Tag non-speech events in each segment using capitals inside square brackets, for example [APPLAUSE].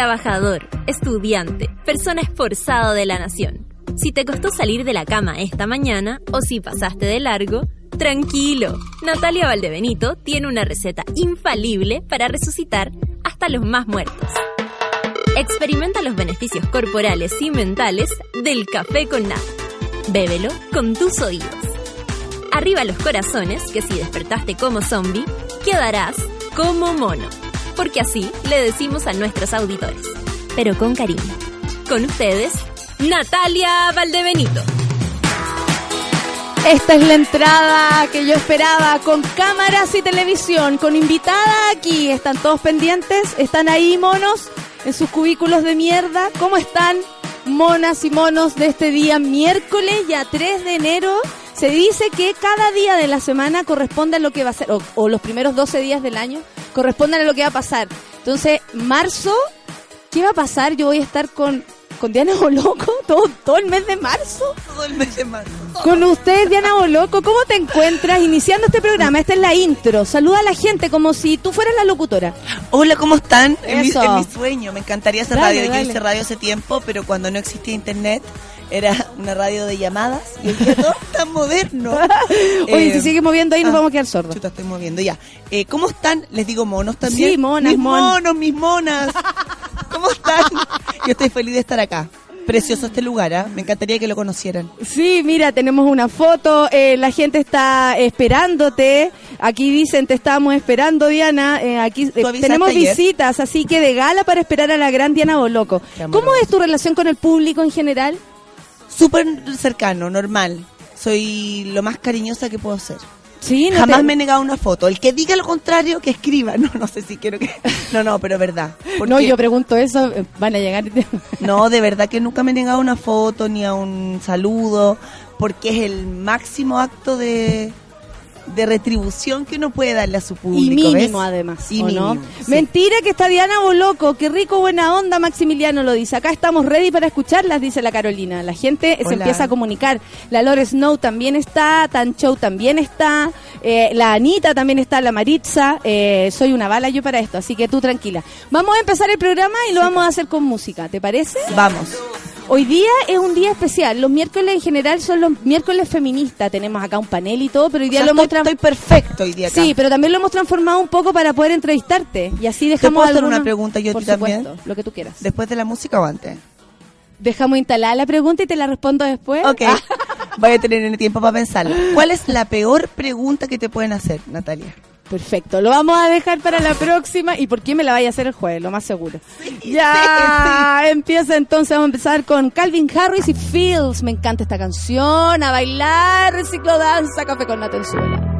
trabajador, estudiante, persona esforzado de la nación. Si te costó salir de la cama esta mañana o si pasaste de largo, tranquilo. Natalia Valdebenito tiene una receta infalible para resucitar hasta los más muertos. Experimenta los beneficios corporales y mentales del café con nata. Bébelo con tus oídos. Arriba los corazones, que si despertaste como zombie, quedarás como mono. Porque así le decimos a nuestros auditores. Pero con cariño. Con ustedes, Natalia Valdebenito. Esta es la entrada que yo esperaba con cámaras y televisión, con invitada aquí. Están todos pendientes, están ahí monos en sus cubículos de mierda. ¿Cómo están monas y monos de este día miércoles, ya 3 de enero? Se dice que cada día de la semana corresponde a lo que va a ser, o, o los primeros 12 días del año corresponden a lo que va a pasar. Entonces, marzo, ¿qué va a pasar? Yo voy a estar con con Diana Boloco [LAUGHS] todo, todo el mes de marzo. Todo el mes de marzo. Con usted, Diana Boloco, ¿cómo te encuentras iniciando este programa? Esta es la intro. Saluda a la gente como si tú fueras la locutora. Hola, ¿cómo están? En mi, en mi sueño. Me encantaría hacer Dale, radio. dale. Yo hice radio hace tiempo, pero cuando no existía internet, era una radio de llamadas. Y hoy día todo es tan moderno. [LAUGHS] Oye, Eh, si sigues moviendo ahí nos ah, vamos a quedar sordos. Chuta, estoy moviendo ya. Eh, ¿Cómo están? Les digo monos también. Sí, monas, mis mon. monos, mis monas. [LAUGHS] ¿Cómo están? Yo estoy feliz de estar acá. Precioso este lugar, ¿ah? Me encantaría que lo conocieran. Sí, mira, tenemos una foto, eh, la gente está esperándote. Aquí dicen, te estábamos esperando, Diana. Eh, aquí eh, ¿Tú avisaste tenemos ayer? visitas, así que de gala para esperar a la gran Diana Boloco. ¿Cómo es tu relación con el público en general? Súper cercano, normal. Soy lo más cariñosa que puedo ser. Sí, no Jamás te- me he negado una foto. El que diga lo contrario, que escriba. [LAUGHS] No, no sé si quiero que... No, no, pero es verdad. Porque- [LAUGHS] No, yo pregunto eso, eh, van a llegar. [LAUGHS] No, de verdad que nunca me he negado una foto ni a un saludo, porque es el máximo acto de, de retribución que uno puede darle a su público. Y mínimo ¿ves? además, Y ¿o no? sí. Mentira que está Diana Boloco, qué rico, buena onda, Maximiliano lo dice. Acá estamos ready para escucharlas, dice la Carolina. La gente se empieza a comunicar. La Lore Snow también está, Tan Show también está, eh, la Anita también está, la Maritza. eh, soy una bala yo para esto, así que tú tranquila. Vamos a empezar el programa y lo vamos a hacer con música, ¿te parece? Vamos. Hoy día es un día especial. Los miércoles en general son los miércoles feministas. Tenemos acá un panel y todo, pero hoy O día sea, lo hemos estoy, tran- estoy perfecto hoy día acá. Sí, pero también lo hemos transformado un poco para poder entrevistarte. Y así dejamos puedo hacer algunos- una pregunta yo a Por ti también? lo que tú quieras. ¿Después de la música o antes? Dejamos instalada la pregunta y te la respondo después. Ok. Voy a tener tiempo para pensarlo. ¿Cuál es la peor pregunta que te pueden hacer, Natalia? Perfecto, lo vamos a dejar para la próxima. ¿Y por qué me la vaya a hacer el jueves? Lo más seguro. ya, empieza entonces. Vamos a empezar con Calvin Harris y Fields. Me encanta esta canción. A bailar, ciclodanza, café con Natenzuela. Now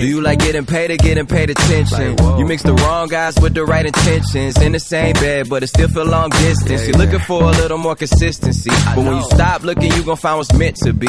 Do you like getting paid or getting paid attention? You mix the wrong guys with the right intentions in the same bed, but it still feel long distance. You're looking for a little more consistency, but when you stop looking, you gon' find what's meant to be.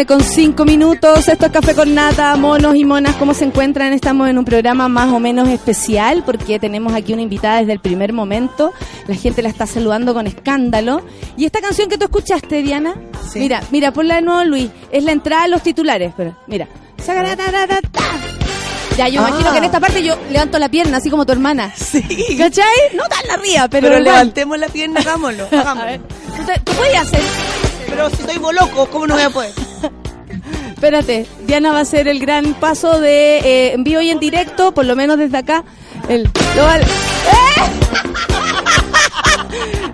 9 con 5 minutos, esto es Café con Nata, monos y monas, ¿cómo se encuentran? Estamos en un programa más o menos especial porque tenemos aquí una invitada desde el primer momento, la gente la está saludando con escándalo. Y esta canción que tú escuchaste, Diana, Sí. mira, mira, ponla de nuevo, Luis, es la entrada a los titulares, pero mira. Ya, yo Ah. imagino que en esta parte yo levanto la pierna, así como tu hermana. Sí. ¿Cachai? No tan arriba, pero, Pero igual. levantemos la pierna, hagámoslo. [LAUGHS] A hagámoslo. ver, ¿tú, te- tú puedes hacer? Pero si soy loco, ¿cómo no voy a poder? Espérate, Diana va a hacer el gran paso de eh, en vivo y en directo, por lo menos desde acá. El, lo, ¡Eh! [LAUGHS]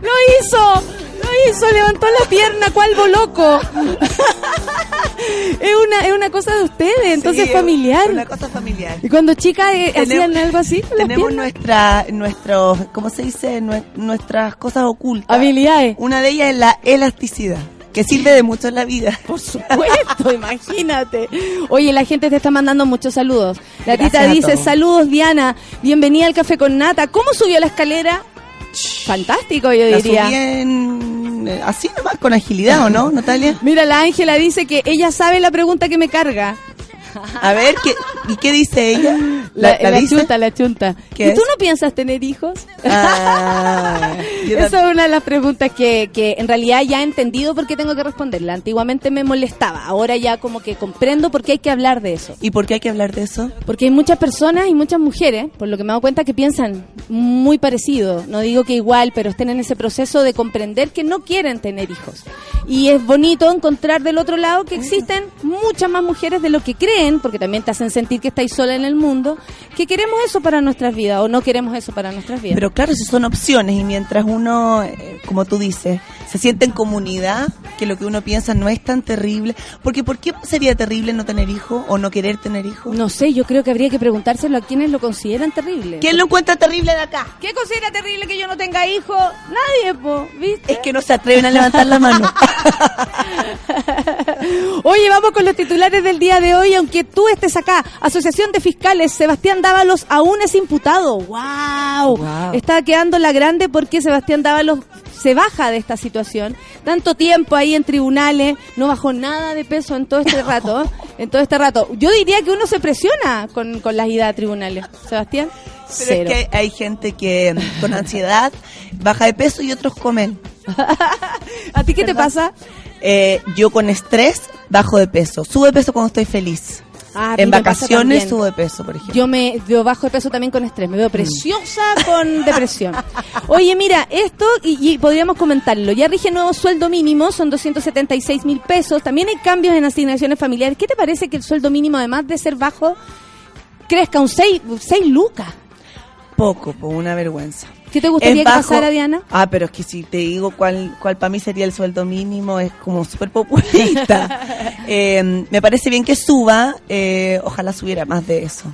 ¡Lo hizo! ¡Lo hizo! Levantó la pierna, cual loco. [LAUGHS] es, una, es una cosa de ustedes, entonces Sí, familiar. Una cosa familiar. Y cuando chicas eh, hacían algo así con Tenemos nuestra, nuestros, ¿cómo se dice? Nue- nuestras cosas ocultas. Habilidades. Una de ellas es la elasticidad, que sirve de mucho en la vida. [LAUGHS] Por supuesto, imagínate. Oye, la gente te está mandando muchos saludos. La Gracias tita dice, saludos Diana, bienvenida al Café con Nata. ¿Cómo subió la escalera? Fantástico, yo La diría. subí en, eh, así nomás, con agilidad, ¿o no, Natalia? Mira, la Ángela dice que ella sabe la pregunta que me carga. A ver, ¿qué, ¿y qué dice ella? La, chunta, la chunta. ¿Qué ¿Y tú no piensas tener hijos? Ah, Esa es una de las preguntas que, que en realidad ya he entendido por qué tengo que responderla. Antiguamente me molestaba, ahora ya como que comprendo por qué hay que hablar de eso. ¿Y por qué hay que hablar de eso? Porque hay muchas personas y muchas mujeres, por lo que me he dado cuenta, que piensan muy parecido. No digo que igual, pero estén en ese proceso de comprender que no quieren tener hijos. Y es bonito encontrar del otro lado que existen muchas más mujeres de lo que creen, porque también te hacen sentir que estáis sola en el mundo, que queremos eso para nuestras vidas o no queremos eso para nuestras vidas. Pero claro, si son opciones y mientras uno, eh, como tú dices, se siente en comunidad, que lo que uno piensa no es tan terrible. Porque ¿por qué sería terrible no tener hijos o no querer tener hijos? no sé, yo creo que habría que preguntárselo a quienes lo consideran terrible. ¿Quién lo encuentra terrible de acá? ¿Qué considera terrible que yo no tenga hijos? Nadie, po, ¿viste? Es que no se atreven a levantar la mano. [LAUGHS] Oye, vamos con los titulares del día de hoy, aunque tú estés acá. Asociación de Fiscales, Sebastián Dávalos aún es imputado. ¡Wow! Guau. Está quedando la grande porque Sebastián Dávalos se baja de esta situación. Tanto tiempo ahí en tribunales, no bajó nada de peso en todo este [LAUGHS] rato. En todo este rato. Yo diría que uno se presiona con, con las idas a tribunales. Sebastián, Pero cero. es que hay gente que con ansiedad baja de peso y otros comen. [LAUGHS] ¿A ti qué te pasa? Eh, yo con estrés bajo de peso. Subo de peso cuando estoy feliz. Ah, en vacaciones subo de peso, por ejemplo. Yo me yo bajo de peso también con estrés, me veo preciosa con [LAUGHS] depresión. Oye, mira, esto, y, y podríamos comentarlo, ya rige nuevo sueldo mínimo, son 276 mil pesos, también hay cambios en asignaciones familiares. ¿Qué te parece que el sueldo mínimo, además de ser bajo, crezca un 6, lucas? Poco, por una vergüenza. ¿Qué te gustaría Es que bajo- pasara, Diana? Ah, pero es que si te digo cuál, cuál para mí sería el sueldo mínimo, es como súper populista. [LAUGHS] Eh, me parece bien que suba, eh, ojalá subiera más de eso.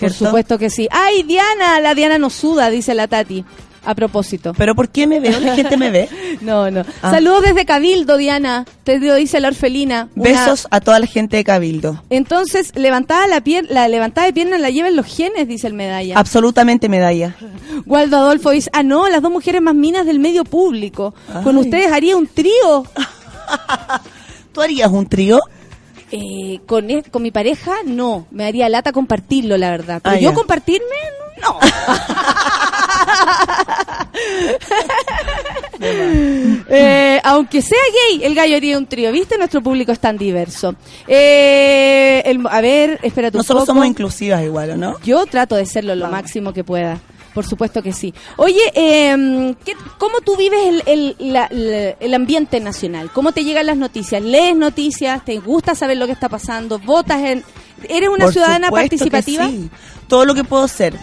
Por supuesto que sí. ¡Ay, Diana! La Diana no suda, dice la Tati. A propósito. Pero ¿por qué me veo? La gente me ve. [LAUGHS] No, no. Ah. Saludos desde Cabildo, Diana. Te lo dice la orfelina. Una- Besos a toda la gente de Cabildo. Entonces, levantada la pierna, la levantada de pierna la llevan los genes, dice el medalla. Absolutamente medalla. Waldo Adolfo dice, ah, no, las dos mujeres más minas del medio público. Con ustedes haría un trío. [LAUGHS] ¿Tú harías un trío? Eh, con, e- con mi pareja, no. Me haría lata compartirlo, la verdad. Pero Ah, yo compartirme, no. [LAUGHS] Eh, aunque sea gay, el gallo haría un trío. ¿Viste? Nuestro público es tan diverso. Eh, el- a ver, espérate un Nosotros poco. somos inclusivas igual, ¿o no? Yo trato de serlo lo máximo que pueda. Por supuesto que sí. Oye, eh, ¿qué- ¿cómo tú vives el, el- la- la- el ambiente nacional? ¿Cómo te llegan las noticias? ¿Lees noticias? ¿Te gusta saber lo que está pasando? ¿Votas en...? ¿Eres una Por ciudadana que participativa? sí. Todo lo que puedo ser.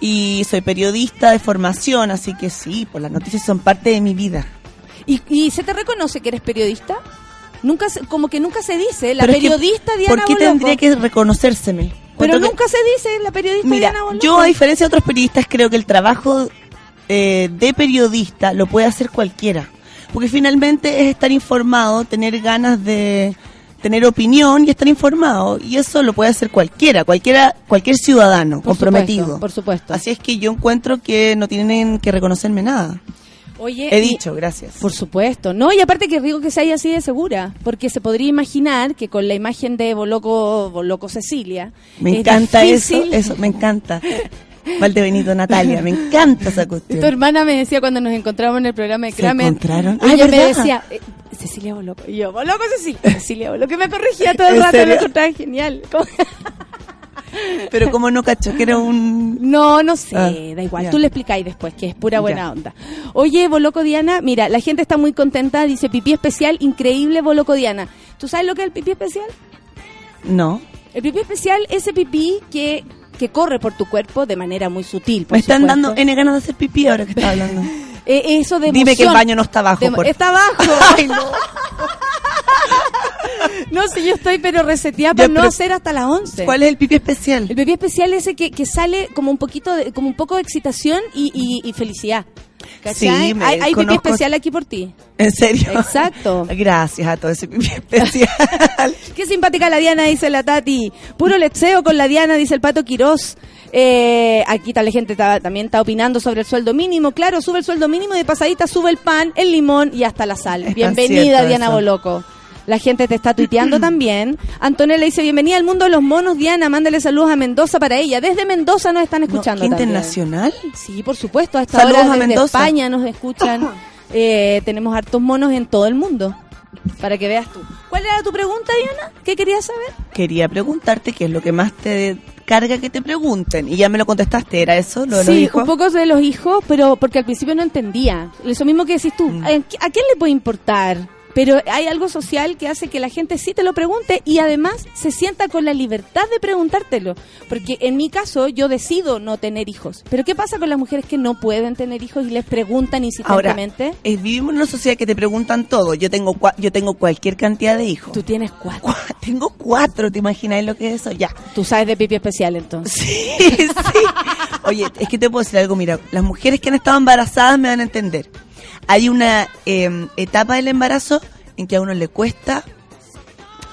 Y soy periodista de formación, así que sí, pues las noticias son parte de mi vida. ¿Y, y se te reconoce que eres periodista? Nunca como que nunca se dice, la Pero es que, periodista Diana ¿Por qué Boloco. tendría que reconocérseme? Pero que- nunca se dice la periodista Mira, Diana Boloco. yo a diferencia de otros periodistas creo que el trabajo eh, de periodista lo puede hacer cualquiera. Porque finalmente es estar informado, tener ganas de tener opinión y estar informado. Y eso lo puede hacer cualquiera, cualquiera cualquier ciudadano Por comprometido. supuesto, por supuesto. Así es que yo encuentro que no tienen que reconocerme nada. Oye, He y- dicho, gracias. Por supuesto, no, y aparte que rico que sea así de segura, porque se podría imaginar que con la imagen de Boloco, Boloco Cecilia, Me es encanta difícil- eso, eso, me encanta. [LAUGHS] Valdebenito Natalia, me encanta esa cuestión. Tu hermana me decía cuando nos encontramos en el programa de ¿Se Kramer, encontraron? Ah, ella me ¿verdad? decía, Cecilia Boloco, y yo, Boloco Cecilia, Cecilia Boloco, que me corregía todo el ¿En rato, serio? me encontraba genial. ¿Cómo? [LAUGHS] Pero como no cacho que era un... No, no sé, Ah, da igual. ya. Tú le explicáis después, que es pura buena Ya. onda. Oye, Boloco Diana, mira, la gente está muy contenta, dice pipí especial, increíble Boloco Diana. ¿Tú sabes lo que es el pipí especial? No. El pipí especial, ese pipí que, que corre por tu cuerpo de manera muy sutil. por Me están supuesto. dando N ganas de hacer pipí ahora que está hablando. [LAUGHS] Eh, eso de Dime que el baño no está abajo. De- por- Está abajo. [LAUGHS] Ay, no. no sé, yo estoy pero reseteada para no hacer hasta las 11. ¿Cuál es el pipí especial? El pipí especial ese que, que sale como un poquito de, como un poco de excitación y, y- y felicidad. Sí, me hay hay pipí especial aquí por ti. ¿En serio? Exacto. Gracias a todo ese pipí especial. [LAUGHS] Qué simpática la Diana, dice la Tati. Puro lecheo con la Diana, dice el Pato Quirós. Eh, aquí tal la gente está- también está opinando sobre el sueldo mínimo. Claro, sube el sueldo mínimo y de pasadita sube el pan, el limón y hasta la sal. [LAUGHS] Es Bienvenida, Diana eso. Boloco. La gente te está tuiteando [CLEARS THROAT] también. Antonella dice, bienvenida al mundo de los monos, Diana. Mándale saludos a Mendoza para ella. Desde Mendoza nos están escuchando ¿Qué también. internacional? Sí, por supuesto. A esta Saludos hora a desde Mendoza. España nos escuchan. [CLEARS THROAT] Eh, tenemos hartos monos en todo el mundo. Para que veas tú. ¿Cuál era tu pregunta, Diana? ¿Qué querías saber? Quería preguntarte qué es lo que más te carga que te pregunten. Y ya me lo contestaste, ¿era eso? Lo de los sí, hijos? un poco de los hijos, pero porque al principio no entendía. Eso mismo que decís tú, Mm. ¿a, a quién le puede importar? Pero hay algo social que hace que la gente sí te lo pregunte y además se sienta con la libertad de preguntártelo. Porque en mi caso yo decido no tener hijos. Pero ¿qué pasa con las mujeres que no pueden tener hijos y les preguntan Ahora, insistentemente? eh, vivimos en una sociedad que te preguntan todo. Yo tengo cua- yo tengo cualquier cantidad de hijos. Tú tienes cuatro. Cua- [LAUGHS] Tengo cuatro, ¿te imagináis lo que es eso? Ya. Tú sabes de pipi especial entonces. Sí, [LAUGHS] sí. Oye, es que te puedo decir algo, mira, las mujeres que han estado embarazadas me van a entender. Hay una eh, etapa del embarazo en que a uno le cuesta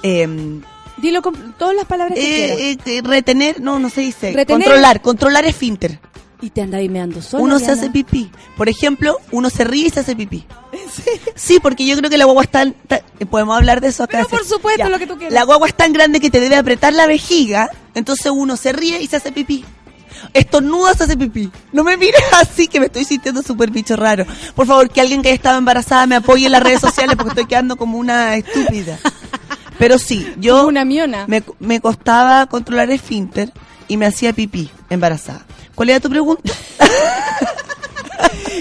eh, Dilo con todas las palabras que quieras. eh, eh, retener, no, no se dice, Retener. controlar, controlar esfínter. Y te andas meando sola. uno se hace pipí. Por ejemplo, uno se ríe y se hace pipí. [LAUGHS] Sí, porque yo creo que la guagua es tan... ta- Podemos hablar de eso acá. Pero por supuesto, lo que tú quieras. La guagua es tan grande que te debe apretar la vejiga, entonces uno se ríe y se hace pipí. Estornuda, se hace pipí. No me mires [LAUGHS] así que me estoy sintiendo súper bicho raro. Por favor, que alguien que haya estado embarazada me apoye en las redes sociales porque estoy quedando como una estúpida. Pero sí, yo una miona. me, me costaba controlar el esfínter y me hacía pipí embarazada. ¿Cuál era tu pregunta? [LAUGHS]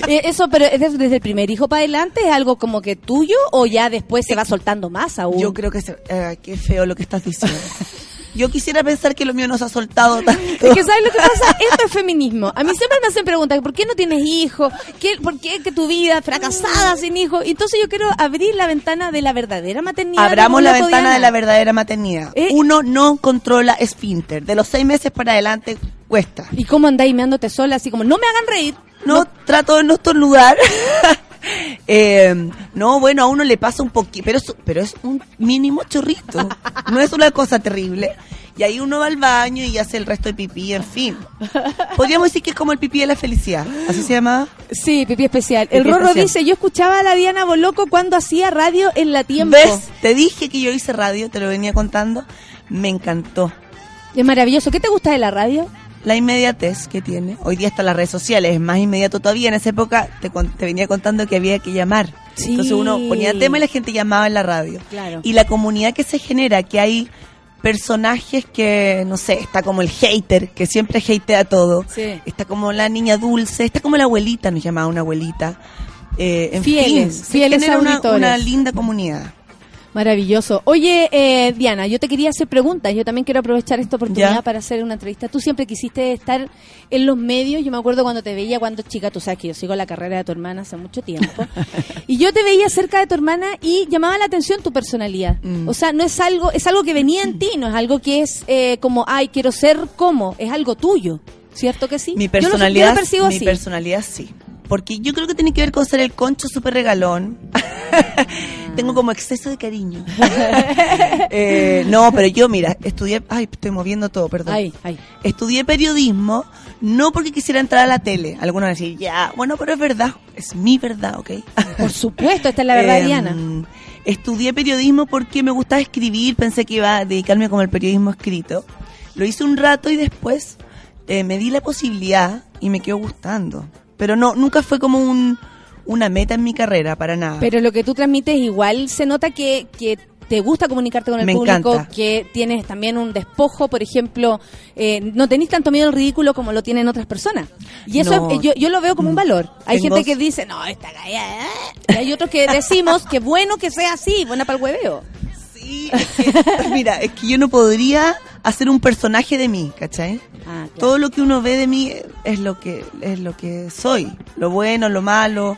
Eh, eso, pero ¿es des- desde el primer hijo para adelante es algo como que tuyo o ya después se va soltando más aún? Yo creo que... Se, eh, qué feo lo que estás diciendo. [LAUGHS] Yo quisiera pensar que lo mío no se ha soltado tanto. Es que ¿sabes lo que pasa? [LAUGHS] Esto es feminismo. A mí siempre me hacen preguntas, ¿por qué no tienes hijos? ¿Qué, ¿Por qué que tu vida fracasada sin hijos? Entonces yo quiero abrir la ventana de la verdadera maternidad. Abramos la ventana de la verdadera maternidad. Eh. Uno no controla esfínter. De los seis meses para adelante cuesta. ¿Y cómo andáis meándote sola? Así como, no me hagan reír. No, trato de no estornudar. [LAUGHS] [LAUGHS] Eh, no, bueno, a uno le pasa un poquito, pero es, pero es un mínimo chorrito. No es una cosa terrible. Y ahí uno va al baño y hace el resto de pipí, en fin. Podríamos decir que es como el pipí de la felicidad. ¿Así se llama? Sí, pipí especial. El Rorro especial. dice, yo escuchaba a la Diana Boloco cuando hacía radio en la tiempo. ¿Ves? Te dije que yo hice radio, te lo venía contando. Me encantó. Es maravilloso. ¿Qué te gusta de la radio? La inmediatez que tiene. Hoy día están las redes sociales, es más inmediato todavía. En esa época te, te venía contando que había que llamar. Sí. Entonces uno ponía tema y la gente llamaba en la radio. Claro. Y la comunidad que se genera, que hay personajes que, no sé, está como el hater, que siempre hatea todo. Sí. Está como la niña dulce, está como la abuelita, nos llamaba una abuelita. Eh, en Fieles, fin, se fieles genera una, una linda comunidad. Maravilloso. Oye, eh, Diana, yo te quería hacer preguntas. Yo también quiero aprovechar esta oportunidad Ya. para hacer una entrevista. Tú siempre quisiste estar en los medios. Yo me acuerdo cuando te veía cuando chica. Tú sabes que yo sigo la carrera de tu hermana hace mucho tiempo. [LAUGHS] y yo te veía cerca de tu hermana y llamaba la atención tu personalidad. Mm. O sea, no es algo, es algo que venía en ti, no es algo que es eh, como, ay, quiero ser como. Es algo tuyo. ¿Cierto que sí? Mi Yo lo- yo lo personalidad, mi así. personalidad sí. Porque yo creo que tiene que ver con ser el concho súper regalón. [LAUGHS] Tengo como exceso de cariño. [LAUGHS] Eh, no, pero yo, mira, estudié... Ay, estoy moviendo todo, perdón. Ay, ay. Estudié periodismo no porque quisiera entrar a la tele. Algunos van a decir, ya, bueno, pero es verdad. Es mi verdad, ¿ok? Por supuesto, esta es la verdad, [LAUGHS] Em, Diana. Estudié periodismo porque me gustaba escribir, pensé que iba a dedicarme como el periodismo escrito. Lo hice un rato y después eh, me di la posibilidad y me quedó gustando. Pero no, nunca fue como un, una meta en mi carrera, para nada. Pero lo que tú transmites igual se nota que, que te gusta comunicarte con el Me público, encanta. que tienes también un despojo, por ejemplo, eh, no tenés tanto miedo al ridículo como lo tienen otras personas. Y eso No. Es- yo, yo lo veo como un valor. Hay gente que dice, no, esta eh". Y hay otros que decimos que bueno que sea así, buena para el hueveo. Sí, [LAUGHS] es que- mira, es que yo no podría hacer un personaje de mí, ¿cachai? Ah, claro. Todo lo que uno ve de mí es lo que es lo que soy, lo bueno, lo malo.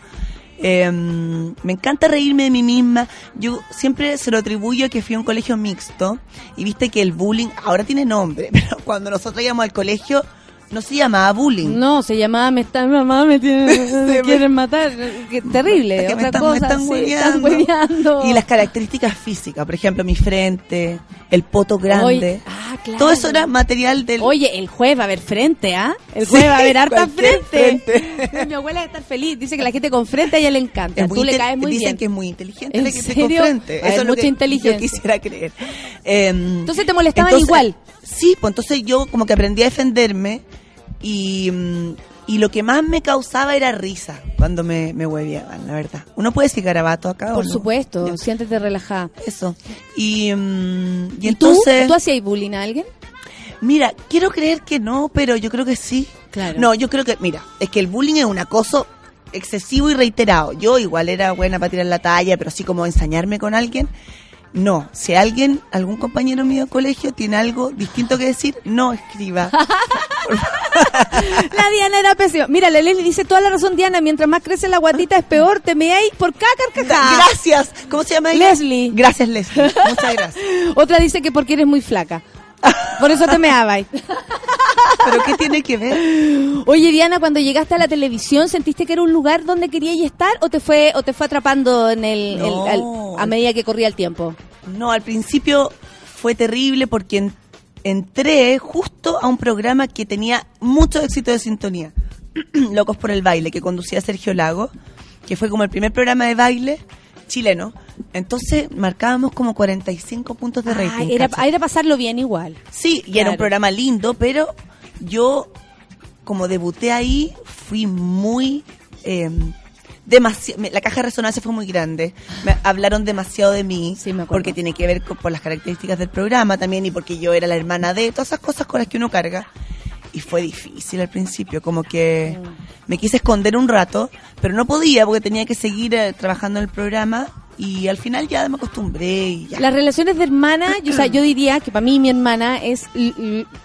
Eh, me encanta reírme de mí misma. Yo siempre se lo atribuyo a que fui a un colegio mixto y viste que el bullying ahora tiene nombre, [LAUGHS] pero cuando nosotros íbamos al colegio no se llamaba bullying. No, se llamaba Me están, mamá, me, tienen- [LAUGHS] me quieren matar. Qué terrible, Es que me otra están, cosa. me están sí, hueveando. Y las características físicas, por ejemplo, mi frente, el poto grande. Ah, claro. Todo eso era material del... Oye, el juez va a haber frente, ¿ah? El juez Sí, va a haber [LAUGHS] harta frente. [LAUGHS] Mi abuela va a estar feliz. Dice que la gente con frente a ella le encanta. Es Tú le caes muy dicen bien. que es muy inteligente ¿En la que te serio? confrente. Va a haber Eso es lo mucha que inteligencia. Yo quisiera creer. Eh, Entonces te molestaban igual. Sí, pues entonces yo como que aprendí a defenderme y, mm, y lo que más me causaba era risa cuando me, me hueveaban, la verdad. ¿Uno puede decir garabato acá o Por no? supuesto, siéntete relajada. Eso. Y, mm, y, ¿Y, entonces... tú? ¿Tú hacías bullying a alguien? Mira, quiero creer que no, pero yo creo que sí. Claro. No, yo creo que, mira, es que el bullying es un acoso excesivo y reiterado. Yo igual era buena para tirar la talla, pero así como ensañarme con alguien. No, si alguien, algún compañero mío de colegio tiene algo distinto que decir, no escriba. [LAUGHS] La Diana era pésima. Mira, la Leslie dice toda la razón, Diana. Mientras más crece la guatita es peor. Te meáis por cada carcajada. Gracias. ¿Cómo se llama ella? Leslie. Gracias, Leslie. Muchas gracias. [LAUGHS] Otra dice que porque eres muy flaca. Por eso te meabais. ¿Pero qué tiene que ver? Oye, Diana, cuando llegaste a la televisión, ¿sentiste que era un lugar donde querías estar o te fue o te fue atrapando en el, No. el- al- a medida que corría el tiempo? No, al principio fue terrible porque en- entré justo a un programa que tenía mucho éxito de sintonía. [CLEARS THROAT] Locos por el baile, que conducía Sergio Lago, que fue como el primer programa de baile chileno. Entonces marcábamos como 45 puntos de Ah, rating. era, ¿cachai? era pasarlo bien igual. Sí, y era un programa lindo, pero yo, como debuté ahí, fui muy... Eh, demasi- la caja de resonancia fue muy grande. Me hablaron demasiado de mí, Sí, me acuerdo. porque tiene que ver con, por las características del programa también y porque yo era la hermana de todas esas cosas con las que uno carga. Y fue difícil al principio, como que me quise esconder un rato, pero no podía porque tenía que seguir eh, trabajando en el programa Y al final ya me acostumbré y ya. Las relaciones de hermana, yo, o sea, yo diría que para mí mi hermana es,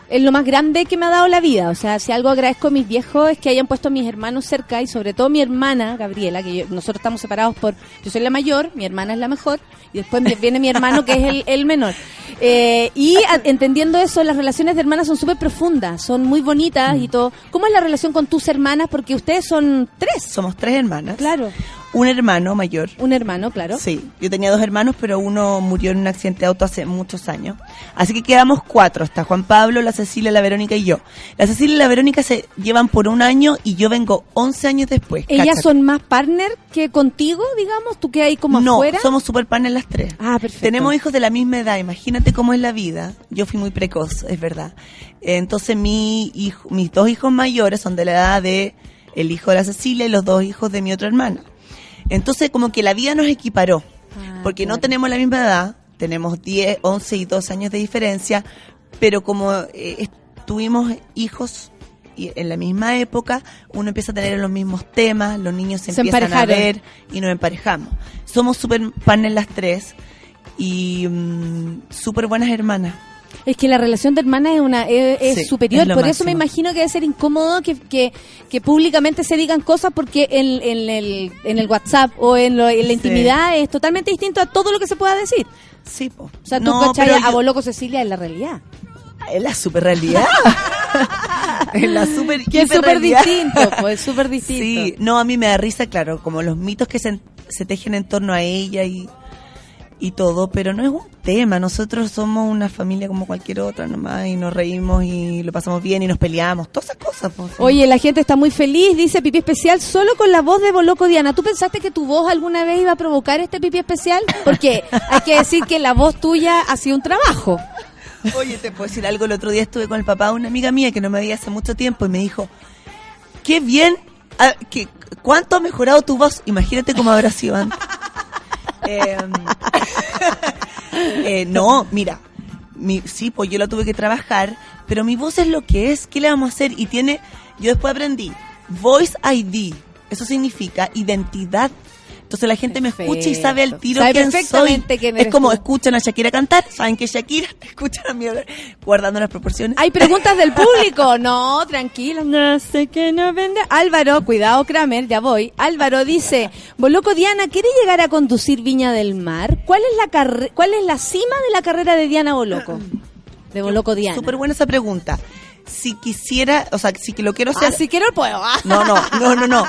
es lo más grande que me ha dado la vida. O sea, si algo agradezco a mis viejos es que hayan puesto a mis hermanos cerca y sobre todo mi hermana, Gabriela, que yo- nosotros estamos separados por... Yo soy la mayor, mi hermana es la mejor y después viene mi hermano que es el, el menor. Eh, y a- entendiendo eso, las relaciones de hermanas son súper profundas, son muy bonitas Mm. y todo. ¿Cómo es la relación con tus hermanas? Porque ustedes son tres. Somos tres hermanas. Claro. Un hermano mayor. Un hermano, claro. Sí, yo tenía dos hermanos, pero uno murió en un accidente de auto hace muchos años. Así que quedamos cuatro, está Juan Pablo, la Cecilia, la Verónica y yo. La Cecilia y la Verónica se llevan por un año y yo vengo 11 años después. ¿Ellas cáchate. son más partner que contigo, digamos? ¿Tú que hay como no, afuera? somos super panes las tres. Ah, perfecto. Tenemos hijos de la misma edad, imagínate cómo es la vida. Yo fui muy precoz, es verdad. Entonces mi hijo, mis dos hijos mayores son de la edad de el hijo de la Cecilia y los dos hijos de mi otra hermana. Entonces como que la vida nos equiparó, Ah, porque no tenemos la misma edad, tenemos 10, 11 y 12 años de diferencia, pero como eh, tuvimos hijos y en la misma época, uno empieza a tener los mismos temas, los niños se, Se empiezan a ver y nos emparejamos. Somos super panes las tres y mm, súper buenas hermanas. Es que la relación de hermanas es una es, es Sí, superior, es por eso me imagino que debe ser incómodo que, que, que públicamente se digan cosas porque en, en el, en el WhatsApp o en, lo- en la Sí. intimidad es totalmente distinto a todo lo que se pueda decir. Sí, po. O sea, tú No, cachai a yo- Boloco Cecilia en la realidad. Es la super realidad. es [LAUGHS] la super Que es súper distinto, pues es súper distinto. Sí, no, a mí me da risa, claro, como los mitos que se, se tejen en torno a ella y, y todo, pero no es un tema. Nosotros somos una familia como cualquier otra nomás y nos reímos y lo pasamos bien y nos peleamos, todas esas cosas. pues, sí. Oye, la gente está muy feliz, dice pipí especial solo con la voz de Boloco Diana. ¿Tú pensaste que tu voz alguna vez iba a provocar este pipí especial? Porque hay que decir que la voz tuya ha sido un trabajo. Oye, te puedo decir algo. El otro día estuve con el papá de una amiga mía que no me veía hace mucho tiempo y me dijo, qué bien, ah, que, ¿cuánto ha mejorado tu voz? Imagínate cómo habrá sido antes. [LAUGHS] Em, eh, no, mira, mi, sí, pues yo la tuve que trabajar, pero mi voz es lo que es, ¿qué le vamos a hacer? Y tiene, yo después aprendí, Voice ID, eso significa identidad. Entonces la gente me escucha y sabe al tiro Sabe quién soy. perfectamente quién Es como tú. escuchan a Shakira cantar, saben que es Shakira, [LAUGHS] escuchan a mí hablar, guardando las proporciones. Hay preguntas del [LAUGHS] público. No, tranquilo. No sé qué no vende. Álvaro, cuidado Kramer, ya voy. Álvaro dice, Boloco Diana, ¿quiere llegar a conducir Viña del Mar? ¿Cuál es la carre- cuál es la cima de la carrera de Diana Boloco? De Boloco Diana. Súper buena esa pregunta. Si quisiera, o sea, si que lo quiero hacer. Ah, si quiero puedo. Ah. No, no, no, no, no.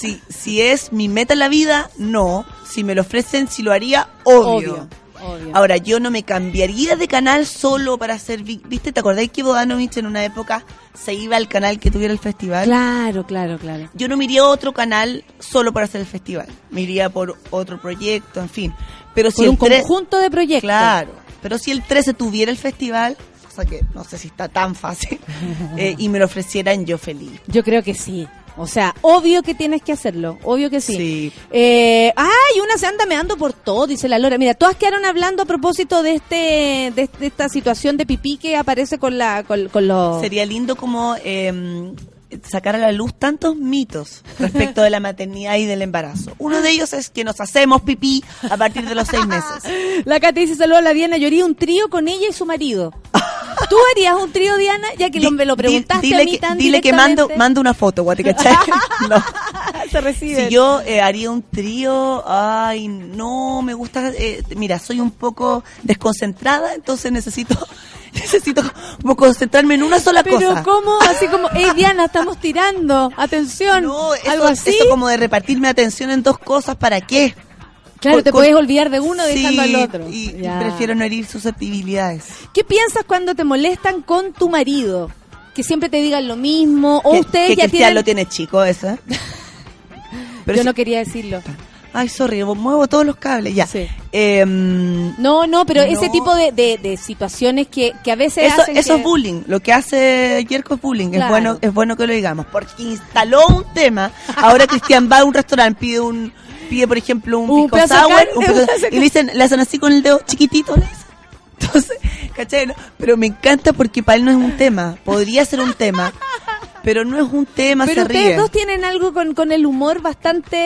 Si, si es mi meta en la vida, no. Si me lo ofrecen, si lo haría, obvio. Obvio, obvio. Ahora, yo no me cambiaría de canal solo para hacer... vi- ¿Viste? ¿Te acordáis que Bodanovich en una época se iba al canal que tuviera el festival? Claro, claro, claro. Yo no me iría a otro canal solo para hacer el festival. Me iría por otro proyecto, en fin. Pero si Por el un tre- conjunto de proyectos. Claro, pero si el 13 tuviera el festival, cosa que no sé si está tan fácil, [LAUGHS] eh, y me lo ofrecieran yo feliz. Yo creo que sí. O sea, obvio que tienes que hacerlo, obvio que sí. Sí. Eh, ay, una se anda meando por todo, dice la Lora. Mira, todas quedaron hablando a propósito de este, de, de esta situación de pipí que aparece con la, con, con los. Sería lindo como eh, sacar a la luz tantos mitos respecto de la maternidad y del embarazo. Uno de ellos es que nos hacemos pipí a partir de los seis meses. [LAUGHS] La Katy dice saludos a la Diana, haría un trío con ella y su marido. [LAUGHS] ¿Tú harías un trío, Diana? Ya que lo, me lo preguntaste dile a mí que, tan dile que mando, mando una foto, guate, ¿cachai? [LAUGHS] No. Se recibe. Si yo eh, haría un trío, ay, no, me gusta, eh, mira, soy un poco desconcentrada, entonces necesito, [LAUGHS] necesito como concentrarme en una sola Pero cosa. ¿cómo? Así como, hey Diana, estamos tirando, atención. No, eso, algo así. eso como de repartirme atención en dos cosas, ¿para qué? Claro, te con- puedes olvidar de uno dejando Sí, al otro. Y, prefiero no herir susceptibilidades. ¿Qué piensas cuando te molestan con tu marido? Que siempre te digan lo mismo, o ustedes que ya Cristian tienen... lo tiene chico, eso. [LAUGHS] Pero Yo si- no quería decirlo. Ay, sorry, muevo todos los cables, ya. Sí. Em, No, no, pero ese tipo de, de, de situaciones que, que a veces Eso, hacen eso que- es bullying. Lo que hace Yerko es bullying. Claro. Es bueno es bueno que lo digamos. Porque instaló un tema. Ahora Cristian va a un restaurante, pide un pide por ejemplo un, Un pisco sour un y le, dicen, le hacen así con el dedo chiquitito. le. Entonces, ¿cachai? no? Pero me encanta porque para él no es un tema. Podría ser un tema. pero no es un tema, Pero se ustedes ríe. dos tienen algo con, con el humor bastante,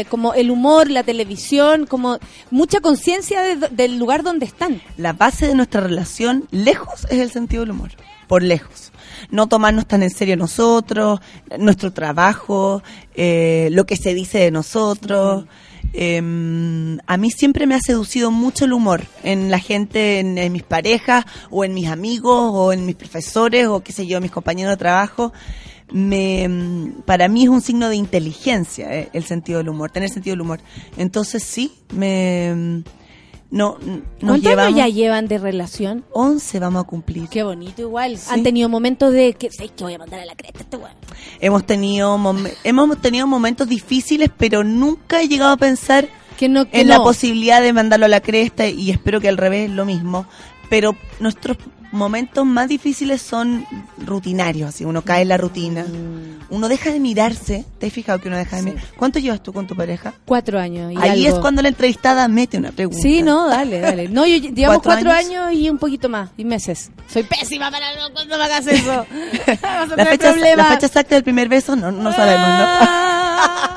eh, como el humor, la televisión, como mucha conciencia de- del lugar donde están. La base de nuestra relación, lejos, es el sentido del humor. Por lejos. No tomarnos tan en serio nosotros, nuestro trabajo, eh, lo que se dice de nosotros. Eh, a mí siempre me ha seducido mucho el humor en la gente, en, mis parejas, o en mis amigos, o en mis profesores, o qué sé yo, mis compañeros de trabajo. Me, mm, para mí es un signo de inteligencia eh, el sentido del humor, tener sentido del humor. Entonces sí, me... No, nos ¿Cuántos llevamos... años ya llevan de relación? 11 vamos a cumplir. Qué bonito igual. Sí. Han tenido momentos de que, ¿sabes que voy a mandar a la cresta a este weón? Hemos tenido hemos tenido momentos difíciles, pero nunca he llegado a pensar Que no, que en la posibilidad de mandarlo a la cresta y espero que al revés lo mismo. Pero nuestros momentos más difíciles son rutinarios, así uno cae en la rutina. Mm. Uno deja de mirarse. ¿Te has fijado que uno deja de mirar? ¿Cuánto llevas tú con tu pareja? Cuatro años. Y Ahí algo. es cuando la entrevistada mete una pregunta. Sí, no, dale, dale. No, yo llevamos ¿Cuatro cuatro años? años? y un poquito más, y meses. Soy pésima para no, cuando me hagas eso. [LAUGHS] Vas a La fecha, la fecha exacta del primer beso no, no sabemos, ¿no? Ah.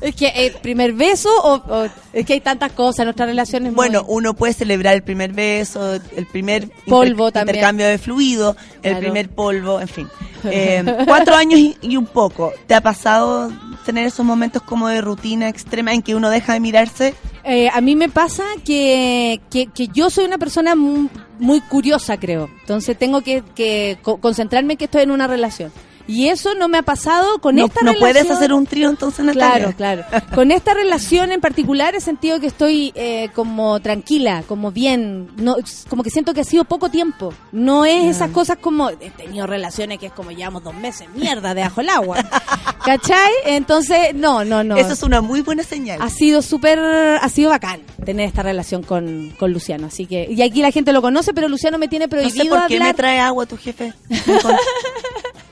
es que el primer beso o, o- es que hay tantas cosas, nuestra relación es Bueno, muy- uno puede celebrar el primer beso, el primer Polvo también. intercambio de fluido, el primer polvo, en fin. [LAUGHS] Eh, cuatro años y, y un poco. ¿Te ha pasado tener esos momentos como de rutina extrema en que uno deja de mirarse? Eh, a mí me pasa que, que, que yo soy una persona mu- muy, curiosa, creo. Entonces tengo que, que co- concentrarme en que estoy en una relación. Y eso no me ha pasado con no esta no relación. puedes hacer un trío entonces, Natalia. Claro, claro. [LAUGHS] Con esta relación en particular he sentido que estoy eh, como tranquila, como bien, no, como que siento que ha sido poco tiempo. No es esas cosas como, he tenido relaciones que es como llevamos dos meses, mierda, debajo el agua. [LAUGHS] ¿Cachai? Entonces, no, no, no. Eso es una muy buena señal. Ha sido súper, ha sido bacán tener esta relación con, con Luciano. Así que, y aquí la gente lo conoce, pero Luciano me tiene no prohibido sé por qué me trae agua tu jefe. [LAUGHS]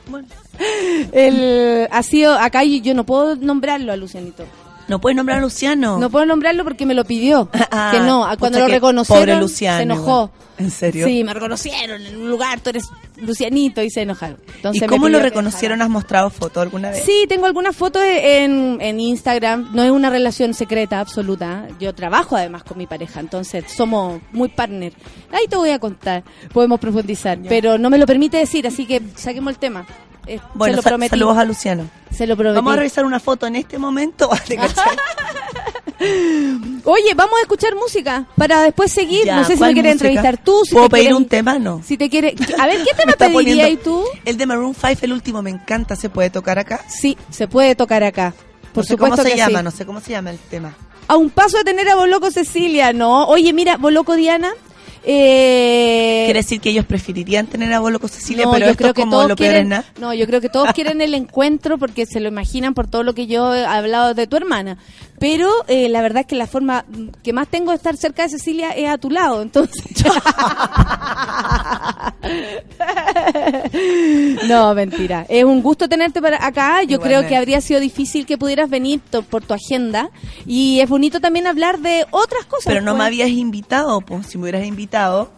Bueno, El, ha sido, acá yo, yo no puedo nombrarlo a Lucianito. no puedes nombrar a Luciano. No puedo nombrarlo porque me lo pidió. [LAUGHS] Ah, que no, cuando lo reconocieron pobre Luciano, se enojó. ¿En serio? Sí, me reconocieron en un lugar, tú eres Lucianito y se enojaron. Entonces ¿Y cómo lo reconocieron? ¿Has mostrado foto alguna vez? Sí, tengo algunas fotos en, en Instagram. No es una relación secreta absoluta. Yo trabajo además con mi pareja, entonces somos muy partner. Ahí te voy a contar, podemos profundizar, pero no me lo permite decir, así que saquemos el tema. Eh, Bueno, se lo prometí. saludos a Luciano. Se lo prometí. Vamos a revisar una foto en este momento. [LAUGHS] [LAUGHS] Oye, vamos a escuchar música para después seguir. Ya, no sé si ¿cuál me quieres música? entrevistar tú. Si ¿Puedo te pedir quieres- un tema? No. Si te quiere, [LAUGHS] a ver, ¿qué tema pedirías poniendo- tú? El de Maroon 5, el último, me encanta. ¿Se puede tocar acá? Sí, se puede tocar acá. Por no sé supuesto cómo se que llama, sí. no sé cómo se llama el tema. A un paso de tener a Boloco Cecilia, ¿no? Oye, mira, Boloco Diana. Eh, Quiere decir que ellos preferirían tener a Boloco Cecilia, no, pero yo esto creo que como todos lo quieren. No, yo creo que todos quieren el encuentro porque se lo imaginan por todo lo que yo he hablado de tu hermana. Pero eh, la verdad es que la forma que más tengo de estar cerca de Cecilia es a tu lado, entonces. [LAUGHS] [LAUGHS] no, mentira. Es un gusto tenerte para acá. Yo creo que habría sido difícil que pudieras venir por tu agenda y es bonito también hablar de otras cosas. Pero no pues. me habías invitado, pues si me hubieras invitado.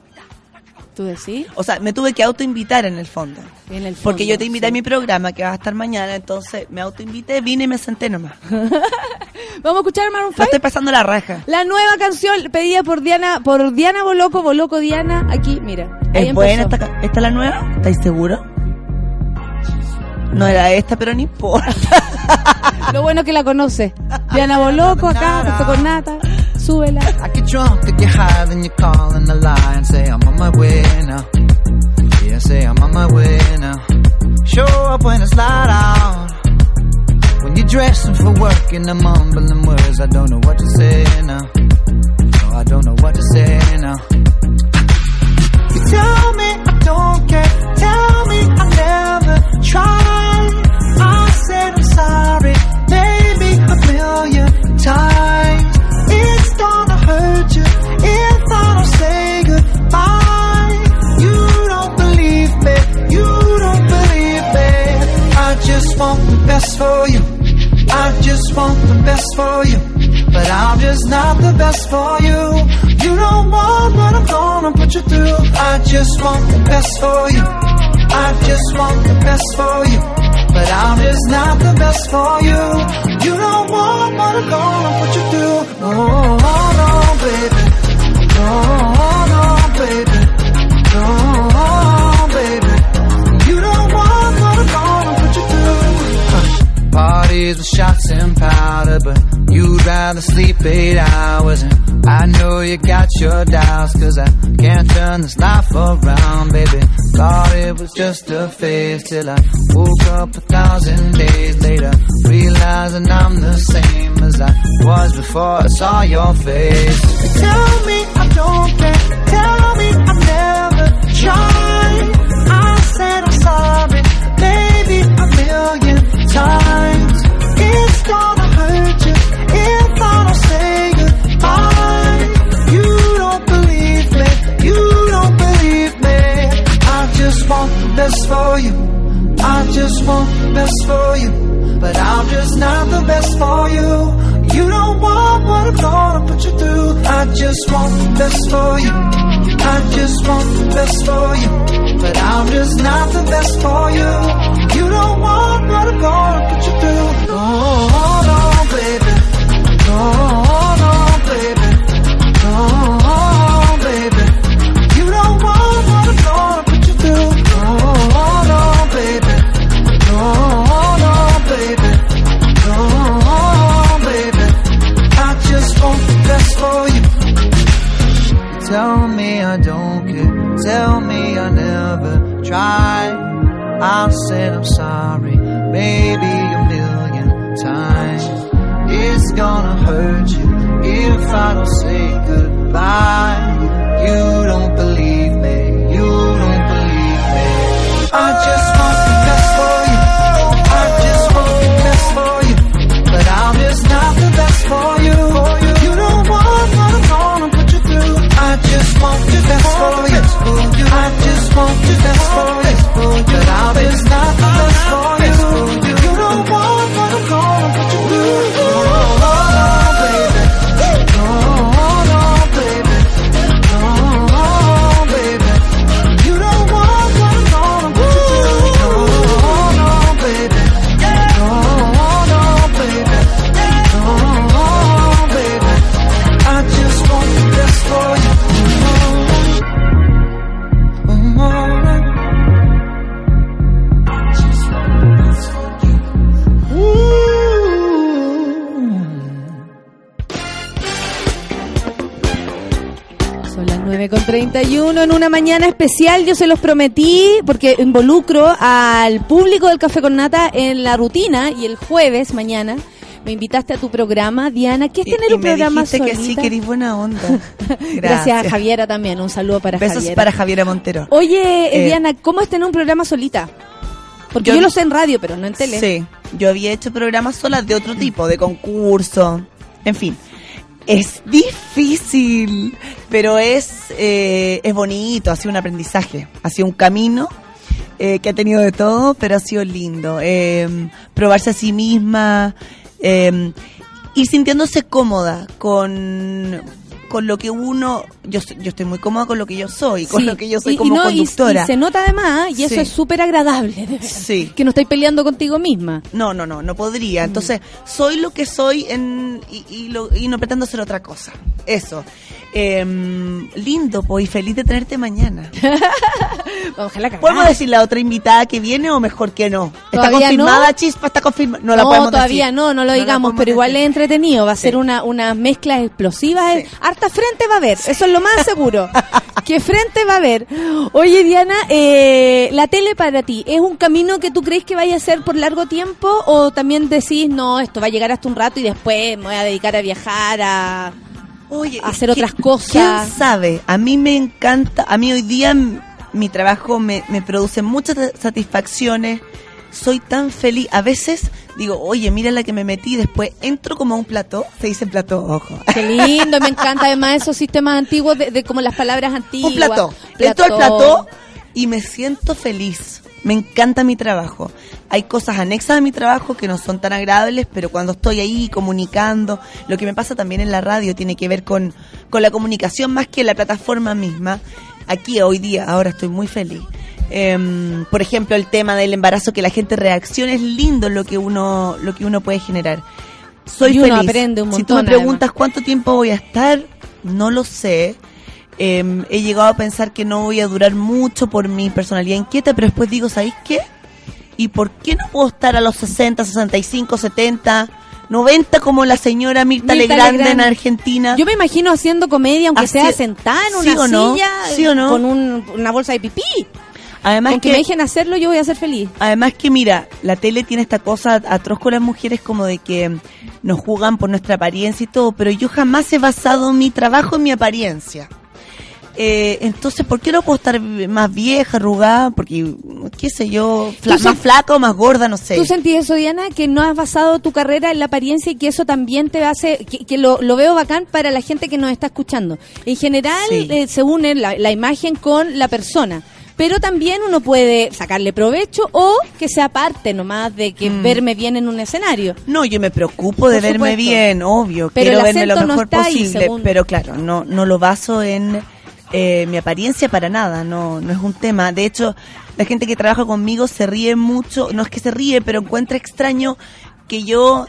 ¿Tú decís? O sea, me tuve que autoinvitar en el fondo. En el Porque fondo, yo te invité sí. a mi programa que va a estar mañana, entonces me autoinvité, vine y me senté nomás. [LAUGHS] Vamos a escuchar Maroon No 5. estoy pasando la raja. La nueva canción pedida por Diana, por Diana Boloco, Boloco Diana, aquí, mira. ¿Es buena esta, es la nueva? ¿Estáis seguros? No era esta, pero no importa. Lo bueno que la conoce. [LAUGHS] Diana Boloco acá, junto con Nata, súbela. I get drunk, I get high, then you call in the lie and say I'm on my way now. Yeah, say I'm on my way now. Show up when it's light out. When you're dressing for work and I'm mumbling words, I don't know what to say now. No, I don't know what to say now. You tell me I don't care. Tell me I never tried. Best for you. I just want the best for you. But I'm just not the best for you. You don't want what I'm gonna put you through. I just want the best for you. I just want the best for you, but I'm just not the best for you. You don't want what I'm gonna put you through. Oh, With shots and powder, but you'd rather sleep eight hours. And I know you got your doubts, cause I can't turn this life around, baby. Thought it was just a phase till I woke up a thousand days later, realizing I'm the same as I was before I saw your face. Tell me I don't care, tell me I never tried. Best for you. I just want the best for you. But I'm just not the best for you. You don't want what I'm gonna put you through. I just want the best for you. I just want the best for you. But I'm just not the best for you. You don't want what I'm gonna put you through. Oh, mañana especial. Yo se los prometí porque involucro al público del Café con Nata en la rutina y el jueves mañana me invitaste a tu programa, Diana. ¿Qué es tener y un me programa dijiste que sí, solita? que eres buena onda. [LAUGHS] Gracias. Gracias a Javiera también. Un saludo para Besos Javiera. para Javiera Montero. Oye, eh, Eh, Diana, ¿cómo es tener un programa solita? Porque yo yo, lo sé en radio, pero no en tele. Sí, yo había hecho programas solas de otro tipo, de concurso, en fin. Es difícil, pero es, eh, es bonito, ha sido un aprendizaje, ha sido un camino eh, que ha tenido de todo, pero ha sido lindo. Eh, probarse a sí misma, eh, ir sintiéndose cómoda con, con lo que uno, yo, yo estoy muy cómoda con lo que yo soy, con Sí. lo que yo soy Y- y como y- conductora. Y, se nota además, y eso Sí. es súper agradable, de verdad. Sí. Que no estáis peleando contigo misma. No, no, no, no podría. Entonces, soy lo que soy en, y, y lo- y no pretendo ser otra cosa. Eso. Em, lindo, pues, y feliz de tenerte mañana. [LAUGHS] Ojalá cagar. ¿Podemos decir la otra invitada que viene o mejor que no? ¿Está Todavía confirmada, no. Chispa? ¿Está confirmada? No la podemos todavía decir. no, no lo digamos, pero igual decir. es entretenido. Va a ser una, una mezcla explosiva. Sí. Harta frente va a haber, eso es lo más [LAUGHS] seguro. ¿Qué frente va a haber? Oye, Diana, eh, la tele para ti, ¿es un camino que tú crees que vaya a ser por largo tiempo? ¿O también decís, no, esto va a llegar hasta un rato y después me voy a dedicar a viajar, a Oye, hacer ¿qui- otras cosas? ¿Quién sabe? A mí me encanta, a mí hoy día mi trabajo me, me produce muchas sa- satisfacciones. Soy tan feliz. A veces digo, oye, mira la que me metí. Después entro como a un plató. Se dice plató, ojo. Qué lindo, me encanta además esos sistemas antiguos de, de como las palabras antiguas. un plató. Entro al plató y me siento feliz. Me encanta mi trabajo. Hay cosas anexas a mi trabajo que no son tan agradables, pero cuando estoy ahí comunicando, lo que me pasa también en la radio tiene que ver con, con la comunicación más que la plataforma misma. Aquí hoy día, ahora estoy muy feliz. Em, por ejemplo, el tema del embarazo, que la gente reaccione, es lindo lo que uno, lo que uno puede generar. Soy Y uno feliz. aprende un si tú me preguntas cuánto tiempo voy a estar, no lo sé. Em, he llegado a pensar que no voy a durar mucho por mi personalidad inquieta, pero después digo, ¿sabéis qué? ¿Y por qué no puedo estar a los 60, 65, 70, 90 como la señora Mirta, Mirta Legrand, Legrand. en Argentina? Yo me imagino haciendo comedia, aunque Así- sea sentada en ¿Sí una no? silla, ¿Sí o no? con un- una bolsa de pipí. Además Aunque que, me dejen hacerlo, yo voy a ser feliz. además que mira, la tele tiene esta cosa atroz con las mujeres como de que nos juzgan por nuestra apariencia y todo, pero yo jamás he basado mi trabajo en mi apariencia. Eh, entonces, ¿por qué no puedo estar más vieja, arrugada? Porque, qué sé yo, fla- más sen- flaca o más gorda, no sé. ¿Tú sentís eso, Diana? Que no has basado tu carrera en la apariencia y que eso también te hace, que, que lo, lo veo bacán para la gente que nos está escuchando. En general Sí. eh, se une la, la imagen con la persona. Pero también uno puede sacarle provecho o que sea parte nomás de que Mm. verme bien en un escenario. No, yo me preocupo de Por verme supuesto. bien, obvio. Pero Quiero verme lo no mejor ahí, posible. según- Pero claro, no, no lo baso en eh, mi apariencia para nada. No, no es un tema. De hecho, la gente que trabaja conmigo se ríe mucho. No es que se ríe, pero encuentra extraño que yo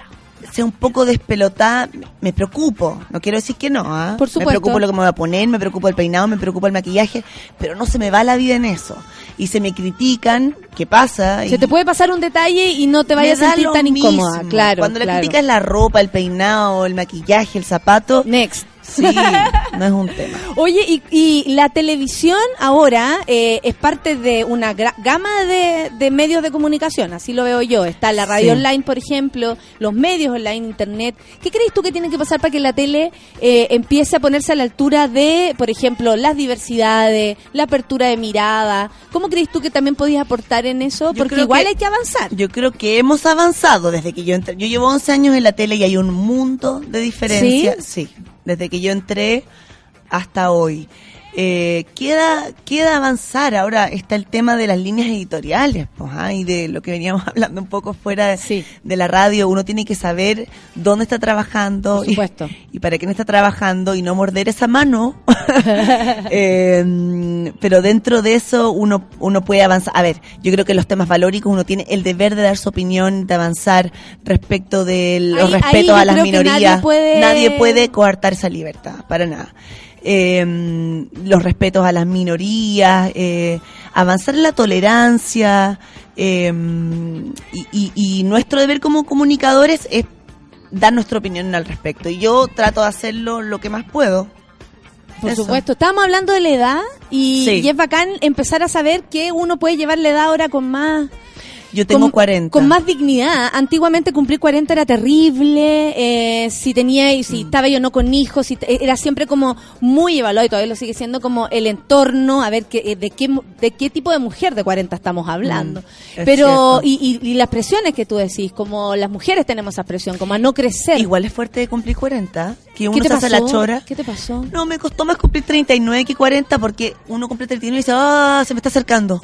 sea un poco despelotada. Me preocupo. No quiero decir que no. ¿ah? Por Me supuesto. preocupo lo que me voy a poner, me preocupo el peinado, me preocupa el maquillaje. Pero no se me va la vida en eso. Y se me critican. ¿Qué pasa? Se Y- te puede pasar un detalle y no te vayas me a sentir tan incómoda. mismo. Claro. Cuando la claro. crítica es la ropa, el peinado, el maquillaje, el zapato, Next. Sí, [LAUGHS] no es un tema. Oye, y, y la televisión ahora eh, es parte de una gama de, de medios de comunicación, así lo veo yo. Está la radio Sí. online, por ejemplo, los medios online, internet. ¿Qué crees tú que tiene que pasar para que la tele eh, empiece a ponerse a la altura de, por ejemplo, las diversidades, la apertura de mirada? ¿Cómo crees tú que también podías aportar en eso? Yo Porque igual que- hay que avanzar. Yo creo que hemos avanzado desde que yo entré. Yo llevo 11 años en la tele y hay un mundo de diferencia. Sí, desde que yo entré hasta hoy. Eh, queda, queda avanzar. Ahora está el tema de las líneas editoriales, pues, ah, y de lo que veníamos [LAUGHS] hablando un poco fuera de, Sí. de la radio. Uno tiene que saber dónde está trabajando Por y- supuesto. Y, para quién está trabajando y no morder esa mano. [LAUGHS] Eh, pero dentro de eso uno, uno puede avanzar. A ver, yo creo que los temas valóricos uno tiene el deber de dar su opinión, de avanzar respecto de los Ahí- ahí respetos yo a las que nadie minorías. puede- Nadie puede coartar esa libertad, para nada. Eh, los respetos a las minorías, eh, avanzar en la tolerancia eh, y, y- y nuestro deber como comunicadores es dar nuestra opinión al respecto. Y yo trato de hacerlo lo que más puedo. Por Eso. supuesto. Estábamos hablando de la edad y, Sí. y es bacán empezar a saber que uno puede llevar la edad ahora con más... Yo tengo con, 40. Con más dignidad. Antiguamente cumplir 40 era terrible. eh, si tenía, y Mm. si estaba yo no con hijos, si te- era siempre como muy evaluado y todavía lo sigue siendo como el entorno, a ver qué, eh, de, qué, de qué tipo de mujer de 40 estamos hablando. Mm, es Pero, y, y, y las presiones que tú decís, como las mujeres tenemos esa presión, como a no crecer. Igual es fuerte de cumplir 40, que ¿Qué uno te se pasó? hace la chora. ¿Qué te pasó? No, me costó más cumplir 39 que 40 porque uno cumple 39 y dice, ah, se me está acercando.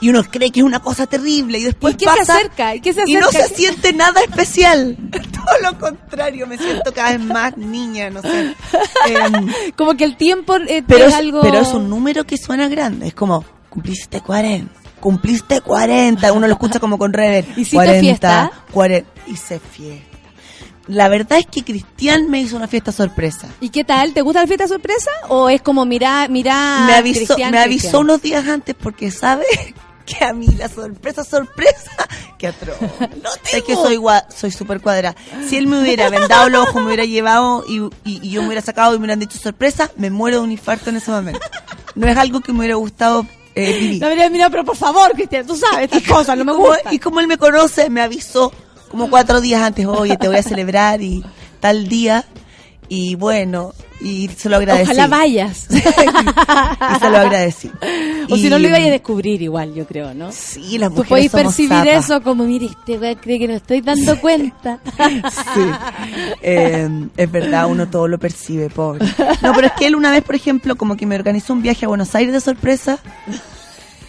Y uno cree que es una cosa terrible y después ¿Y qué se acerca? ¿Y qué se y no acerca? se siente nada especial. [LAUGHS] [LAUGHS] Todo lo contrario, me siento cada vez más niña, no sé. Em, [LAUGHS] Como que el tiempo eh, pero, es algo... pero es un número que suena grande. Es como, cumpliste 40. Cumpliste 40. Uno lo escucha como con rever. ¿Hiciste 40, fiesta? 40. Hice fiesta. La verdad es que Cristian me hizo una fiesta sorpresa. ¿Y qué tal? ¿Te gusta la fiesta sorpresa? ¿O es como mira, mira me avisó, Cristian, me avisó Cristian? unos días antes porque sabe que a mí la sorpresa, sorpresa, que atroz. No [LAUGHS] sé que soy gua- soy súper cuadrada. Si él me hubiera vendado los ojos, me hubiera llevado y, y- y yo me hubiera sacado y me hubieran dicho sorpresa, me muero de un infarto en ese momento. No es algo que me hubiera gustado eh, vivir. La verdad, mira, pero por favor, Cristian, tú sabes estas [LAUGHS] cosas, no me gusta. y como él me conoce, me avisó como cuatro días antes, oye, te voy a celebrar y tal día. Y bueno, y se lo agradecí. Ojalá vayas. [LAUGHS] y se lo agradecí. o si Y- no lo ibas a descubrir igual, yo creo, ¿no? Sí, las Tú mujeres podés somos percibir eso como, mire, este weón cree que no estoy dando cuenta. [LAUGHS] Sí. Eh, es verdad, uno todo lo percibe, pobre. No, pero es que él una vez, por ejemplo, como que me organizó un viaje a Buenos Aires de sorpresa.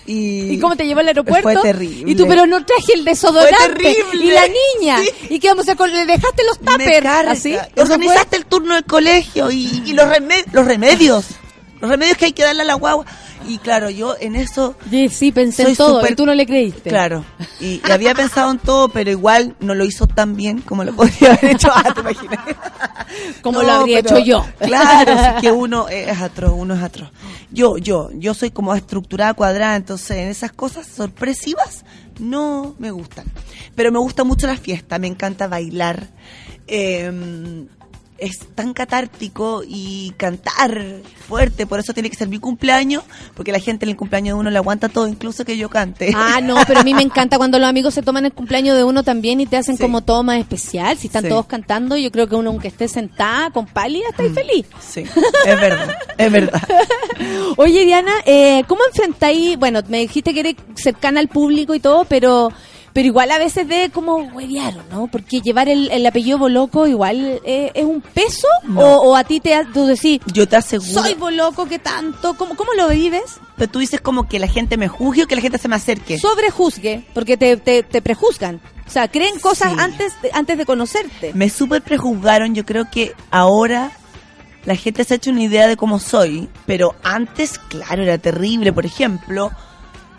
¿Y, ¿Y cómo te llevó al aeropuerto? Fue terrible. Y tú, pero no traje el desodorante. Fue terrible. Y la niña. Sí. ¿Y qué vamos a hacer? ¿Le dejaste los tuppers? ¿Así? ¿Eso Organizaste el turno del colegio y, y los, los remedios. [LAUGHS] Los remedios que hay que darle a la guagua. Y claro, yo en eso, Sí, sí, pensé en todo súper- y tú no le creíste. claro, y, y había pensado en todo, pero igual no lo hizo tan bien como lo podría haber hecho. Ah, te imaginas. Como No, lo habría pero- hecho yo. Claro, es que uno es atroz, uno es atroz. Yo, yo, yo soy como estructurada, cuadrada, entonces en esas cosas sorpresivas no me gustan. Pero me gusta mucho la fiesta, me encanta bailar. Eh, es tan catártico y cantar fuerte, por eso tiene que ser mi cumpleaños, porque la gente en el cumpleaños de uno le aguanta todo, incluso que yo cante. Ah, no, pero a mí me encanta cuando los amigos se toman el cumpleaños de uno también y te hacen Sí. como todo más especial. Si están Sí. todos cantando, yo creo que uno, aunque esté sentada con pálida, está ahí feliz. Sí, es verdad, es verdad. [LAUGHS] Oye, Diana, eh, ¿cómo enfrentáis? Bueno, me dijiste que eres cercana al público y todo, pero pero igual a veces de como huevear, ¿no? Porque llevar el, el apellido Boloco igual eh, es un peso No. o, o a ti te ha- tú decís, Yo te aseguro. soy Boloco, ¿qué tanto? ¿Cómo, cómo lo vives? Pero tú dices como que la gente me juzgue o que la gente se me acerque. Sobrejuzgue, porque te, te, te prejuzgan. O sea, creen cosas Sí. antes, de, antes de conocerte. Me súper prejuzgaron, yo creo que ahora la gente se ha hecho una idea de cómo soy, pero antes, claro, era terrible, por ejemplo,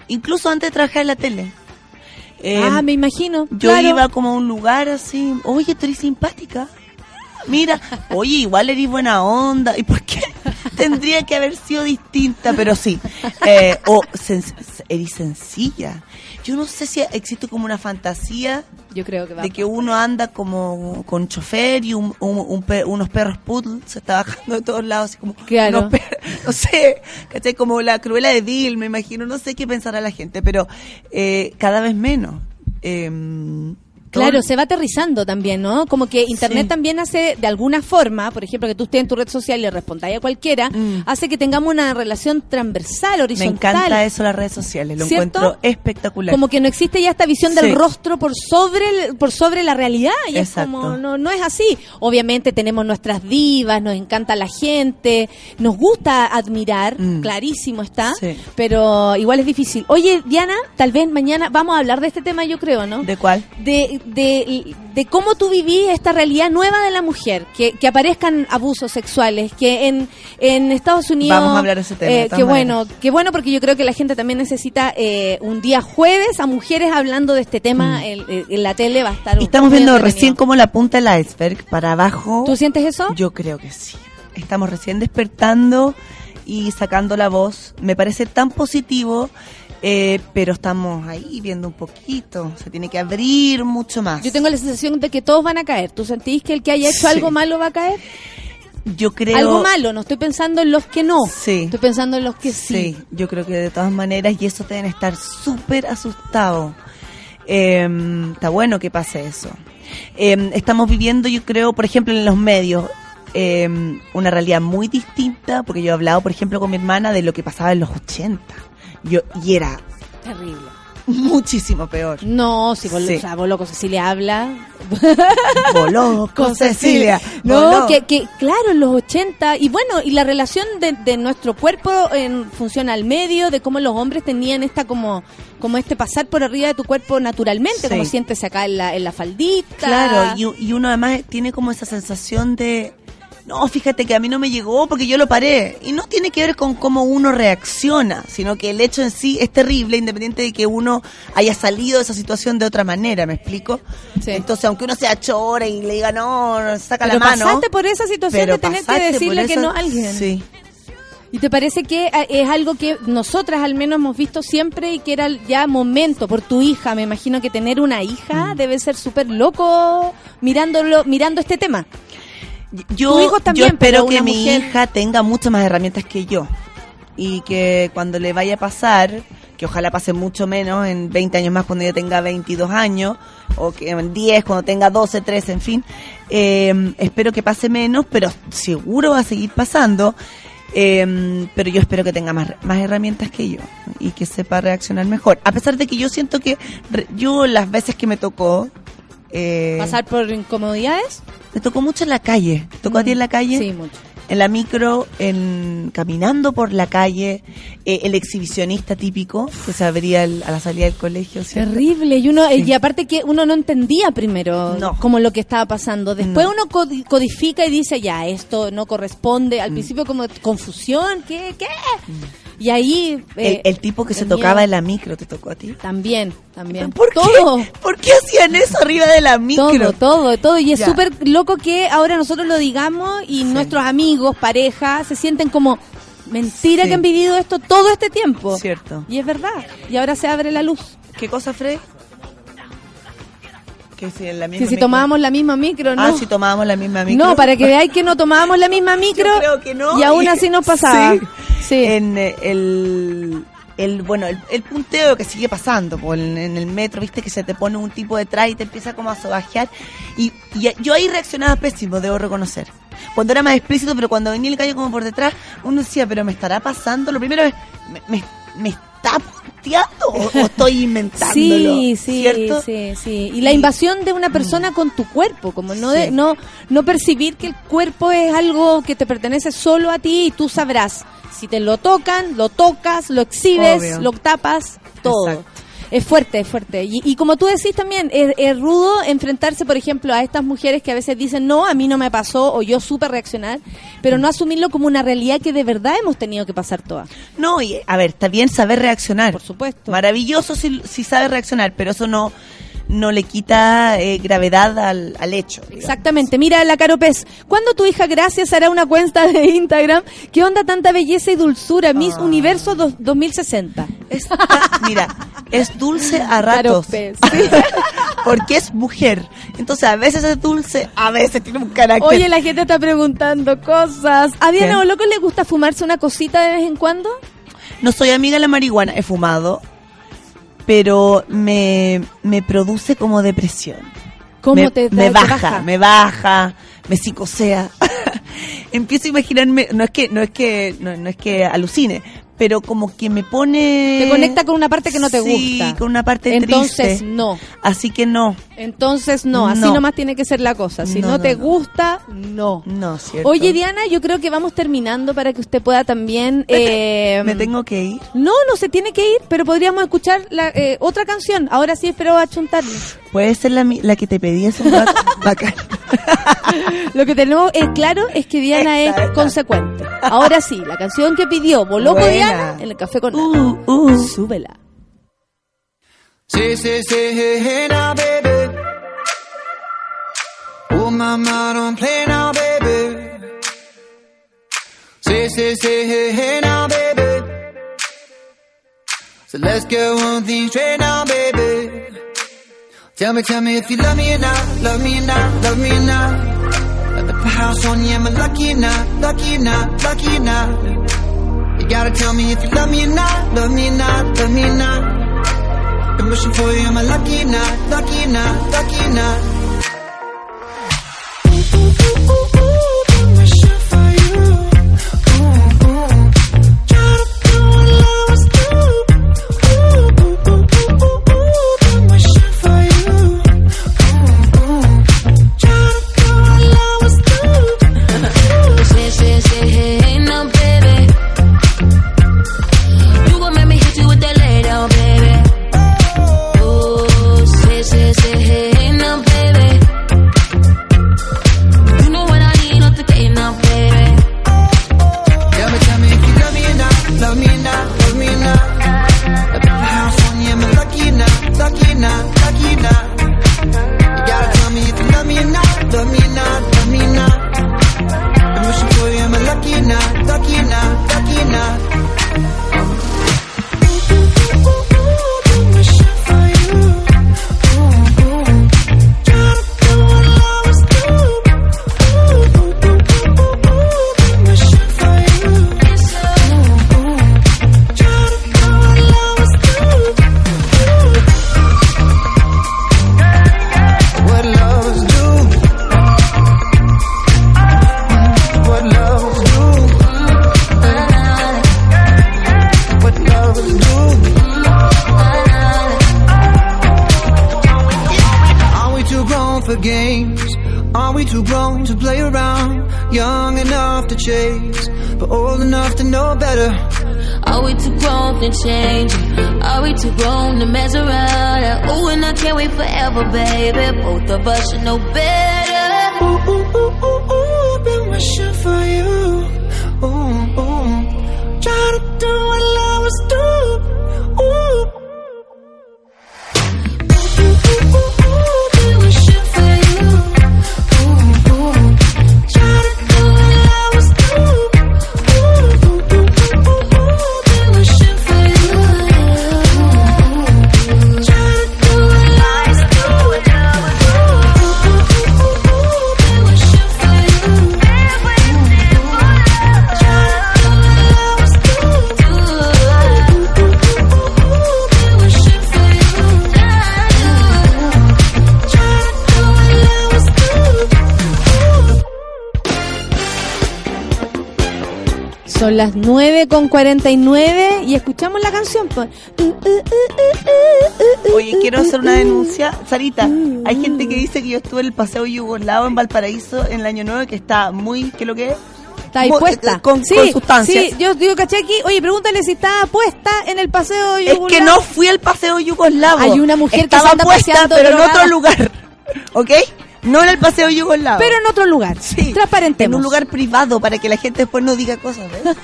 incluso antes de trabajar en la tele. Eh, ah, me imagino. yo claro. iba como a un lugar así, oye, tú eres simpática. Mira, [LAUGHS] oye, igual eres buena onda. ¿Y por qué [LAUGHS] tendría que haber sido distinta? Pero sí. Eh, o sen- eres sencilla. Yo no sé si existe como una fantasía Yo creo que va. de que uno anda como con chofer y un- un- un pe- unos perros poodle se está bajando de todos lados, así como Claro. per- [LAUGHS] no sé, ¿cachai? Como la cruela de Bill, me imagino, no sé qué pensará la gente, pero eh, cada vez menos. Em, Claro, se va aterrizando también, ¿no? Como que Internet Sí. también hace, de alguna forma, por ejemplo, que tú estés en tu red social y le respondáis a cualquiera, Mm. hace que tengamos una relación transversal, me horizontal. encanta eso las redes sociales, lo ¿Cierto? encuentro espectacular. Como que no existe ya esta visión del rostro por sobre el- por sobre la realidad. Y es Exacto. como, no, no es así. Obviamente tenemos nuestras divas, nos encanta la gente, nos gusta admirar, Mm. clarísimo está, Sí. pero igual es difícil. Oye, Diana, tal vez mañana vamos a hablar de este tema, yo creo, ¿no? ¿De cuál? de, de, de cómo tú vivís esta realidad nueva de la mujer, que, que aparezcan abusos sexuales, que en, en Estados Unidos... Vamos a hablar de ese tema, Eh, qué bueno, qué bueno porque yo creo que la gente también necesita eh, un día jueves a mujeres hablando de este tema en, en la tele, va a estar... Mm. Estamos viendo entretenido. recién como la punta del iceberg para abajo. ¿Tú sientes eso? Yo creo que sí. Estamos recién despertando y sacando la voz. Me parece tan positivo, eh, pero estamos ahí viendo un poquito. Se tiene que abrir mucho más. Yo tengo la sensación de que todos van a caer. ¿Tú sentís que el que haya hecho Sí. algo malo va a caer? Yo creo. Algo malo, no estoy pensando en los que no. Sí. Estoy pensando en los que sí. Sí, yo creo que de todas maneras, y eso deben estar súper asustados. Eh, está bueno que pase eso. Eh, estamos viviendo, yo creo, por ejemplo, en los medios, eh, una realidad muy distinta, porque yo he hablado, por ejemplo, con mi hermana de lo que pasaba en los 80. Yo, y era Terrible. muchísimo peor. No, si vos, Sí. o sea, vos loco Cecilia habla, Voló con Cecilia. No, que, que claro, en los 80, y bueno, y la relación de, de nuestro cuerpo en función al medio, de cómo los hombres tenían esta como como este pasar por arriba de tu cuerpo naturalmente, Sí. como sientes acá en la, en la faldita. Claro, y, y uno además tiene como esa sensación de, no, fíjate que a mí no me llegó porque yo lo paré. Y no tiene que ver con cómo uno reacciona, sino que el hecho en sí es terrible, independiente de que uno haya salido de esa situación de otra manera, ¿me explico? Sí. Entonces, aunque uno sea chora y le diga, no, saca Pero la mano. pasaste por esa situación de tener que decirle que no a alguien. Sí. ¿Y te parece que eh, es algo que nosotras al menos hemos visto siempre y que era ya momento por tu hija? Me imagino que tener una hija Mm. debe ser súper loco mirándolo, mirando este tema. Yo, hijo también, yo espero pero que mi hija tenga muchas más herramientas que yo. Y que cuando le vaya a pasar, que ojalá pase mucho menos en 20 años más cuando ella tenga 22 años, o que en 10 cuando tenga 12, 13, en fin. eh, espero que pase menos, pero seguro va a seguir pasando. eh, pero yo espero que tenga más, más herramientas que yo y que sepa reaccionar mejor. A pesar de que yo siento que re- yo las veces que me tocó... eh, ¿Pasar por incomodidades? me tocó mucho en la calle. ¿Te ¿Tocó a ti en la calle? Sí, mucho. En la micro, en caminando por la calle, eh, el exhibicionista típico que se abría el- a la salida del colegio. ¿cierto? Terrible. Y uno, Sí. y aparte que uno no entendía primero No. como lo que estaba pasando. Después No. uno codi- codifica y dice, ya, esto no corresponde. Mm. Al principio como confusión, ¿qué? ¿Qué? Y ahí... El, eh, el tipo que se tocaba en la micro, ¿te tocó a ti? También, también. ¿Por qué? todo. ¿Por qué hacían eso arriba de la micro? Todo, todo, todo. Y es súper loco que ahora nosotros lo digamos y nuestros amigos, pareja, se sienten como mentira Sí. que han vivido esto todo este tiempo. Cierto. Y es verdad. Y ahora se abre la luz. ¿Qué cosa, Frey? Que si en la misma Que si micro. tomábamos la misma micro, ¿no? Ah, si tomábamos la misma micro. No, para que veáis que no tomábamos la misma [LAUGHS] micro. Yo creo que no. Y aún así nos [LAUGHS] pasaba. Sí. Sí. En eh, el, el bueno, el, el punteo que sigue pasando po, en, en el metro, viste que se te pone un tipo detrás y te empieza como a sobajear. Y, y yo ahí reaccionaba pésimo, debo reconocer. Cuando era más explícito, pero cuando venía el gallo como por detrás, uno decía, pero me estará pasando. Lo primero es, ¿me, me, me está punteando o, estoy inventándolo? Sí, sí, ¿Cierto? sí, sí. Y la invasión de una persona con tu cuerpo, como no de, no no percibir que el cuerpo es algo que te pertenece solo a ti y tú sabrás si te lo tocan, lo tocas, lo exhibes, Obvio. lo tapas, todo. Exacto. Es fuerte, es fuerte. Y, y como tú decís también, es, es rudo enfrentarse, por ejemplo, a estas mujeres que a veces dicen, no, a mí no me pasó, o yo supe reaccionar, pero no asumirlo como una realidad que de verdad hemos tenido que pasar todas. No, y a ver, está bien saber reaccionar. Por supuesto. Maravilloso si, si sabe reaccionar, pero eso no, no le quita eh, gravedad al, al hecho. digamos. Exactamente. Mira, la Caro Pez. ¿Cuándo tu hija Gracias hará una cuenta de Instagram? ¿Qué onda tanta belleza y dulzura? Miss Ah. Universo dos- 2060. Es- mira, es dulce a ratos. Pez. [LAUGHS] Porque es mujer. Entonces a veces es dulce, a veces tiene un carácter. Oye, la gente está preguntando cosas. ¿A Diana. Boloco le gusta fumarse una cosita de vez en cuando? No soy amiga de la marihuana, he fumado, pero me, me produce como depresión. ¿Cómo me, te, me te baja, me baja, me psicosea. [LAUGHS] Empiezo a imaginarme, no es que, no es que, no, no es que alucine, pero como que me pone. Te conecta con una parte que no te Sí, gusta. con una parte Entonces, triste. no. Así que no, Entonces, no. Así No. nomás tiene que ser la cosa. Si no, No, no, te gusta, no. no, cierto. Oye, Diana, yo creo que vamos terminando para que usted pueda también... eh, me tengo que ir. No, no se tiene que ir, pero podríamos escuchar la, eh, otra canción. Ahora sí espero achuntarle. Puede ser la, la que te pedí hace un rato. [LAUGHS] Lo que tenemos es claro es que Diana Esta, es esta. consecuente. Ahora sí, la canción que pidió Boloco Buena. Diana en el café con Nata. Uh, uh. Súbela. Say, say, say, hey, hey now, baby. Oh, mama, don't play now, baby. Say, say, say, hey, hey now, baby. So let's get one thing straight now, baby. Tell me, tell me if you love me or not, love me or not, love me or not. At the house on you, am I lucky or not, lucky or not, lucky or not? You gotta tell me if you love me or not, love me or not, love me or not. Been wishing for you, am I lucky or not, lucky or not, lucky or not? Say, 9 con 49 y escuchamos la canción. pues. Oye, quiero hacer una denuncia. Sarita, hay gente que dice que yo estuve en el paseo yugoslavo en Valparaíso en el año nuevo que está muy, ¿qué es lo que es? Está ahí puesta. con- sí, con sustancias. Sí, yo digo, caché aquí. Oye, pregúntale si está puesta en el paseo Es que yugoslavo. no fui al paseo yugoslavo. Hay una mujer que Estaba se anda puesta, pero en otro lugar. [LAUGHS] ¿Ok? No en el paseo yugoslavo. Pero en otro lugar. Sí, Transparentemos. En un lugar privado para que la gente después no diga cosas, ¿ves? [LAUGHS]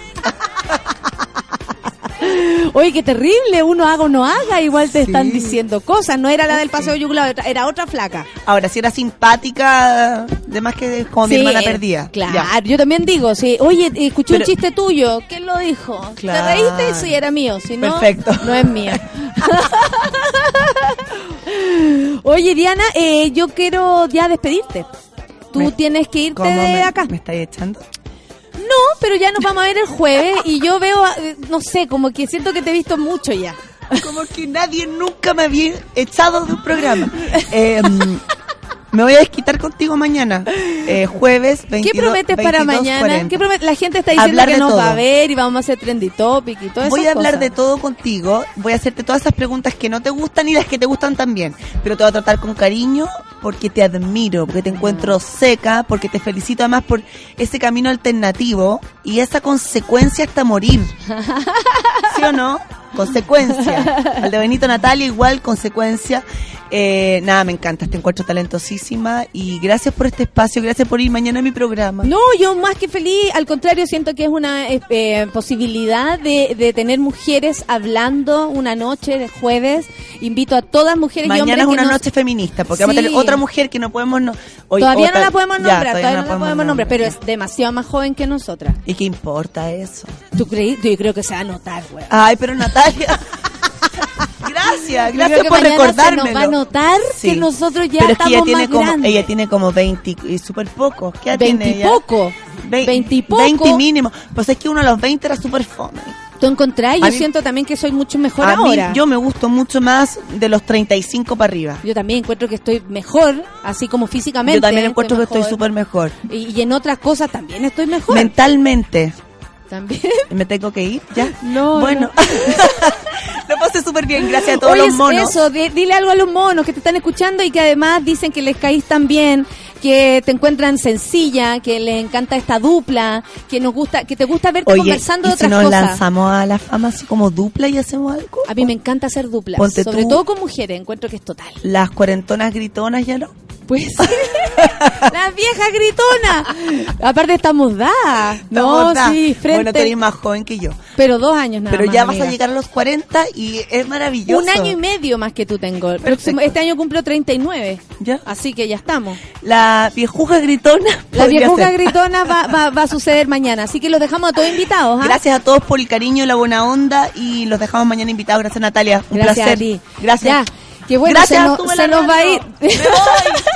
Oye, qué terrible. Uno haga o no haga. Igual te Sí. están diciendo cosas. No era la del paseo yugoslavo, era- otra flaca. Ahora, si era simpática, de más que como mi Sí, hermana eh, perdía. Claro, Ya. yo también digo, sí. Oye, escuché un Pero- chiste tuyo. ¿Quién lo dijo? Claro. ¿Te reíste? Sí, era mío. Si no, Perfecto. no es mío. [LAUGHS] Oye, Diana, eh, yo quiero ya despedirte. Tú Me- tienes que irte ¿Cómo de me, acá. ¿Me estáis echando? No, pero ya nos vamos a ver el jueves y yo veo, no sé, como que siento que te he visto mucho ya. Como que nadie nunca me había echado de un programa. [LAUGHS] Eh, me voy a desquitar contigo mañana. Eh, jueves 22, ¿Qué prometes para 22, mañana? 40. ¿Qué promet- La gente está diciendo Hablar que nos va todo. a ver y vamos a hacer trendy topic y todo eso. Voy a hablar de todo contigo, voy a hacerte todas esas preguntas que no te gustan y las que te gustan también, pero te voy a tratar con cariño porque te admiro, porque te encuentro seca, porque te felicito además por ese camino alternativo y esa consecuencia hasta morir. ¿Sí o no? Consecuencia. [LAUGHS] Al de Benito Natalia igual, consecuencia. Eh, nada, me encanta, te encuentro talentosísima y gracias por este espacio, gracias por ir mañana a mi programa. No, yo más que feliz, al contrario, siento que es una eh, eh, posibilidad de, de tener mujeres hablando una noche de jueves. Invito a todas mujeres y Mañana hombres es que una nos- noche feminista, porque vamos a tener Sí. otra mujer que no podemos... No, todavía otra- no la podemos ya, nombrar, todavía, no la podemos nombrar, nombrar. pero es demasiado más joven que nosotras. ¿Y qué importa eso? ¿Tú creí? Yo creo que se va a notar, güey. Ay, pero Natalia... [LAUGHS] gracias, gracias por recordármelo. Se nos va a notar Sí. que nosotros ya pero es que estamos ella tiene más como, grandes. ella tiene como 20 y súper poco. ¿Qué edad tiene ella? Veintipoco. Ve- Veintipoco. 20 mínimo. Pues es que uno a los 20 era súper fome. ¿Tú encontrás? Yo mí- siento también que soy mucho mejor a mí, ahora. yo me gusto mucho más de los 35 para arriba. Yo también encuentro que estoy mejor, así como físicamente. Yo también encuentro que estoy súper mejor. Y, y en otras cosas también estoy mejor. Mentalmente. También. [LAUGHS] ¿Me tengo que ir? ¿Ya? No, Bueno. [LAUGHS] Lo pasé súper bien. Gracias a todos Oye, los monos. eso, di- dile algo a los monos que te están escuchando y que además dicen que les caís tan bien, que te encuentran sencilla, que les encanta esta dupla, que nos gusta, que te gusta verte Oye, conversando ¿y de si otras nos cosas. lanzamos a la fama así como dupla y hacemos algo? A mí me encanta hacer duplas, Ponte sobre tú. todo con mujeres, encuentro que es total. Las cuarentonas gritonas ya no. Pues [LAUGHS] la vieja gritona. Aparte estamos dadas. No, da. sí, frente. Bueno, tú eres más joven que yo. Pero dos años nada Pero más, ya vas a llegar a los 40 y es maravilloso. Un año y medio más que tú tengo. Próximo- este año cumplo 39. ¿Ya? Así que ya estamos. La viejuja gritona. La viejuja ser. gritona va, va, va a [LAUGHS] suceder mañana. Así que los dejamos a todos invitados. ¿ah? Gracias a todos por el cariño la buena onda y los dejamos mañana invitados. Gracias Natalia. Un Gracias placer. a ti. Gracias. Ya, que bueno, Gracias, se, estuve se nos va a ir. Me voy.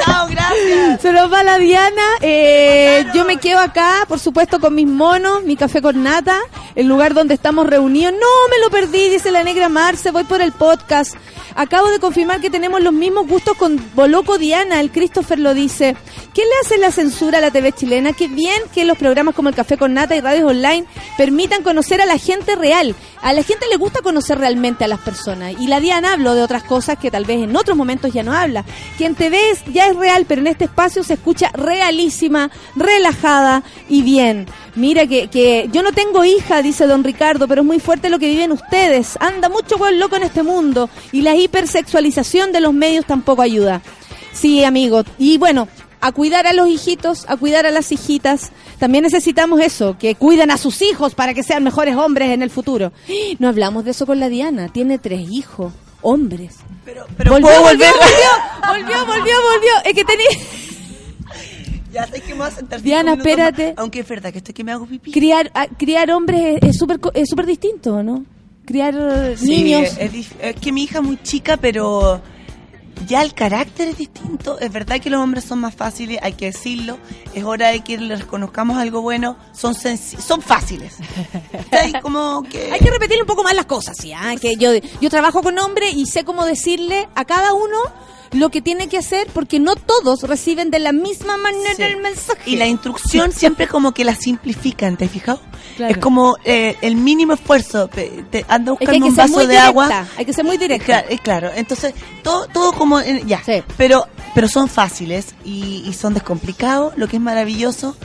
Chao, gracias. [LAUGHS] Se nos va la Diana. Eh, yo me quedo acá, por supuesto, con mis monos, mi café con nata, el lugar donde estamos reunidos. No, me lo perdí, dice la negra Marce, voy por el podcast. Acabo de confirmar que tenemos los mismos gustos con Boloco Diana, el Christopher lo dice. ¿Qué le hace la censura a la TV chilena? Qué bien que los programas como el Café con Nata y radios online permitan conocer a la gente real. A la gente le gusta conocer realmente a las personas. Y la Diana habló de otras cosas que tal vez en otros momentos ya no habla. Que en TV es- ya es real, pero en este espacio se escucha realísima, relajada y bien. Mira que, que yo no tengo hija, dice don Ricardo, pero es muy fuerte lo que viven ustedes. Anda mucho buen loco en este mundo y la hipersexualización de los medios tampoco ayuda. Sí, amigo. Y bueno, a cuidar a los hijitos, a cuidar a las hijitas. También necesitamos eso, que cuiden a sus hijos para que sean mejores hombres en el futuro. [GASPS] No hablamos de eso con la Diana, tiene tres hijos, hombres. Pero, pero volvió, puedo volvió, volvió, volvió, volvió, volvió. Es que tenía Ya sé que me voy a sentar Diana, más, espérate. Aunque es verdad que estoy que me hago pipí. criar a- criar hombres es- es súper es súper distinto, ¿no? Criar Sí, niños. Es, dif- es que mi hija es muy chica, pero ya el carácter es distinto. Es verdad que los hombres son más fáciles, hay que decirlo. Es hora de que les reconozcamos algo bueno. Son son fáciles. [LAUGHS] Hay como que... Hay que repetir un poco más las cosas, ¿sí? ah? Que yo, yo trabajo con hombres y sé cómo decirle a cada uno lo que tiene que hacer porque no todos reciben de la misma manera Sí. el mensaje. Y la instrucción siempre como que la simplifican, ¿te has fijado? Claro. Es como eh, el mínimo esfuerzo. Te anda Es que buscando que un vaso de directa, agua. hay que ser muy directa. Claro, eh, claro. entonces todo, todo como en- ya, Sí. pero pero son fáciles y, y son descomplicados, lo que es maravilloso.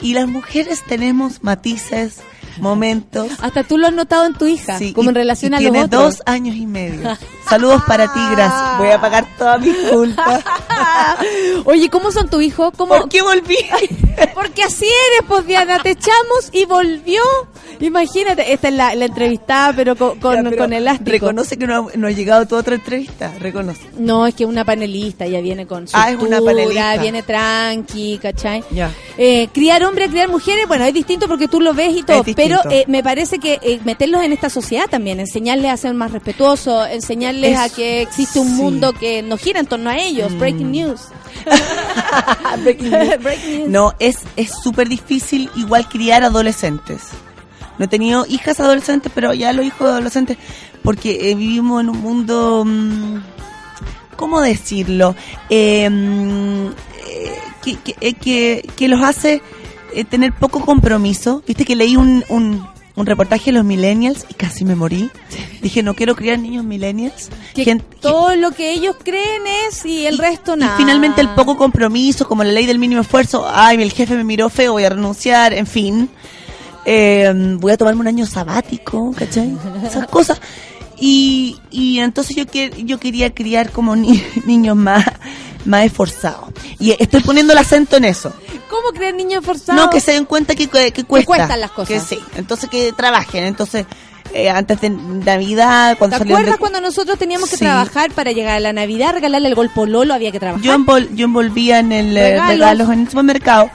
Y las mujeres tenemos matices, momentos. Hasta tú lo has notado en tu hija, Sí, como y- en relación y a los tiene otros. dos años y medio. Saludos para ti, gracias. Voy a pagar todas mis culpas. [LAUGHS] Oye, ¿cómo son tu hijo? ¿Cómo? ¿Por qué volví? [LAUGHS] Porque así eres, pues Diana, te echamos y volvió. Imagínate, esta es la, la entrevistada, pero con, con, Ya, pero con elástico. Reconoce que no ha, no ha llegado tu otra entrevista. Reconoce. No, es que una panelista, ya viene con Ah, es una panelista. viene tranqui, ¿cachai? Ya. Eh, criar hombres, criar mujeres, bueno, es distinto porque tú lo ves y todo. Pero eh, me parece que eh, meterlos en esta sociedad también, enseñarles a ser más respetuosos, enseñarles Es- a que existe un sí. Mm. mundo que no gira en torno a ellos, breaking news. [LAUGHS] Breaking news. [LAUGHS] Breaking news. No, es es súper difícil igual criar adolescentes. No he tenido hijas adolescentes, pero ya los hijos adolescentes, porque eh, vivimos en un mundo, mm, ¿cómo decirlo? Eh, mm, eh, que, que, eh, que, que los hace eh, tener poco compromiso. Viste que leí un, un, un reportaje de los millennials y casi me morí. Dije, no quiero criar niños millennials. Que Gen- todo lo que ellos creen es y el resto nada. y finalmente el poco compromiso, como la ley del mínimo esfuerzo, ay, el jefe me miró feo, voy a renunciar, en fin. Eh, voy a tomarme un año sabático, ¿cachai? Esas cosas. Y, y entonces yo, que, yo quería criar como ni- [LAUGHS] niños más, más esforzados. Y estoy poniendo el acento en eso. ¿Cómo crear niños forzados? No, que se den cuenta que, que, que cuesta. cuestan las cosas. Que sí. Entonces que trabajen. Entonces, eh, antes de Navidad, cuando ¿Te acuerdas de- cuando nosotros teníamos que Sí. trabajar para llegar a la Navidad, regalarle el golpe Lolo, había que trabajar? Yo, envol- yo envolvía en el eh, Regalos. regalos. en el supermercado.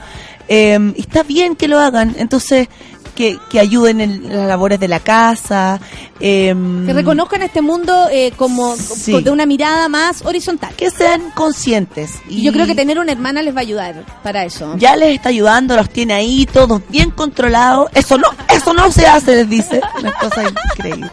Eh, está bien que lo hagan. Entonces, que, que ayuden en las labores de la casa. eh, que reconozcan este mundo eh, como Sí. con- de una mirada más horizontal. que sean conscientes. Y yo creo que tener una hermana les va a ayudar para eso. ya les está ayudando, los tiene ahí, todos bien controlados. Eso no, eso no se hace, les dice. Una cosa increíble.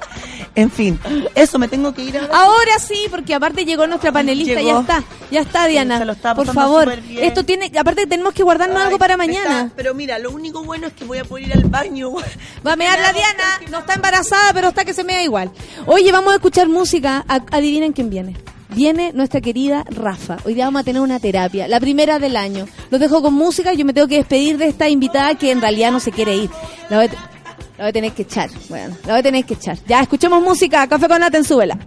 En fin, eso me tengo que ir ahora. Ahora sí, porque aparte llegó nuestra panelista, Llegó. ya está, ya está Diana. Se lo está Por favor, bien. esto tiene, aparte tenemos que guardarnos algo para mañana. está- pero mira, lo único bueno es que voy a poder ir al baño. [LAUGHS] Va a mear la Diana, no está embarazada, pero está que se mea igual. Oye, vamos a escuchar música. A- adivinen quién viene. Viene nuestra querida Rafa. Hoy día vamos a tener una terapia, la primera del año. Los dejo con música. Yo me tengo que despedir de esta invitada que en realidad no se quiere ir. La la voy a tener que echar. Bueno, la voy a tener que echar. Ya, escuchemos música. Café con Nata súbela.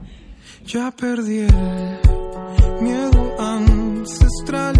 Ya perdí el miedo ancestral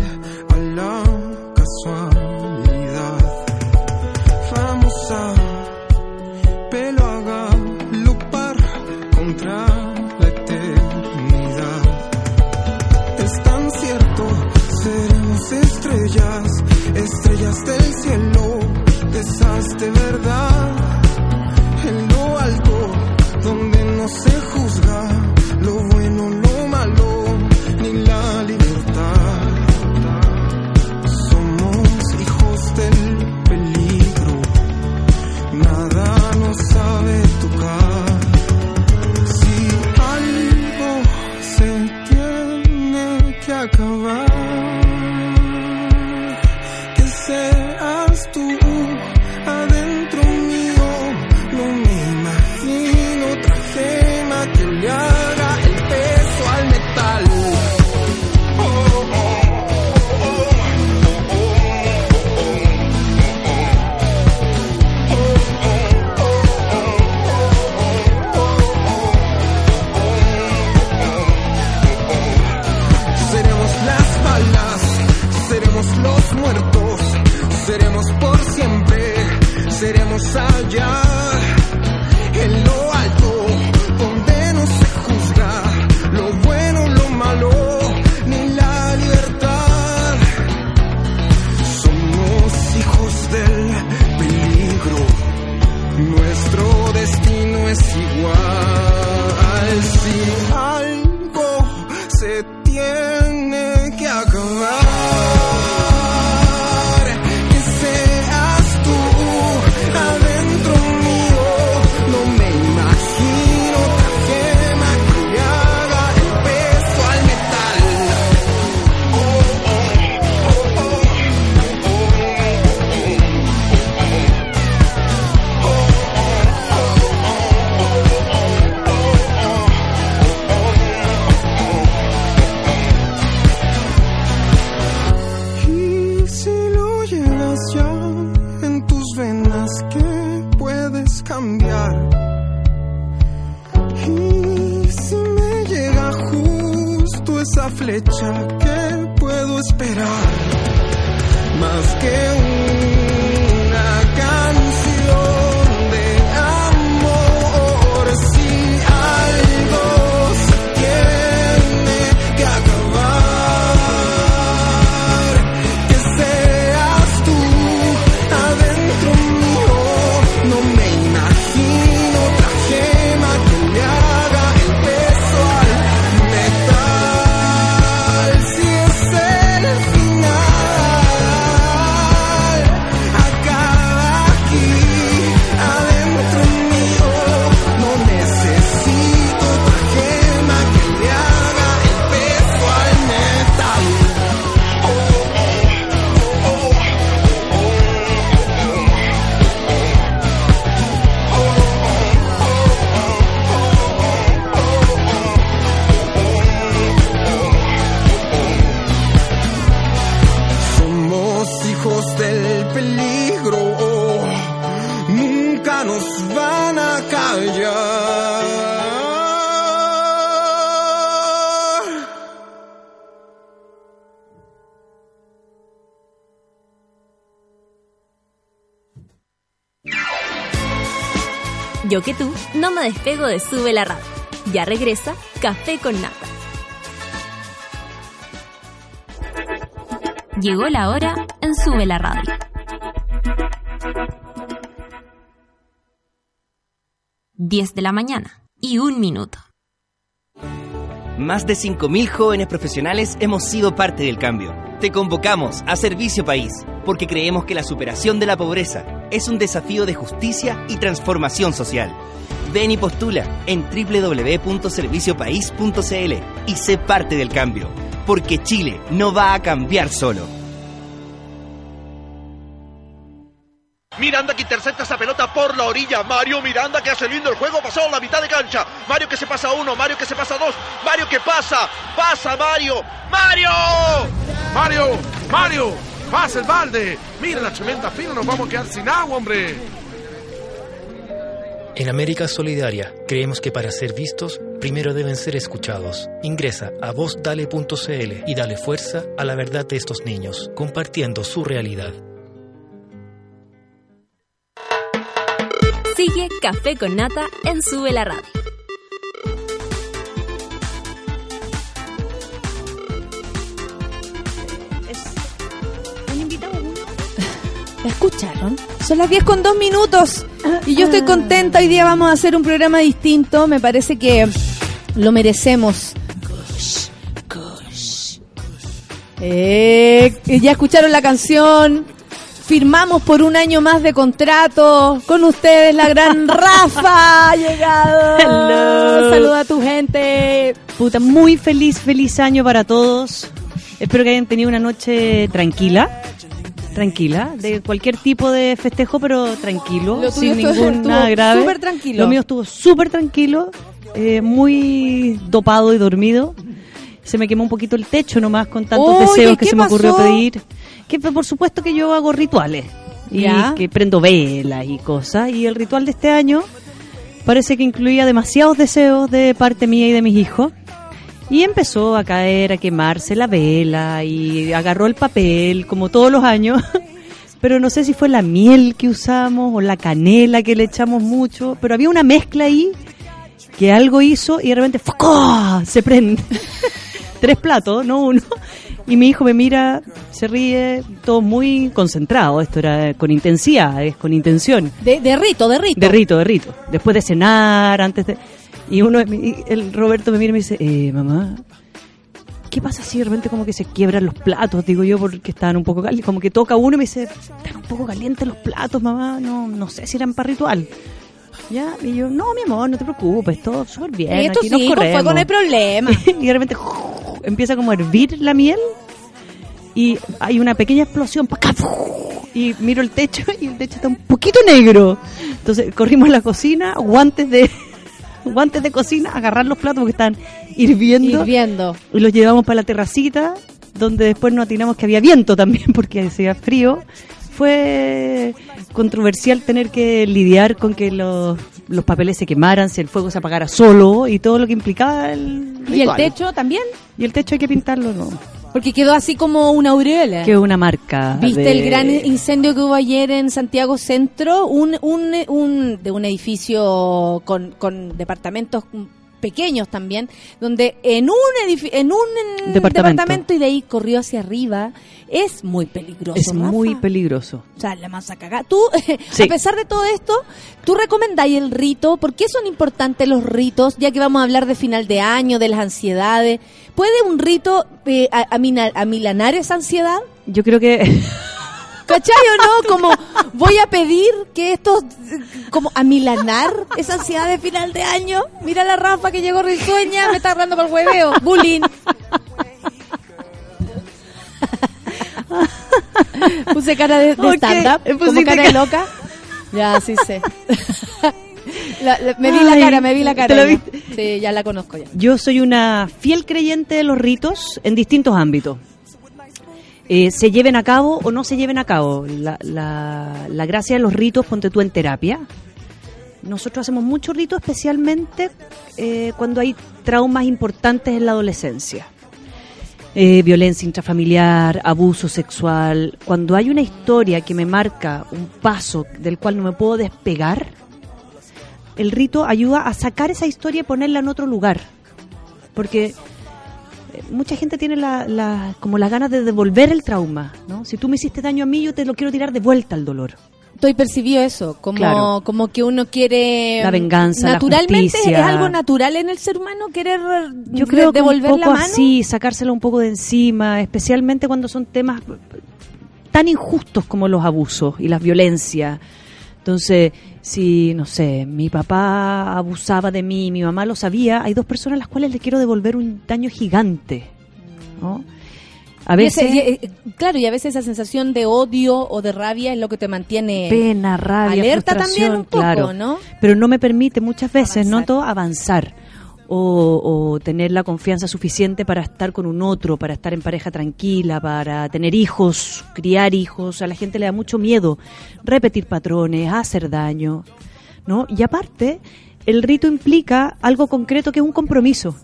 despego de Sube la Radio. Ya regresa Café con Nata. Llegó la hora en Sube la Radio. Diez de la mañana y un minuto. Más de 5.000 jóvenes profesionales hemos sido parte del cambio. Te convocamos a Servicio País, porque creemos que la superación de la pobreza es un desafío de justicia y transformación social. Ven y postula en www.serviciopaís.cl y sé parte del cambio, porque Chile no va a cambiar solo. Miranda que intercepta esa pelota por la orilla. Mario Miranda que hace lindo el juego. Pasó la mitad de cancha. Mario que se pasa uno. Mario que se pasa dos. Mario que pasa. Pasa Mario. ¡Mario! Mario, Mario, pasa el balde. Mira la tremenda fila, nos vamos a quedar sin agua, hombre. En América Solidaria creemos que para ser vistos, primero deben ser escuchados. Ingresa a vozdale.cl y dale fuerza a la verdad de estos niños, compartiendo su realidad. Sigue Café con Nata en Sube la Radio. ¿La escucharon? Son las 10 con 2 minutos. Y yo estoy contenta. Hoy día vamos a hacer un programa distinto. Me parece que lo merecemos. Eh, ya escucharon la canción. Firmamos por un año más de contrato. Con ustedes, la gran [LAUGHS] Rafa ha llegado. Hello. Saluda a tu gente. Puta, muy feliz, feliz año para todos. Espero que hayan tenido una noche tranquila. Tranquila, de cualquier tipo de festejo, pero tranquilo, Lo sin ningún estuvo nada grave. súper tranquilo. Lo mío estuvo súper tranquilo, eh, muy dopado y dormido. Se me quemó un poquito el techo nomás con tantos Oye, deseos que ¿qué se me ocurrió pedir. Que por supuesto que yo hago rituales y Ya. que prendo velas y cosas. Y el ritual de este año parece que incluía demasiados deseos de parte mía y de mis hijos. Y empezó a caer, a quemarse la vela y agarró el papel, como todos los años. [LAUGHS] pero no sé si fue la miel que usamos o la canela que le echamos mucho, pero había una mezcla ahí que algo hizo y de repente ¡fucó! se prende. [LAUGHS] Tres platos, no uno. Y mi hijo me mira, se ríe, todo muy concentrado. Esto era con intensidad, es con intención. De, de rito, de rito. De rito, de rito. Después de cenar, antes de... Y uno, el Roberto me mira y me dice, eh, mamá, ¿qué pasa si de repente como que se quiebran los platos? Digo yo, porque estaban un poco calientes. Como que toca uno y me dice, están un poco calientes los platos, mamá. No, no sé si eran para ritual. Ya, y yo, no, mi amor, no te preocupes, todo súper bien. Y esto aquí nos sí, pues, fue corremos". con el problema. [LAUGHS] y de repente [LAUGHS] empieza como a hervir la miel y hay una pequeña explosión [LAUGHS] y miro el techo y el techo está un poquito negro. Entonces corrimos a la cocina, guantes de guantes de cocina, agarrar los platos porque están hirviendo Hirviendo. y los llevamos para la terracita donde después nos atinamos que había viento también [LAUGHS] porque hacía frío. Fue controversial tener que lidiar con que los, los papeles se quemaran, si el fuego se apagara solo y todo lo que implicaba el ¿Y el techo también? Y el techo hay que pintarlo, ¿no? Porque quedó así como una aureola. Que una marca. ¿Viste de- el gran incendio que hubo ayer en Santiago Centro? Un, un, un, de un edificio con, con departamentos pequeños también, donde en un en un en Departamento. departamento y de ahí corrió hacia arriba. Es muy peligroso. Es Rafa. muy peligroso. O sea, la masa cagada. Tú, [LAUGHS] Sí. a pesar de todo esto, ¿tú recomendáis el rito? ¿Por qué son importantes los ritos? Ya que vamos a hablar de final de año, de las ansiedades. ¿Puede un rito eh, a- amilanar esa ansiedad? Yo creo que ¿Cachai o no? Como voy a pedir que esto, como amilanar esa ansiedad de final de año. Mira la Rafa que llegó risueña, me está agarrando por el hueveo. Bullying. Puse cara de, stand-up, como pusiste cara de loca. Ya, sí sé. La- la- me vi la cara, me vi la cara. ¿te? Sí, ya la conozco ya. yo soy una fiel creyente de los ritos en distintos ámbitos. Eh, se lleven a cabo o no se lleven a cabo. La, la- la gracia de los ritos, ponte tú en terapia. Nosotros hacemos muchos ritos, especialmente eh, cuando hay traumas importantes en la adolescencia. Eh, violencia intrafamiliar, abuso sexual. Cuando hay una historia que me marca un paso del cual no me puedo despegar, el rito ayuda a sacar esa historia y ponerla en otro lugar. Porque mucha gente tiene la, la- como las ganas de devolver el trauma. ¿no? Si tú me hiciste daño a mí, yo te lo quiero tirar de vuelta al dolor. Estoy percibido eso, como, Claro. como que uno quiere... La venganza, la Naturalmente es algo natural en el ser humano querer Yo de- creo que devolver un la poco mano. así, sacárselo un poco de encima, especialmente cuando son temas tan injustos como los abusos y las violencias. Entonces, si, no sé, mi papá abusaba de mí, mi mamá lo sabía, hay dos personas a las cuales le quiero devolver un daño gigante. ¿no? A Y ese- veces, y, eh, claro, y a veces esa sensación de odio o de rabia es lo que te mantiene pena, rabia, alerta también un poco, claro. ¿no? Pero no me permite muchas veces, no todo avanzar o, tener la confianza suficiente para estar con un otro, para estar en pareja tranquila, para tener hijos, criar hijos. A la gente le da mucho miedo repetir patrones, hacer daño, ¿no? Y aparte, el rito implica algo concreto que es un compromiso.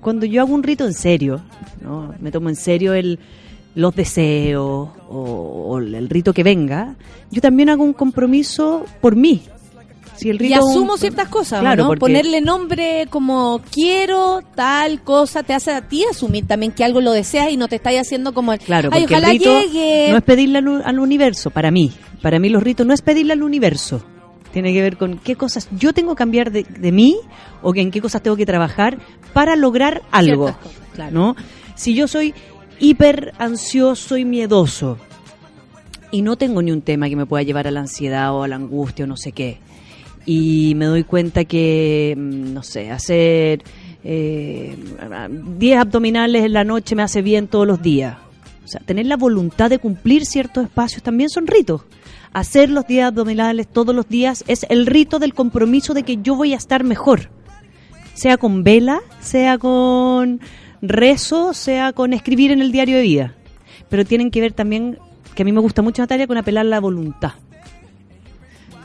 Cuando yo hago un rito en serio, ¿no? me tomo en serio el, los deseos o, o el rito que venga, yo también hago un compromiso por mí. Si el Y asumo ciertas cosas, Claro, ¿no? porque- Ponerle nombre como quiero tal cosa te hace a ti asumir también que algo lo deseas y no te estáis haciendo como el, Claro, ay, ojalá el rito llegue. no es pedirle al, universo, para mí. Para mí los ritos no es pedirle al universo. Tiene que ver con qué cosas yo tengo que cambiar de, de mí o en qué cosas tengo que trabajar para lograr algo. Ciertas cosas, claro. ¿no? Si yo soy hiper ansioso y miedoso y no tengo ni un tema que me pueda llevar a la ansiedad o a la angustia o no sé qué, y me doy cuenta que, mm, no sé, hacer eh, 10 abdominales en la noche me hace bien todos los días. O sea, tener la voluntad de cumplir ciertos espacios también son ritos. Hacer los 10 abdominales todos los días es el rito del compromiso de que yo voy a estar mejor. Sea con vela, sea con rezo, sea con escribir en el diario de vida. Pero tienen que ver también, que a mí me gusta mucho Natalia, con apelar la voluntad.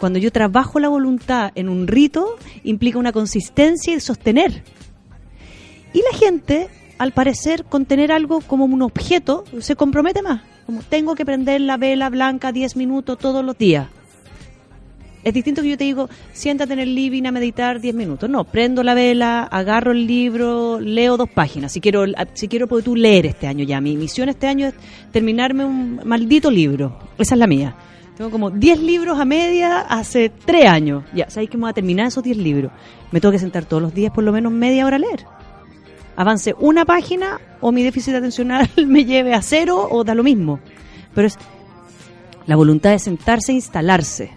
Cuando yo trabajo la voluntad en un rito, implica una consistencia y sostener. Y la gente, al parecer, con tener algo como un objeto, se compromete más. como, tengo que prender la vela blanca 10 minutos todos los días. Es distinto que yo te digo, siéntate en el living a meditar 10 minutos. No, prendo la vela, agarro el libro, leo dos páginas. Si quiero, si quiero poder tú leer este año ya. Mi misión este año es terminarme un maldito libro. Esa es la mía. Tengo como 10 libros a media hace 3 años. Ya, sabéis que me voy a terminar esos 10 libros. Me tengo que sentar todos los días por lo menos media hora a leer. Avance una página o mi déficit atencional [LAUGHS] me lleve a cero o da lo mismo. Pero es la voluntad de sentarse e instalarse.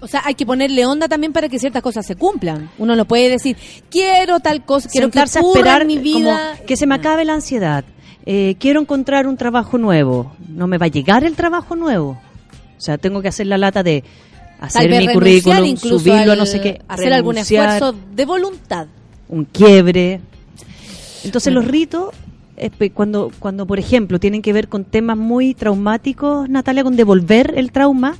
O sea, hay que ponerle onda también para que ciertas cosas se cumplan. Uno no puede decir, quiero tal cosa, quiero que sentarse a ocurra esperar mi vida. como que se me acabe la ansiedad. Eh, quiero encontrar un trabajo nuevo. No me va a llegar el trabajo nuevo. O sea, tengo que hacer la lata de hacer mi currículum, subirlo no sé qué, Hacer algún esfuerzo de voluntad. un quiebre. Entonces los ritos, cuando, cuando por ejemplo tienen que ver con temas muy traumáticos, Natalia, con devolver el trauma,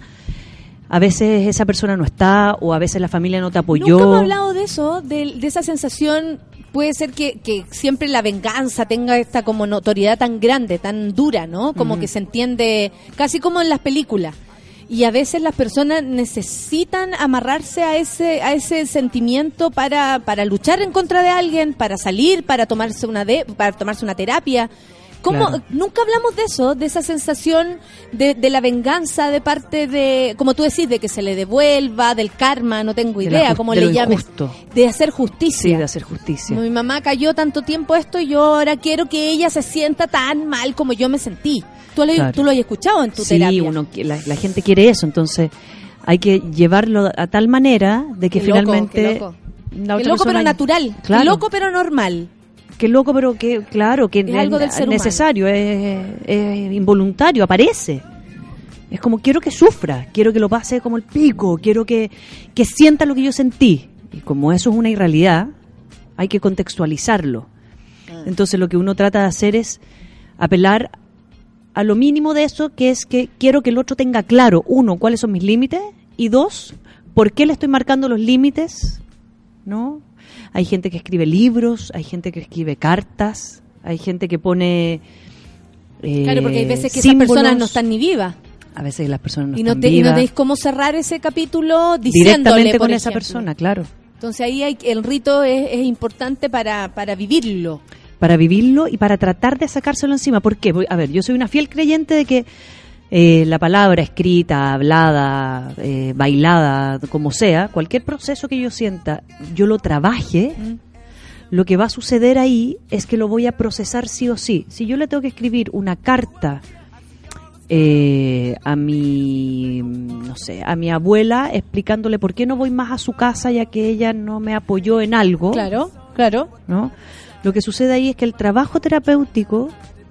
a veces esa persona no está o a veces la familia no te apoyó. Nunca hemos hablado de eso, de, de esa sensación. Puede ser que, que siempre la venganza tenga esta como notoriedad tan grande, tan dura, ¿no? Como que se entiende casi como en las películas. Y a veces las personas necesitan amarrarse a ese a ese sentimiento para, para luchar en contra de alguien, para salir, para tomarse una de, para tomarse una terapia. ¿Cómo? Claro. Nunca hablamos de eso, de esa sensación de, de la venganza de parte de, como tú decís, de que se le devuelva, del karma, no tengo idea de le llames. injusto. De hacer justicia. Sí, de hacer justicia. Mi mamá cayó tanto tiempo esto y yo ahora quiero que ella se sienta tan mal como yo me sentí. Tú lo, Claro. tú lo has escuchado en tu sí, terapia. uno, qui- la, la gente quiere eso, entonces hay que llevarlo a tal manera de que Qué loco, finalmente qué loco. la otra loco pero natural. Claro. Loco pero normal. Qué loco, pero que claro, que Es algo del ser humano. necesario, es, es involuntario, aparece. Es como quiero que sufra, quiero que lo pase como el pico, quiero que, que sienta lo que yo sentí. Y como eso es una irrealidad, hay que contextualizarlo. Ah. Entonces lo que uno trata de hacer es apelar a lo mínimo de eso, que es que quiero que el otro tenga claro, uno, cuáles son mis límites, y dos, por qué le estoy marcando los límites, ¿no? Hay gente que escribe libros, hay gente que escribe cartas, hay gente que pone... eh, Claro, porque hay veces que símbolos. esas personas no están ni vivas. A veces las personas no y no, están te, y no vivas. tenéis cómo cerrar ese capítulo diciéndole, directamente por con esa persona, claro. Entonces ahí hay, el rito es, es importante para, para vivirlo. para vivirlo y para tratar de sacárselo encima. ¿Por qué? A ver, yo soy una fiel creyente de que eh, la palabra escrita, hablada, eh, bailada, como sea, cualquier proceso que yo sienta, yo lo trabaje, lo que va a suceder ahí es que lo voy a procesar sí o sí. Si yo le tengo que escribir una carta eh, a mi, no sé, a mi abuela explicándole por qué no voy más a su casa ya que ella no me apoyó en algo. Claro, claro. ¿no? Lo que sucede ahí es que el trabajo terapéutico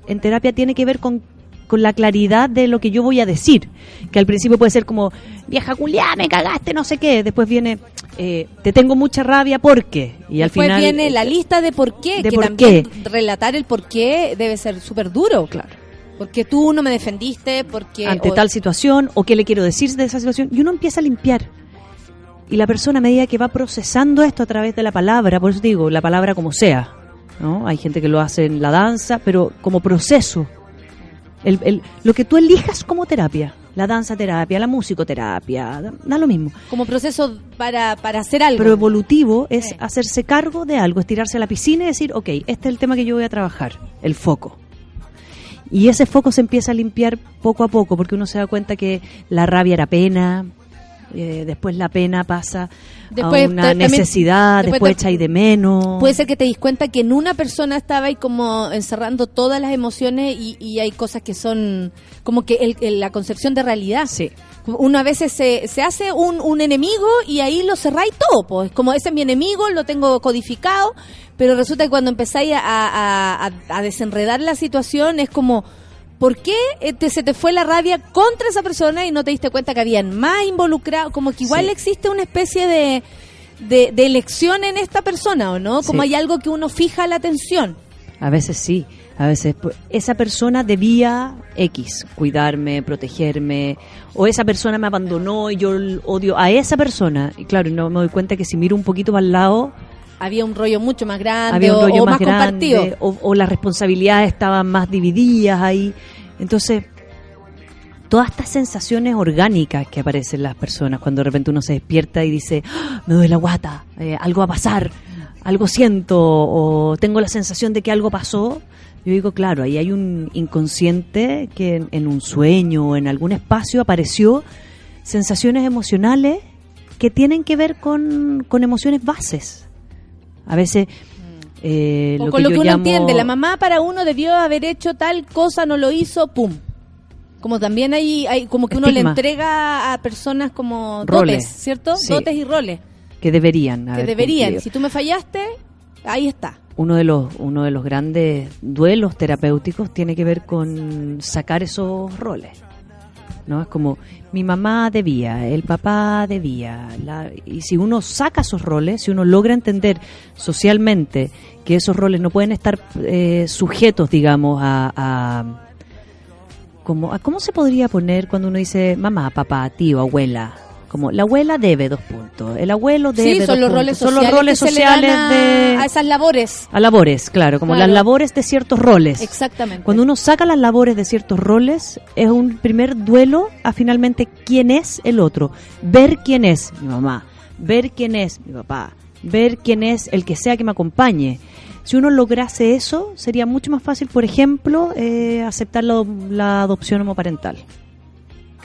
en terapia tiene que ver con, con la claridad de lo que yo voy a decir. Que al principio puede ser como, vieja culiá, me cagaste, no sé qué. Después viene, eh, te tengo mucha rabia porque. Y al Después final. viene eh, la lista de por qué, de que por también relatar el por qué debe ser súper duro. Claro. Porque tú no me defendiste, porque... ante o- tal situación o qué le quiero decir de esa situación y uno empieza a limpiar y la persona a medida que va procesando esto a través de la palabra por eso digo la palabra como sea no hay gente que lo hace en la danza pero como proceso el, el- lo que tú elijas como terapia la danza terapia la musicoterapia da, da lo mismo Como proceso para, para hacer algo. pero evolutivo es Sí. hacerse cargo de algo, estirarse a la piscina y decir, ok, este es el tema que yo voy a trabajar, el foco. Y ese foco se empieza a limpiar poco a poco, porque uno se da cuenta que la rabia era pena, eh, después la pena pasa Después a una necesidad, después después, echáis de menos. Puede ser que te dis cuenta que en una persona estaba ahí como encerrando todas las emociones y, y hay cosas que son como que el- el- la concepción de realidad. Sí. Uno a veces se, se hace un, un enemigo y ahí lo cerráis todo, pues como ese es mi enemigo, lo tengo codificado, pero resulta que cuando empezáis a, a- a- a desenredar la situación es como, ¿por qué eh, te- se te fue la rabia contra esa persona y no te diste cuenta que habían más involucrados? Como que igual Sí. existe una especie de, de, de elección en esta persona, ¿o no? Como Sí. hay algo que uno fija la atención. A veces sí, a veces esa persona debía X, cuidarme, protegerme, o esa persona me abandonó y yo odio a esa persona. Y claro, no me doy cuenta que si miro un poquito para el lado, había un rollo mucho más grande había un o, rollo o más, más, compartido. o las responsabilidades estaban más divididas ahí. Entonces, todas estas sensaciones orgánicas que aparecen en las personas cuando de repente uno se despierta y dice, "Ah, me duele la guata, eh, algo va a pasar, algo siento, o tengo la sensación de que algo pasó. Yo digo, claro, ahí hay un inconsciente que en, en un sueño o en algún espacio apareció sensaciones emocionales que tienen que ver con, con emociones bases. A veces eh, o lo con que lo que uno llamo- entiende, la mamá para uno debió haber hecho tal cosa, no lo hizo, pum. Como también hay, hay como que uno le entrega a personas como Roles. dotes, ¿cierto? Sí. Dotes y roles que deberían que deberían. cumplido. Si tú me fallaste, ahí está. Uno de los uno de los grandes duelos terapéuticos tiene que ver con sacar esos roles. ¿No? Es como mi mamá debía, el papá debía, la- y si uno saca esos roles, si uno logra entender socialmente que esos roles no pueden estar eh, sujetos, digamos, a, como a cómo se podría poner cuando uno dice mamá, papá, tío, abuela, como la abuela debe dos puntos, el abuelo debe Sí, dos son los puntos. roles son los roles que se le sociales dan a, de a esas labores. a labores, claro, como Claro. las labores de ciertos roles. Exactamente. Cuando uno saca las labores de ciertos roles, es un primer duelo a finalmente quién es el otro. Ver quién es mi mamá, ver quién es mi papá, ver quién es el que sea que me acompañe. Si uno lograse eso, sería mucho más fácil, por ejemplo, eh, aceptar la, la adopción homoparental.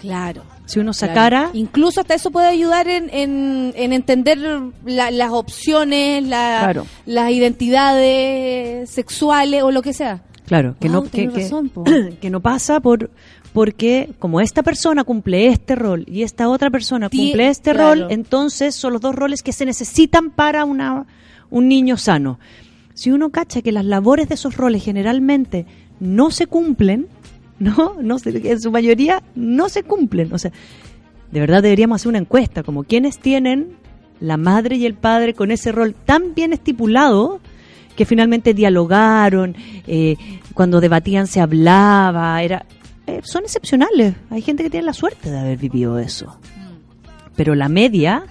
Claro. Si uno Claro. sacara... Incluso hasta eso puede ayudar en, en, en entender la- las opciones, la- Claro. las identidades sexuales o lo que sea. Claro, que Wow, no que, razón, [CLEARS THROAT] que no pasa por porque como esta persona cumple este rol y esta otra persona cumple este claro. rol, entonces son los dos roles que se necesitan para una un niño sano. Si uno cacha que las labores de esos roles generalmente no se cumplen, no, no se- en su mayoría no se cumplen, o sea, de verdad deberíamos hacer una encuesta como quiénes tienen la madre y el padre con ese rol tan bien estipulado que finalmente dialogaron, eh, cuando debatían se hablaba, era eh, son excepcionales. Hay gente que tiene la suerte de haber vivido eso. Pero la media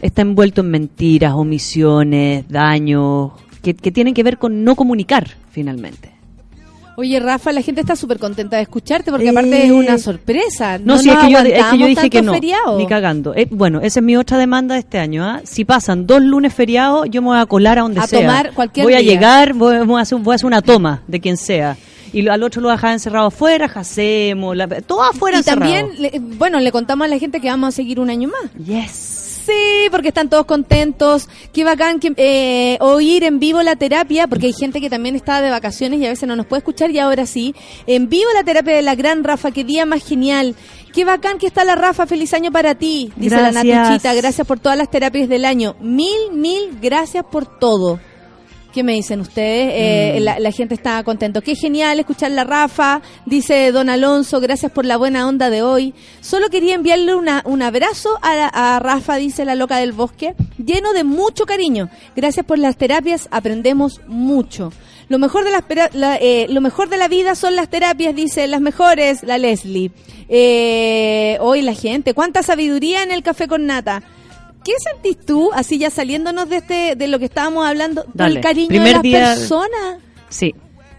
está envuelto en mentiras, omisiones, daños, que, que tienen que ver con no comunicar finalmente. Oye, Rafa, la gente está súper contenta de escucharte porque aparte es una sorpresa. No, No, nos es que, yo, es que yo dije que no, feriados. ni cagando. Eh, bueno, esa es mi otra demanda de este año. ¿ah? Si pasan dos lunes feriados, yo me voy a colar a donde A sea. tomar cualquier voy a día. llegar, voy, voy a hacer, voy a hacer una toma de quien sea. Y al otro lo a dejar encerrado afuera, hacemos, la- todo afuera y encerrado. también, le- bueno, le contamos a la gente que vamos a seguir un año más. Yes. Sí, porque están todos contentos. Qué bacán que, eh, oír en vivo la terapia, porque hay gente que también está de vacaciones y a veces no nos puede escuchar y ahora sí. En vivo la terapia de la gran Rafa, qué día más genial. Qué bacán que está la Rafa, feliz año para ti, dice la Gracias. Natuchita. Gracias por todas las terapias del año. Mil, mil gracias por todo. ¿Qué me dicen ustedes? Eh, Mm. la, la gente está contento. Qué genial escuchar la Rafa, dice don Alonso, gracias por la buena onda de hoy. Solo quería enviarle una, un abrazo a, la- a Rafa, dice la loca del bosque, lleno de mucho cariño. Gracias por las terapias, aprendemos mucho. Lo mejor de pera- la, eh, lo mejor de la vida son las terapias, dice las mejores, la Leslie. Eh, hoy la gente, cuánta sabiduría en el café con nata. ¿Qué sentís tú, así ya saliéndonos de este, de lo que estábamos hablando, Dale. del cariño Primer de las día- personas? Sí.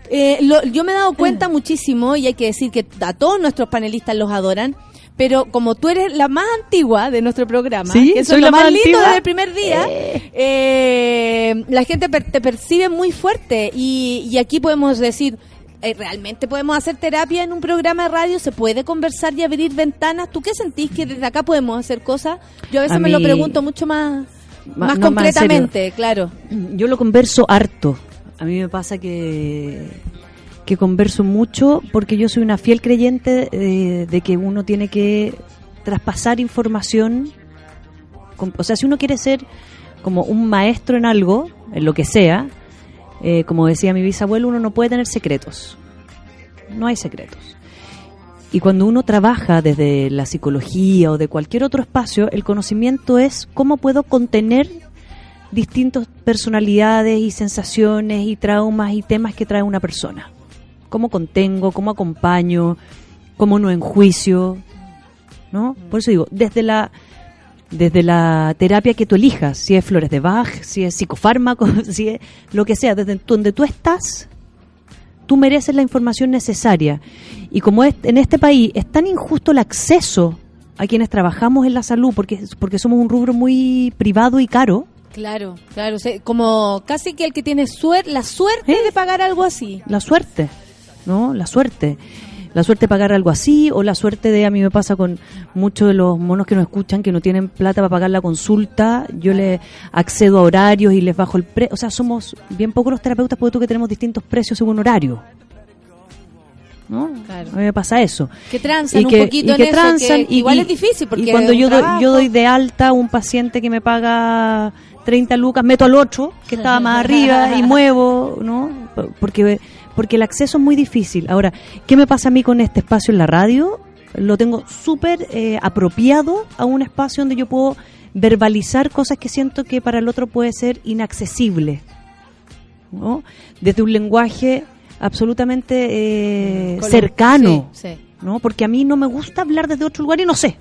Eh, lo- yo me he dado cuenta muchísimo y hay que decir que a todos nuestros panelistas los adoran. Pero como tú eres la más antigua de nuestro programa, Sí, que eso soy es lo la más más lindo desde el primer día, eh, la gente per- te percibe muy fuerte y, y aquí podemos decir, eh, ¿realmente podemos hacer terapia en un programa de radio? ¿Se puede conversar y abrir ventanas? ¿Tú qué sentís que desde acá podemos hacer cosas? Yo a veces A me lo pregunto mucho más, más no, más claro. Yo lo converso harto. A mí me pasa que, que converso mucho porque yo soy una fiel creyente de, de que uno tiene que traspasar información. con- o sea, si uno quiere ser como un maestro en algo, en lo que sea, eh, como decía mi bisabuelo, uno no puede tener secretos. No hay secretos. Y cuando uno trabaja desde la psicología o de cualquier otro espacio, el conocimiento es cómo puedo contener distintas personalidades y sensaciones y traumas y temas que trae una persona. Cómo contengo, cómo acompaño, cómo no enjuicio, ¿no? Por eso digo, desde la desde la terapia que tú elijas, si es flores de Bach, si es psicofármaco, [LAUGHS] si es lo que sea, desde donde tú estás, tú mereces la información necesaria. Y como es, en este país es tan injusto el acceso a quienes trabajamos en la salud, porque, porque somos un rubro muy privado y caro, Claro, claro. o sea, como casi que el que tiene suer la suerte ¿Eh? de pagar algo así. la suerte, ¿no? La suerte. La suerte de pagar algo así, o la suerte de, a mí me pasa con muchos de los monos que nos escuchan que no tienen plata para pagar la consulta, yo les accedo a horarios y les bajo el precio. O sea, somos bien pocos los terapeutas porque tú que tenemos distintos precios según horario. ¿No? Claro. A mí me pasa eso. Que transan Y un que- poquito y en que eso, transan, que igual y- es difícil porque y cuando yo doy, yo doy de alta a un paciente que me paga 30 lucas, meto al otro, que estaba más arriba, y [LAUGHS] muevo, ¿no? Porque, porque el acceso es muy difícil. Ahora, ¿qué me pasa a mí con este espacio en la radio? Lo tengo súper eh, apropiado a un espacio donde yo puedo verbalizar cosas que siento que para el otro puede ser inaccesible. ¿no? Desde un lenguaje absolutamente eh, cercano. Sí, sí. ¿no? Porque a mí no me gusta hablar desde otro lugar y no sé.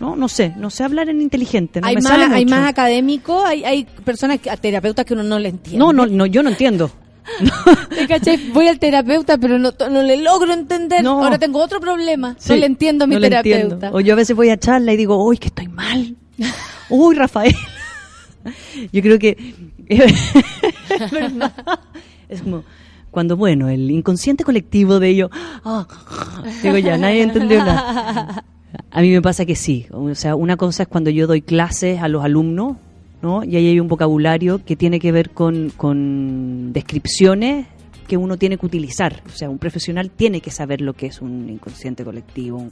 No, no sé, no sé hablar en inteligente, no hay, me más, sale hay más académico, hay, hay personas, que- terapeutas que uno no le entiende. No, no, no, yo no entiendo. [LAUGHS] ¿Te cachai? Voy al terapeuta, pero no, no le logro entender. No. Ahora tengo otro problema. no Sí, le entiendo a mi no terapeuta. entiendo. O yo a veces voy a charla y digo, uy, que estoy mal. [LAUGHS] Uy, Rafael. Yo creo que es como cuando, bueno, el inconsciente colectivo de ello, ah, digo ya, nadie entendió nada. A mí me pasa que sí. O sea, una cosa es cuando yo doy clases a los alumnos, ¿no? Y ahí hay un vocabulario que tiene que ver con, con descripciones que uno tiene que utilizar. O sea, un profesional tiene que saber lo que es un inconsciente colectivo. Un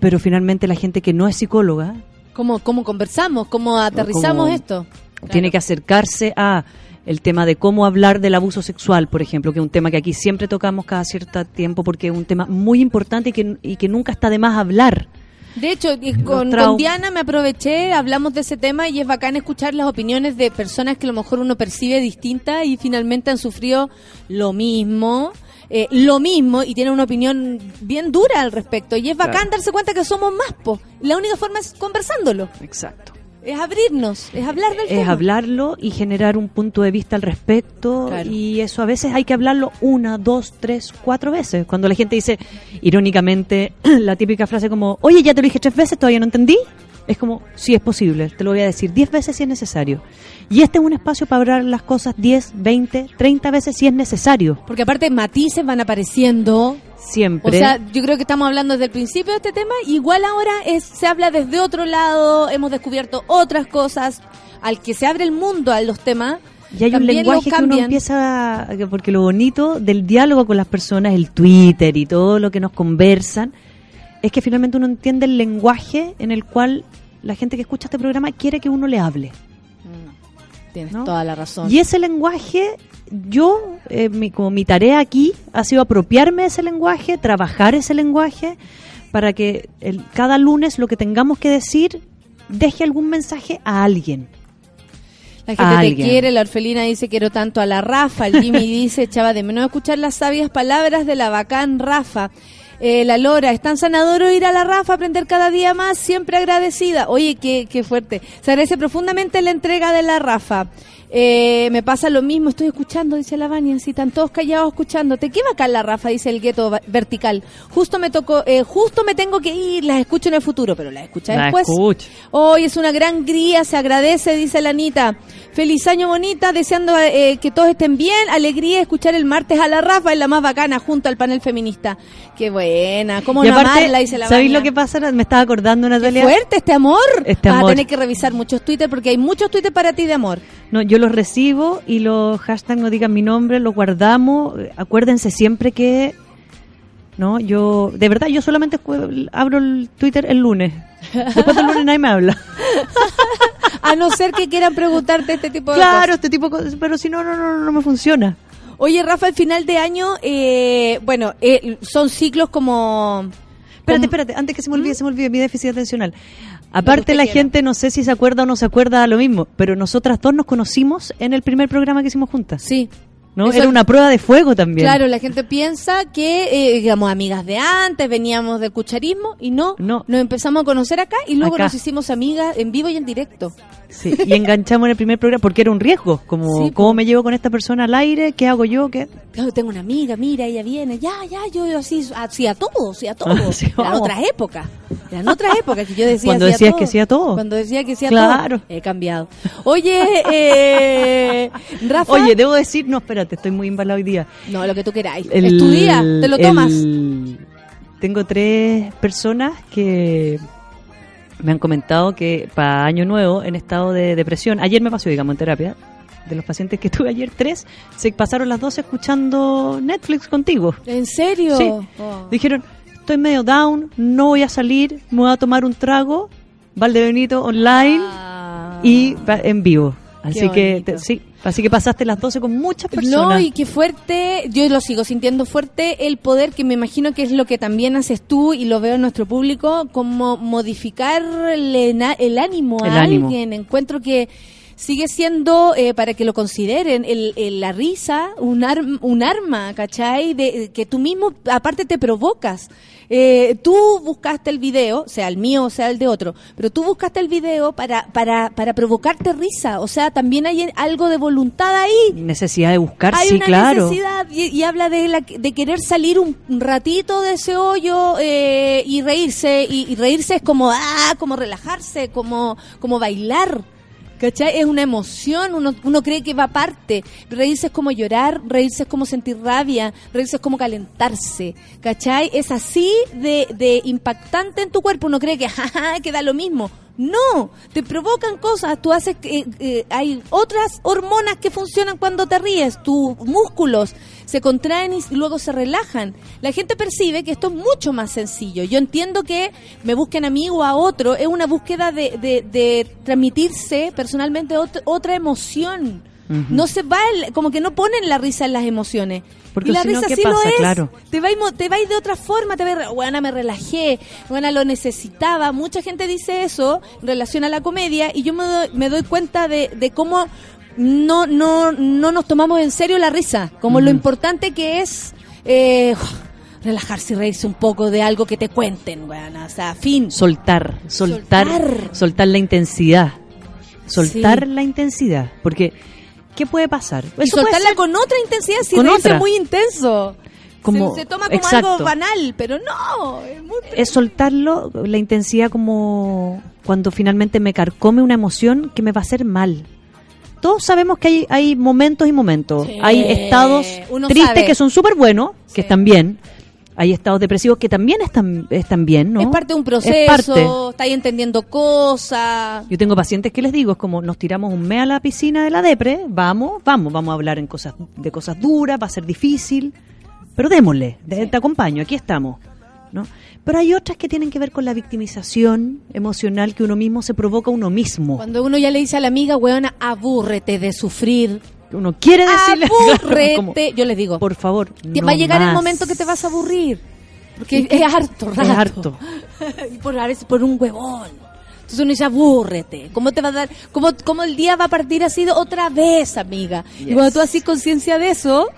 Pero finalmente la gente que no es psicóloga ¿Cómo, ¿Cómo conversamos? ¿Cómo aterrizamos esto? tiene que acercarse a el tema de cómo hablar del abuso sexual, por ejemplo, que es un tema que aquí siempre tocamos cada cierto tiempo porque es un tema muy importante y que, y que nunca está de más hablar. De hecho, con, con Diana me aproveché, hablamos de ese tema y es bacán escuchar las opiniones de personas que a lo mejor uno percibe distintas y finalmente han sufrido lo mismo, eh, lo mismo y tienen una opinión bien dura al respecto. Y es bacán Claro. darse cuenta que somos más, po. La única forma es conversándolo, Exacto. Es abrirnos, es hablar del Es tema. hablarlo y generar un punto de vista al respecto Claro. y eso a veces hay que hablarlo una, dos, tres, cuatro veces. Cuando la gente dice, irónicamente, [CLEARS THROAT] la típica frase como, oye, ya te lo dije tres veces, todavía no entendí. Es como, sí es posible, te lo voy a decir diez veces si es necesario. Y este es un espacio para hablar las cosas 10, 20, 30 veces si es necesario. Porque aparte matices van apareciendo. Siempre. O sea, yo creo que estamos hablando desde el principio de este tema. Igual ahora es, se habla desde otro lado, hemos descubierto otras cosas. Al que se abre el mundo a los temas, y hay un lenguaje que uno empieza, a- porque lo bonito del diálogo con las personas, el Twitter y todo lo que nos conversan, es que finalmente uno entiende el lenguaje en el cual la gente que escucha este programa quiere que uno le hable. Tienes ¿no? toda la razón. Y ese lenguaje, yo, eh, mi, como mi tarea aquí ha sido apropiarme de ese lenguaje, trabajar ese lenguaje, para que el- cada lunes lo que tengamos que decir deje algún mensaje a alguien. La gente te alguien. quiere, la orfelina dice quiero tanto a la Rafa, el Jimmy [LAUGHS] dice echaba de menos escuchar las sabias palabras de la bacán Rafa. Eh, la Lora, es tan sanador ir a la Rafa, aprender cada día más, siempre agradecida. Oye, qué, qué fuerte. Se agradece profundamente la entrega de la Rafa. Eh, me pasa lo mismo, estoy escuchando, dice la Vania, si están todos callados escuchándote. Qué bacán la Rafa, dice el gueto vertical. Justo me tocó, eh, justo me tengo que ir, las escucho en el futuro, pero las escucha La después. escucho. Hoy es una gran gría, se agradece, dice la Anita. Feliz año bonita, deseando eh, que todos estén bien. Alegría escuchar el martes a la Rafa, es la más bacana, junto al panel feminista. Qué buena, cómo no amarla, dice la ¿sabéis lo que pasa? Me estaba acordando, Qué Natalia. fuerte este amor. Este Vas amor. a tener que revisar muchos Twitter porque hay muchos Twitter para ti de amor. No, yo los recibo y los hashtags no digan mi nombre, los guardamos. Acuérdense siempre que, no, yo, de verdad, yo solamente abro el Twitter el lunes. Después del lunes nadie me habla. [LAUGHS] A no ser que quieran preguntarte este tipo de Claro, cosas. este tipo de cosas, pero si no, no, no, no me funciona. Oye, Rafa, al final de año, eh, bueno, eh, son ciclos como... Espérate, espérate, antes que se me olvide, se me olvide mi déficit atencional. Aparte, la quiera. gente no sé si se acuerda o no se acuerda de lo mismo, pero nosotras dos nos conocimos en el primer programa que hicimos juntas. Sí, ¿no? Eso- Era una prueba de fuego también. Claro, la gente piensa que eh, éramos amigas de antes, veníamos del cucharismo y no, No. nos empezamos a conocer acá y luego Acá. nos hicimos amigas en vivo y en directo. Sí, y enganchamos en el primer programa porque era un riesgo, como Sí, cómo me llevo con esta persona al aire, qué hago yo, qué tengo una amiga, mira, ella viene, ya, ya, yo así hacía todo, hacía todo. Ah, [LAUGHS] sí, Eran otras épocas, eran otras épocas que yo decía Cuando decías todo. que hacía todo. Cuando decía que hacía Claro. todo. He cambiado. Oye, eh, Rafa. Oye, debo decir, no, espérate, estoy muy embalado hoy día. No, lo que tú queráis. El- es tu día, te lo tomas. el- Tengo tres personas que me han comentado que para Año Nuevo en estado de depresión, ayer me pasó, digamos, en terapia, de los pacientes que tuve ayer, tres, se pasaron las dos escuchando Netflix contigo. ¿En serio? Sí. Oh. Dijeron, estoy medio down, no voy a salir, me voy a tomar un trago, Valdebenito online Ah. y va- en vivo. Así que te- sí, así que pasaste las 12 con muchas personas. No, y qué fuerte, yo lo sigo sintiendo fuerte el poder que me imagino que es lo que también haces tú y lo veo en nuestro público, como modificar el, ánimo a El ánimo. alguien. Encuentro que sigue siendo, eh, para que lo consideren, el, el- la risa un, arm- un arma, ¿cachai? De, que tú mismo, aparte, te provocas. Eh, tú buscaste el video, sea el mío o sea el de otro, pero tú buscaste el video para, para, para provocarte risa. O sea, también hay algo de voluntad ahí. Necesidad de buscar, Hay sí, una claro. necesidad y, y habla de, la, de querer salir un ratito de ese hoyo eh, y reírse. Y, y reírse es como, ah, como relajarse, como, como bailar. ¿Cachai? Es una emoción, uno, uno cree que va aparte. Reírse es como llorar, reírse es como sentir rabia, reírse es como calentarse. ¿Cachai? Es así de, de impactante en tu cuerpo. Uno cree que, [LAUGHS] jaja, que da lo mismo. No, te provocan cosas, tú haces que eh, hay otras hormonas que funcionan cuando te ríes, tus músculos se contraen y luego se relajan. La gente percibe que esto es mucho más sencillo. Yo entiendo que me busquen a mí o a otro, es una búsqueda de, de, de transmitirse personalmente ot- otra emoción. No se va, el- como que no ponen la risa en las emociones. Porque y la si no, risa ¿qué sí lo es. Claro. Te vais, te vais de otra forma, te vais, bueno, me relajé, bueno, lo necesitaba. Mucha gente dice eso en relación a la comedia y yo me doy, me doy cuenta de, de cómo no, no, no nos tomamos en serio la risa, como lo importante que es eh, [SIGHS] relajarse y reírse un poco de algo que te cuenten, bueno, o sea, fin. Soltar, soltar, Soltar. soltar, la intensidad. Soltar Sí. la intensidad. Porque, ¿qué puede pasar? Y Eso puede soltarla con otra intensidad, si Con otra. muy intenso. Como- se, se toma como exacto. algo banal, pero no, es muy es soltarlo, la intensidad como cuando finalmente me carcome una emoción que me va a hacer mal. Todos sabemos que hay, hay momentos y momentos. Sí, hay estados uno tristes sabe. que son súper buenos, que están bien. Hay estados depresivos que también están, están bien, ¿no? Es parte de un Es proceso, estáis entendiendo cosas. Yo tengo pacientes que les digo, es como nos tiramos un mes a la piscina de la depre, vamos, vamos, vamos a hablar en cosas, de cosas duras, va a ser difícil, pero démosle, te acompaño, aquí estamos, ¿no? Pero hay otras que tienen que ver con la victimización emocional que uno mismo se provoca a uno mismo. Cuando uno ya le dice a la amiga, weona, abúrrete de sufrir. Uno quiere decirle, [LAUGHS] Abúrrete. como, Yo les digo, por favor, no va a llegar el más. momento que te vas a aburrir. Porque que- es harto, [LAUGHS] Es rato. harto. [LAUGHS] y por a veces por un huevón. Entonces uno dice, abúrrete. ¿Cómo te va a dar? ¿Cómo, cómo el día va a partir así de otra vez, amiga? Y Yes. cuando tú haces conciencia de eso,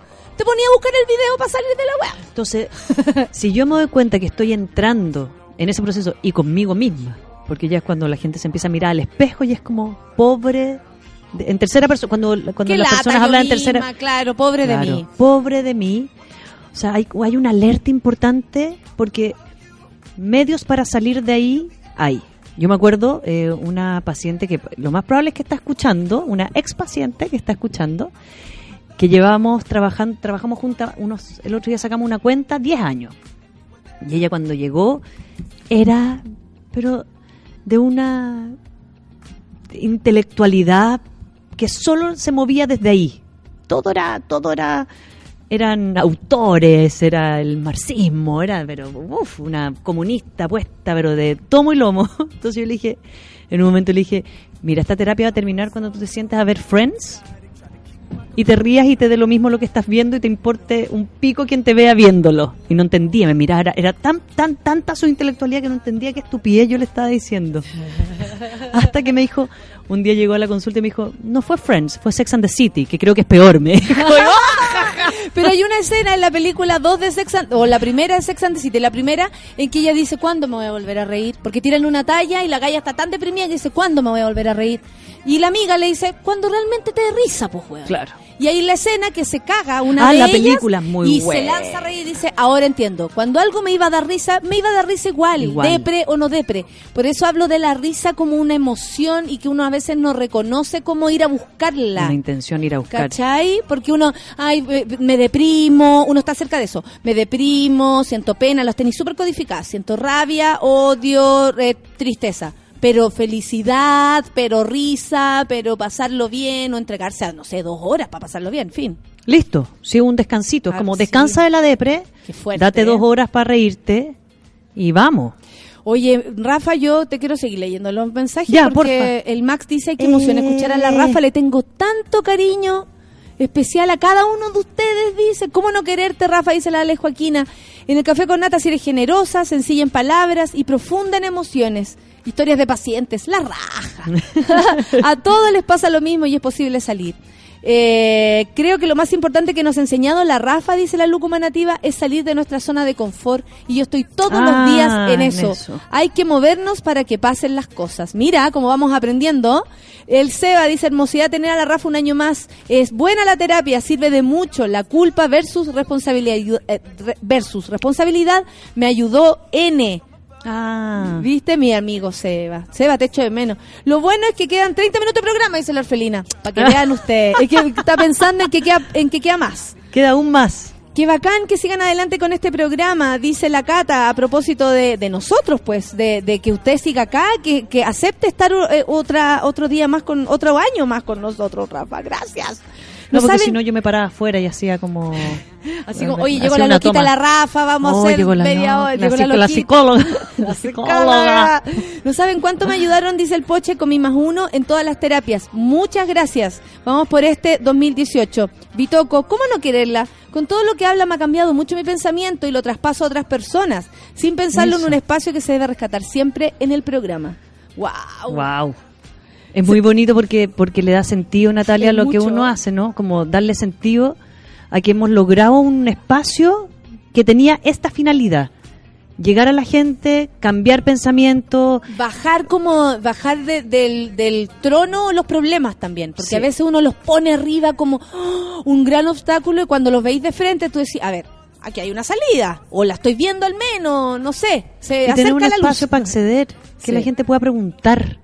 te ponía a buscar el video para salir de la web. Entonces, [LAUGHS] si yo me doy cuenta que estoy entrando en ese proceso y conmigo misma, porque ya es cuando la gente se empieza a mirar al espejo y es como pobre, de- en tercera persona, cuando, cuando las personas hablan en tercera Claro, pobre de mí. Pobre de mí. O sea, hay, hay una alerta importante porque medios para salir de ahí hay. Yo me acuerdo eh, una paciente que lo más probable es que está escuchando, una ex paciente que está escuchando, que llevamos trabajando, trabajamos juntas unos, el otro día sacamos una cuenta, 10 años. Y ella cuando llegó era, pero de una intelectualidad que solo se movía desde ahí. Todo era, todo era, eran autores, era el marxismo, era, pero, uf, una comunista puesta, pero de tomo y lomo. [LAUGHS] Entonces yo le dije, en un momento le dije, mira, esta terapia va a terminar cuando tú te sientas a ver Friends y te rías y te dé lo mismo lo que estás viendo y te importe un pico quien te vea viéndolo. Y no entendía, me miraba, era, era tan, tan, tanta su intelectualidad que no entendía qué estupidez yo le estaba diciendo. [LAUGHS] Hasta que me dijo, un día llegó a la consulta y me dijo, no fue Friends, fue Sex and the City, que creo que es peor, me dijo. [LAUGHS] Pero hay una escena en la película 2 de Sex and, o la primera de Sex and the City, la primera en que ella dice, ¿cuándo me voy a volver a reír? Porque tiran una talla y la galla está tan deprimida que dice, ¿cuándo me voy a volver a reír? Y la amiga le dice, cuando realmente te dé risa, pues, weón. Claro. Y ahí la escena que se caga una Ah, de la ellas película es muy y se lanza a reír y dice, ahora entiendo, cuando algo me iba a dar risa, me iba a dar risa igual, Igual. depre o no depre. Por eso hablo de la risa como una emoción y que uno a veces no reconoce cómo ir a buscarla. Una intención ir a buscar. ¿Cachai? Porque uno, ay, me deprimo, uno está cerca de eso. Me deprimo, siento pena, las tenéis súper codificadas. Siento rabia, odio, eh, tristeza. Pero felicidad, pero risa, pero pasarlo bien o entregarse a, no sé, dos horas para pasarlo bien, en fin. Listo, sí, un descansito. Es Ah, como sí. descansa de la depre, date ¿eh? dos horas para reírte y vamos. Oye, Rafa, yo te quiero seguir leyendo los mensajes Ya, porque porfa. el Max dice que emociona Eh. escuchar a la Rafa, le tengo tanto cariño especial a cada uno de ustedes, dice. ¿Cómo no quererte, Rafa? Dice la Ale Joaquina. En el café con nata si eres generosa, sencilla en palabras y profunda en emociones. Historias de pacientes, la raja. [LAUGHS] a todos les pasa lo mismo y es posible salir. Eh, creo que lo más importante que nos ha enseñado la Rafa, dice la Lúcuma Nativa, es salir de nuestra zona de confort. Y yo estoy todos Ah, los días en en eso. Hay que movernos para que pasen las cosas. Mira cómo vamos aprendiendo. El Seba dice, hermosidad tener a la Rafa un año más. Es buena la terapia, sirve de mucho. La culpa versus responsabilidad, eh, versus responsabilidad me ayudó N. Ah. ¿Viste, mi amigo Seba? Seba, te echo de menos. Lo bueno es que quedan 30 minutos de programa, dice la orfelina. Para que vean ustedes. Es que está pensando en que queda, en que queda más. Queda aún más. Qué bacán que sigan adelante con este programa, dice la Cata, a propósito de, de nosotros, pues, de, de que usted siga acá, que, que acepte estar eh, otra otro día más con, otro año más con nosotros, Rafa. Gracias. No, ¿No porque si no yo me paraba afuera y hacía como... Así como, oye, llegó la loquita toma. la Rafa, vamos Oh, a hacer llegó la- media no, hora. la la psicóloga. La La psicóloga. No saben cuánto me ayudaron, dice el Poche, con mi más uno en todas las terapias. Muchas gracias. Vamos por este 2018. Bitoco, ¿cómo no quererla? Con todo lo que habla me ha cambiado mucho mi pensamiento y lo traspaso a otras personas, sin pensarlo en un espacio que se debe rescatar siempre en el programa. ¡Wow! Wow. Es muy bonito porque porque le da sentido, Natalia, a lo que uno hace, ¿no? Como darle sentido a que hemos logrado un espacio que tenía esta finalidad. Llegar a la gente, cambiar pensamiento, Bajar como, bajar de- del, del trono los problemas también, porque Sí. a veces uno los pone arriba como ¡oh! un gran obstáculo y cuando los veis de frente tú decís, a ver, aquí hay una salida, o la estoy viendo al menos, no sé, se y tener un acerca la luz. espacio para acceder, que Sí. la gente pueda preguntar,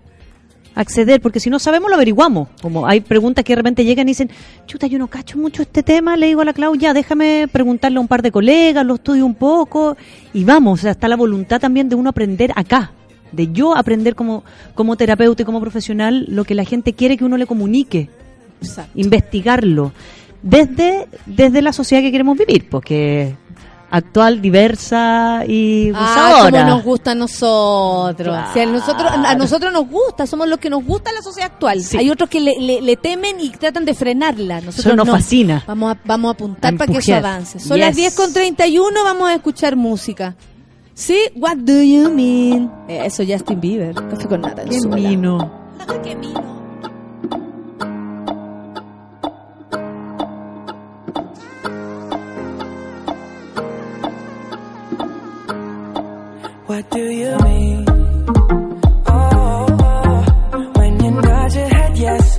acceder, porque si no sabemos lo averiguamos. Como hay preguntas que de repente llegan y dicen, chuta, yo no cacho mucho este tema, le digo a la Clau, ya déjame preguntarle a un par de colegas, lo estudio un poco y vamos, o sea, está la voluntad también de uno aprender acá, de yo aprender como, como terapeuta y como profesional lo que la gente quiere que uno le comunique, Exacto. investigarlo, desde, desde la sociedad que queremos vivir, porque actual, diversa y Ah, como nos gusta a nosotros. Si a nosotros, a nosotros nos gusta, somos los que nos gusta la sociedad actual. Sí. Hay otros que le, le- le temen y tratan de frenarla. Nosotros Eso nos no. fascina. Vamos a, vamos a apuntar A para que eso avance. Son Yes. las 10 con 31, vamos a escuchar música. ¿Sí? What do you mean? Eh, Eso, Justin Bieber. Café con nata. Qué mino. Qué mino. What do you mean? Oh, oh, oh, when you nod your head yes,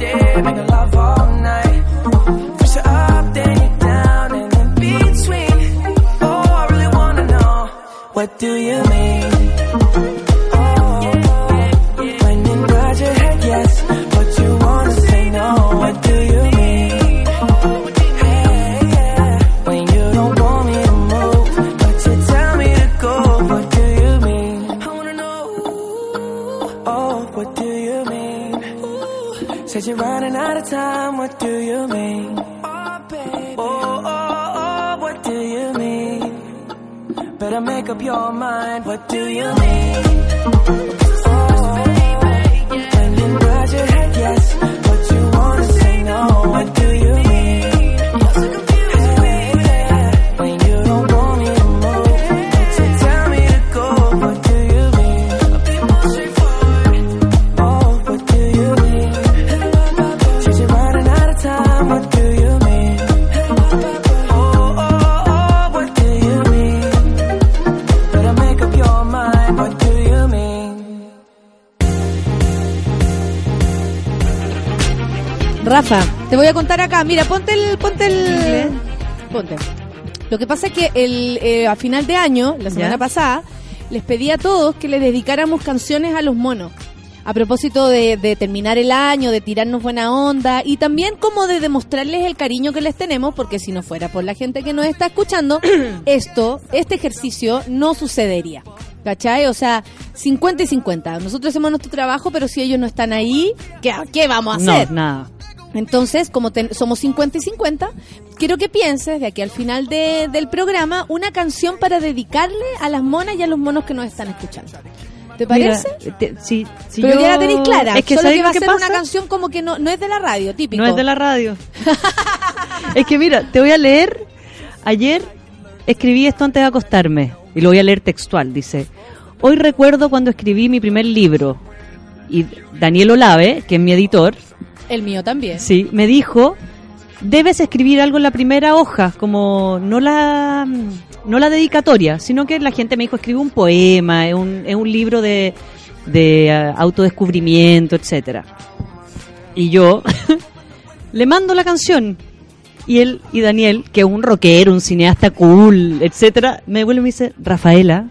Love all night. First you're up, then down, and in between. Oh, I really wanna know, what do you mean? Your mind, what do you mean? Te voy a contar acá. Mira, ponte el. Ponte el. Ponte. Lo que pasa es que el, eh, a final de año, la semana ¿Ya? pasada, les pedí a todos que les dedicáramos canciones a los monos. A propósito de, de terminar el año, de tirarnos buena onda y también como de demostrarles el cariño que les tenemos, porque si no fuera por la gente que nos está escuchando, [COUGHS] esto, este ejercicio no sucedería. ¿Cachai? O sea, 50 y 50. Nosotros hacemos nuestro trabajo, pero si ellos no están ahí, ¿qué, qué vamos a hacer? No, nada. Entonces, como ten- somos 50 y 50, quiero que pienses de aquí al final de- del programa una canción para dedicarle a las monas y a los monos que nos están escuchando. ¿Te parece? Mira, te- Pero yo- ya la tenéis clara. Es que solo ¿sabes que va a ser pasa? una canción como que no, no es de la radio, típico. No es de la radio. [LAUGHS] es que mira, te voy a leer. Ayer escribí esto antes de acostarme y lo voy a leer textual. Dice: Hoy recuerdo cuando escribí mi primer libro y Daniel Olave, que es mi editor, El mío también. sí, me dijo: Debes escribir algo en la primera hoja, como no la no la dedicatoria, sino que la gente me dijo escribe un poema, es un, es un libro de, de ah, autodescubrimiento, etcétera. Y yo [LAUGHS] le mando la canción. Y él y Daniel, que es un rockero, un cineasta cool, etcétera, me devuelve y me dice, Rafaela,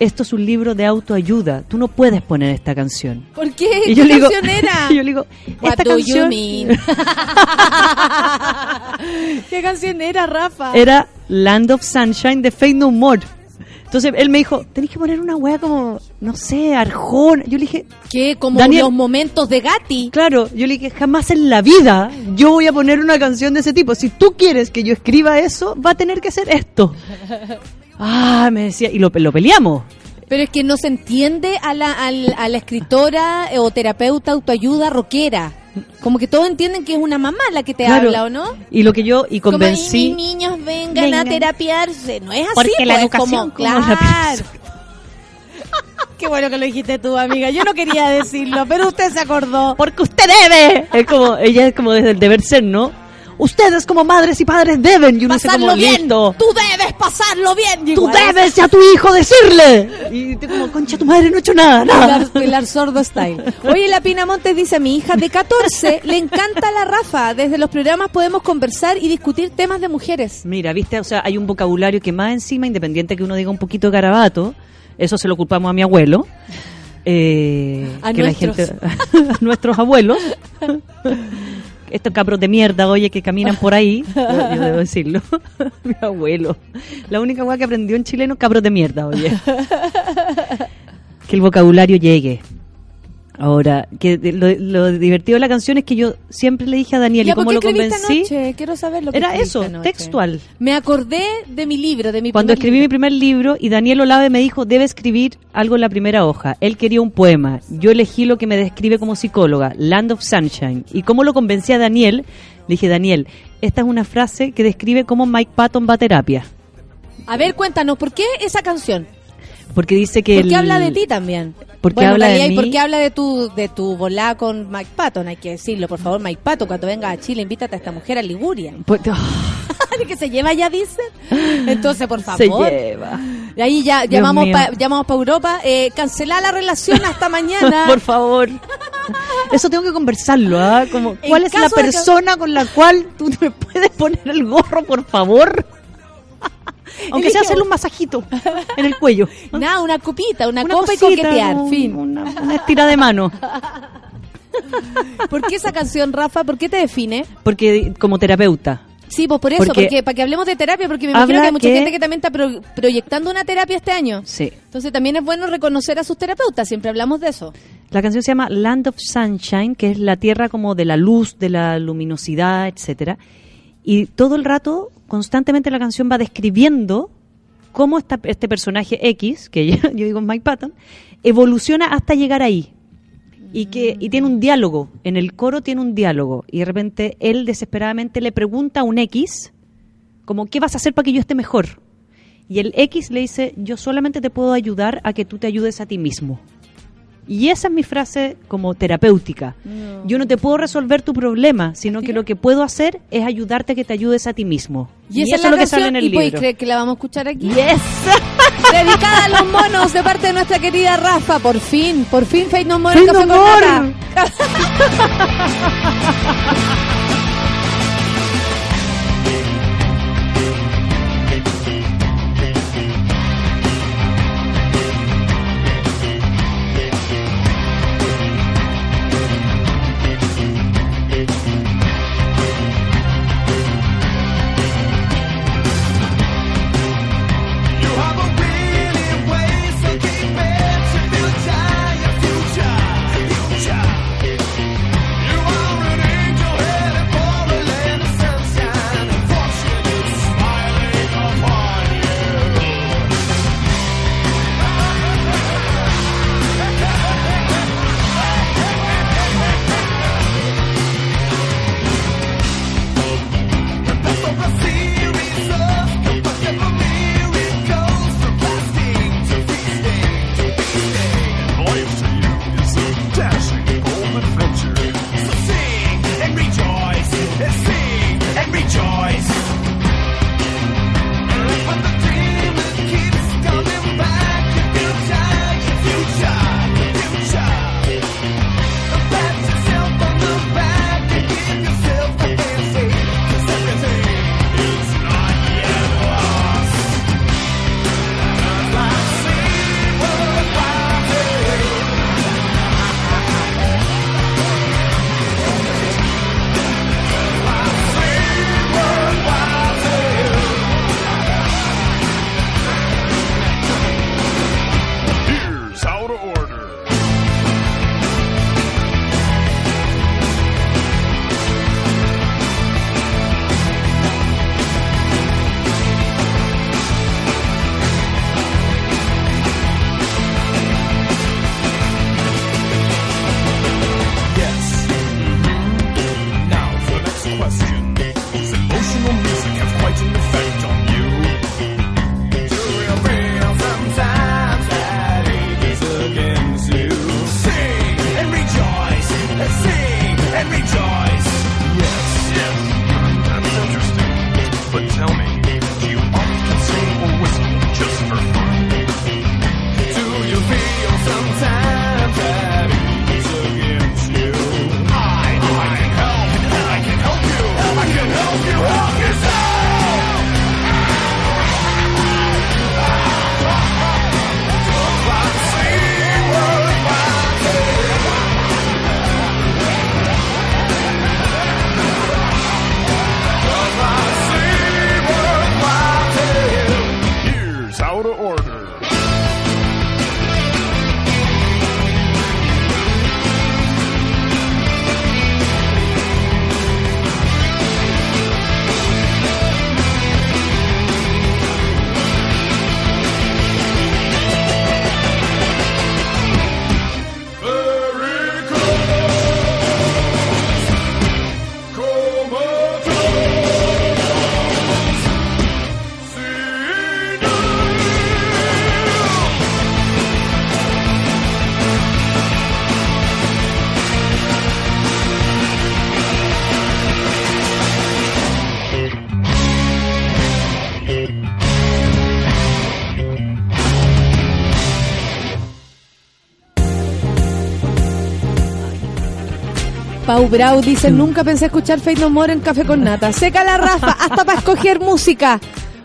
esto es un libro de autoayuda, tú no puedes poner esta canción. ¿Por qué? Y ¿Qué yo le digo- canción era? [LAUGHS] y yo le digo, What esta do canción- you mean? [LAUGHS] ¿Qué canción era, Rafa? Era Land of Sunshine de Fate No More. Entonces él me dijo, tenés que poner una wea como, no sé, Arjona. Yo le dije, ¿Qué? Como Daniel- los momentos de Gatti. Claro, yo le dije, jamás en la vida yo voy a poner una canción de ese tipo. Si tú quieres que yo escriba eso, va a tener que ser esto. Ah, me decía, y lo, lo peleamos. Pero es que no se entiende a la, al- a la escritora eh, o terapeuta autoayuda rockera. Como que todos entienden que es una mamá la que te Claro. habla, ¿o no? Y lo que yo, y Como, convencí... "Y mis niños vengan, a terapiarse. No es así, Porque la pues, educación como, como la claro. [LAUGHS] Qué bueno que lo dijiste tú, amiga. Yo no quería decirlo, pero usted se acordó. Porque usted debe. Es como, ella es como desde el deber ser, ¿no? Ustedes como madres y padres deben. Y uno Pasarlo como, bien. listo. Tú debes pasarlo bien. Tú Igual. debes a tu hijo decirle. Y tú como, concha, tu madre no ha hecho nada, nada. Pilar, Sordo Style. Oye, la Pina Montes dice, mi hija de 14 le encanta la Rafa. Desde los programas podemos conversar y discutir temas de mujeres. Mira, viste, o sea, hay un vocabulario que más encima, independiente que uno diga un poquito de garabato, eso se lo culpamos a mi abuelo. eh, A que nuestros. la gente, [LAUGHS] a nuestros abuelos. Estos cabros de mierda, oye, que caminan por ahí, [LAUGHS] yo, yo debo decirlo. [LAUGHS] mi abuelo. La única cosa que aprendió en chileno, cabros de mierda, oye. [LAUGHS] que el vocabulario llegue Ahora, que lo, lo divertido de la canción es que yo siempre le dije a Daniel, Ya, ¿y cómo ¿por lo convencí? anoche? Quiero saber lo que Era eso, anoche. textual. Me acordé de mi libro, de mi Cuando escribí mi primer libro y Daniel Olave me dijo, debe escribir algo en la primera hoja. Él quería un poema. Yo elegí lo que me describe como psicóloga, Land of Sunshine. ¿Y cómo lo convencí a Daniel? Le dije, Daniel, esta es una frase que describe cómo Mike Patton va a terapia. A ver, cuéntanos, ¿por qué esa canción? Porque dice que... Porque el- habla de ti también. Porque bueno, habla de realidad, ¿y mí. por qué habla de tu, de tu volá con Mike Patton? Hay que decirlo, por favor, Mike Patton, cuando venga a Chile, invítate a esta mujer a Liguria. Pues- [LAUGHS] ¿De que se lleva ya, dicen? Entonces, por Se favor. lleva. Y ahí ya Dios llamamos para llamamos pa Europa. Eh, cancelar la relación hasta [LAUGHS] mañana. Por favor. Eso tengo que conversarlo, ¿ah? Como, En ¿Cuál es la de que- persona con la cual tú me puedes poner el gorro, por favor? Aunque sea hacerle un masajito [LAUGHS] en el cuello. Nada, una copita, una, Una copa y coquetear, un- fin. Una, una estira de mano. ¿Por qué esa canción, Rafa? ¿Por qué te define? Porque como terapeuta. Sí, pues por eso, Porque porque, para que hablemos de terapia, porque me imagino que hay mucha que- gente que también está pro- proyectando una terapia este año. Sí. Entonces también es bueno reconocer a sus terapeutas, siempre hablamos de eso. La canción se llama Land of Sunshine, que es la tierra como de la luz, de la luminosidad, etcétera. Y todo el rato, constantemente la canción va describiendo cómo este personaje X, que [LAUGHS] yo, yo digo Mike Patton, evoluciona hasta llegar ahí. Y que y tiene un diálogo, en el coro tiene un diálogo. Y de repente él desesperadamente le pregunta a un X, como, ¿qué vas a hacer para que yo esté mejor? Y el X le dice, yo solamente te puedo ayudar a que tú te ayudes a ti mismo. Y esa es mi frase como terapéutica. Yo no te puedo resolver tu problema, sino que lo que puedo hacer es ayudarte a que te ayudes a ti mismo. Y, esa eso es lo que sale en el ¿y libro. creer que la vamos a escuchar aquí? Yes. [LAUGHS] Dedicada a los monos de parte de nuestra querida Rafa, por fin, por fin Fate No More, Fate No More. [LAUGHS] Pau Brau dice, nunca pensé escuchar Fate No More en Café con Nata. Seca la Rafa, hasta para escoger música.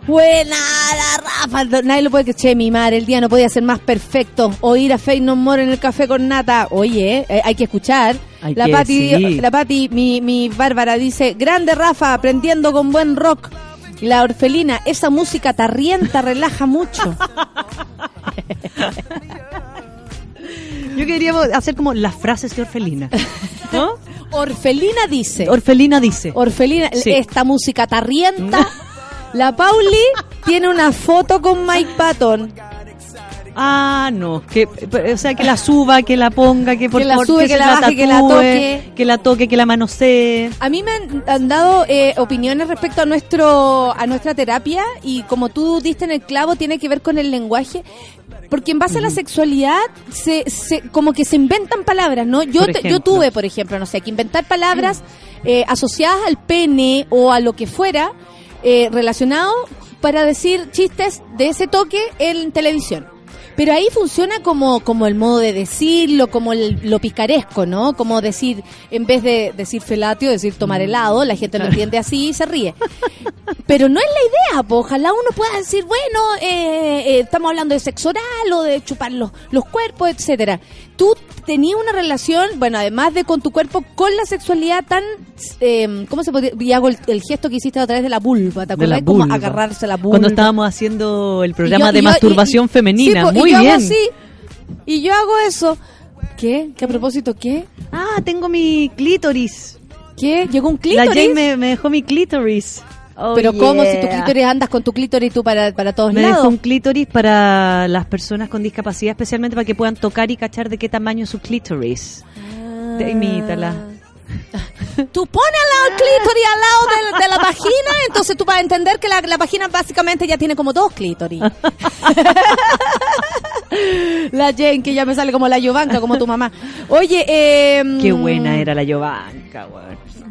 Buena la Rafa. Nadie lo puede que che, mi madre, el día no podía ser más perfecto. Oír a Fate No More en el Café con Nata. Oye, eh, hay que escuchar. Hay la que, Pati, sí. la Pati, mi, mi Bárbara dice, grande Rafa, aprendiendo con buen rock. La orfelina, esa música tarrienta relaja mucho. Yo quería hacer como las frases de Orfelina. ¿No? [LAUGHS] Orfelina dice. Orfelina dice. Orfelina, Sí. esta música tarrienta. La Pauli tiene una foto con Mike Patton. Ah, no. Que, o sea, que la suba, que la ponga, que por Que la sube, que la baje, que la toque. Que la toque, que la manosee. A mí me han, han dado eh, opiniones respecto a nuestro a nuestra terapia y como tú diste en el clavo tiene que ver con el lenguaje porque en base a la sexualidad se, se como que se inventan palabras, ¿no? Yo te- yo tuve, por ejemplo, no sé, que inventar palabras eh, asociadas al pene o a lo que fuera eh, relacionado para decir chistes de ese toque en televisión. Pero ahí funciona como, como el modo de decirlo, como el- lo picaresco, ¿no? Como decir, en vez de decir felatio, decir tomar helado, la gente lo entiende así y se ríe. Pero no es la idea, po. ojalá uno pueda decir, bueno, eh, eh, estamos hablando de sexo oral o de chupar los, los cuerpos, etcétera. Tú tenías una relación, bueno, además de con tu cuerpo, con la sexualidad tan, eh, ¿cómo se podría? Y hago el, el gesto que hiciste a través de la vulva, ¿te la acuerdas? Como agarrarse la vulva. Cuando estábamos haciendo el programa yo- de yo- masturbación y- y- femenina. sí, po, y Muy yo bien. Hago así, y yo hago eso. ¿Qué? ¿Qué a propósito qué? Ah, tengo mi clítoris. ¿Qué? ¿Llegó un La clítoris? Jane me, me dejó mi clítoris. Oh, Pero ¿cómo? Si tu yeah. clítoris andas con tu clítoris tú para, para todos Me lados. dejó un clítoris para las personas con discapacidad, especialmente para que puedan tocar y cachar de qué tamaño es su clítoris. Ah. Imítala. [LAUGHS] Tú pones al lado el clítoris al lado de, de la vagina, [LAUGHS] entonces tú vas a entender que la, la vagina básicamente ya tiene como dos clítoris. [LAUGHS] la Jane, que ya me sale como la Giovanca, como tu mamá. Oye, eh, Qué buena era la weón.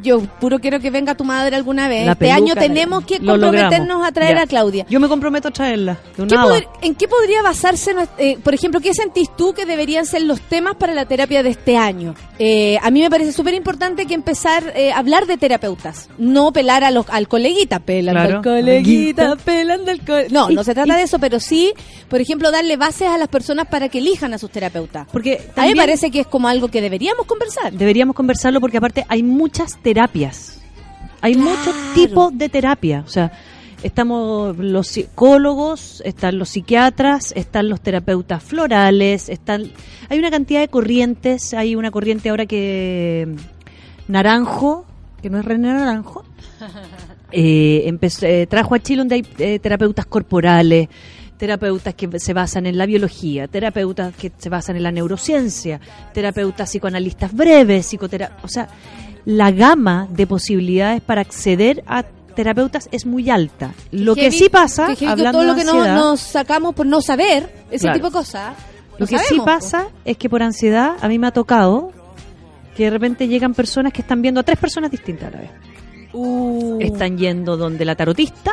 Yo puro quiero que venga tu madre alguna vez. La este peluca, año tenemos que logramos. comprometernos a traer Ya. a Claudia. Yo me comprometo a traerla. De un ¿Qué hada. pod- ¿En qué podría basarse, eh, por ejemplo, qué sentís tú que deberían ser los temas para la terapia de este año? Eh, a mí me parece súper importante que empezar eh, a hablar de terapeutas, no pelar a los, al coleguita, pelando Claro, al coleguita, pelando al coleguita. No, no se trata [LAUGHS] de eso, pero sí, por ejemplo, darle bases a las personas para que elijan a sus terapeutas. Porque a mí me también- parece que es como algo que deberíamos conversar. Deberíamos conversarlo porque aparte hay muchas terapias. Hay Claro. muchos tipos de terapia. O sea, estamos los psicólogos, están los psiquiatras, están los terapeutas florales, están hay una cantidad de corrientes, hay una corriente ahora que Naranjo, que no es René Naranjo, [LAUGHS] eh, empezó- eh, trajo a Chile donde hay eh, terapeutas corporales, terapeutas que se basan en la biología, terapeutas que se basan en la neurociencia, terapeutas psicoanalistas breves, psicotera o sea, la gama de posibilidades para acceder a terapeutas es muy alta. Lo que heavy- sí pasa, que hablando todo lo de que no- ansiedad, nos sacamos por no saber, ese Claro. tipo de cosas. lo que sí pasa es que por ansiedad a mí me ha tocado que de repente llegan personas que están viendo a tres personas distintas a la vez. Uh. Están yendo donde la tarotista,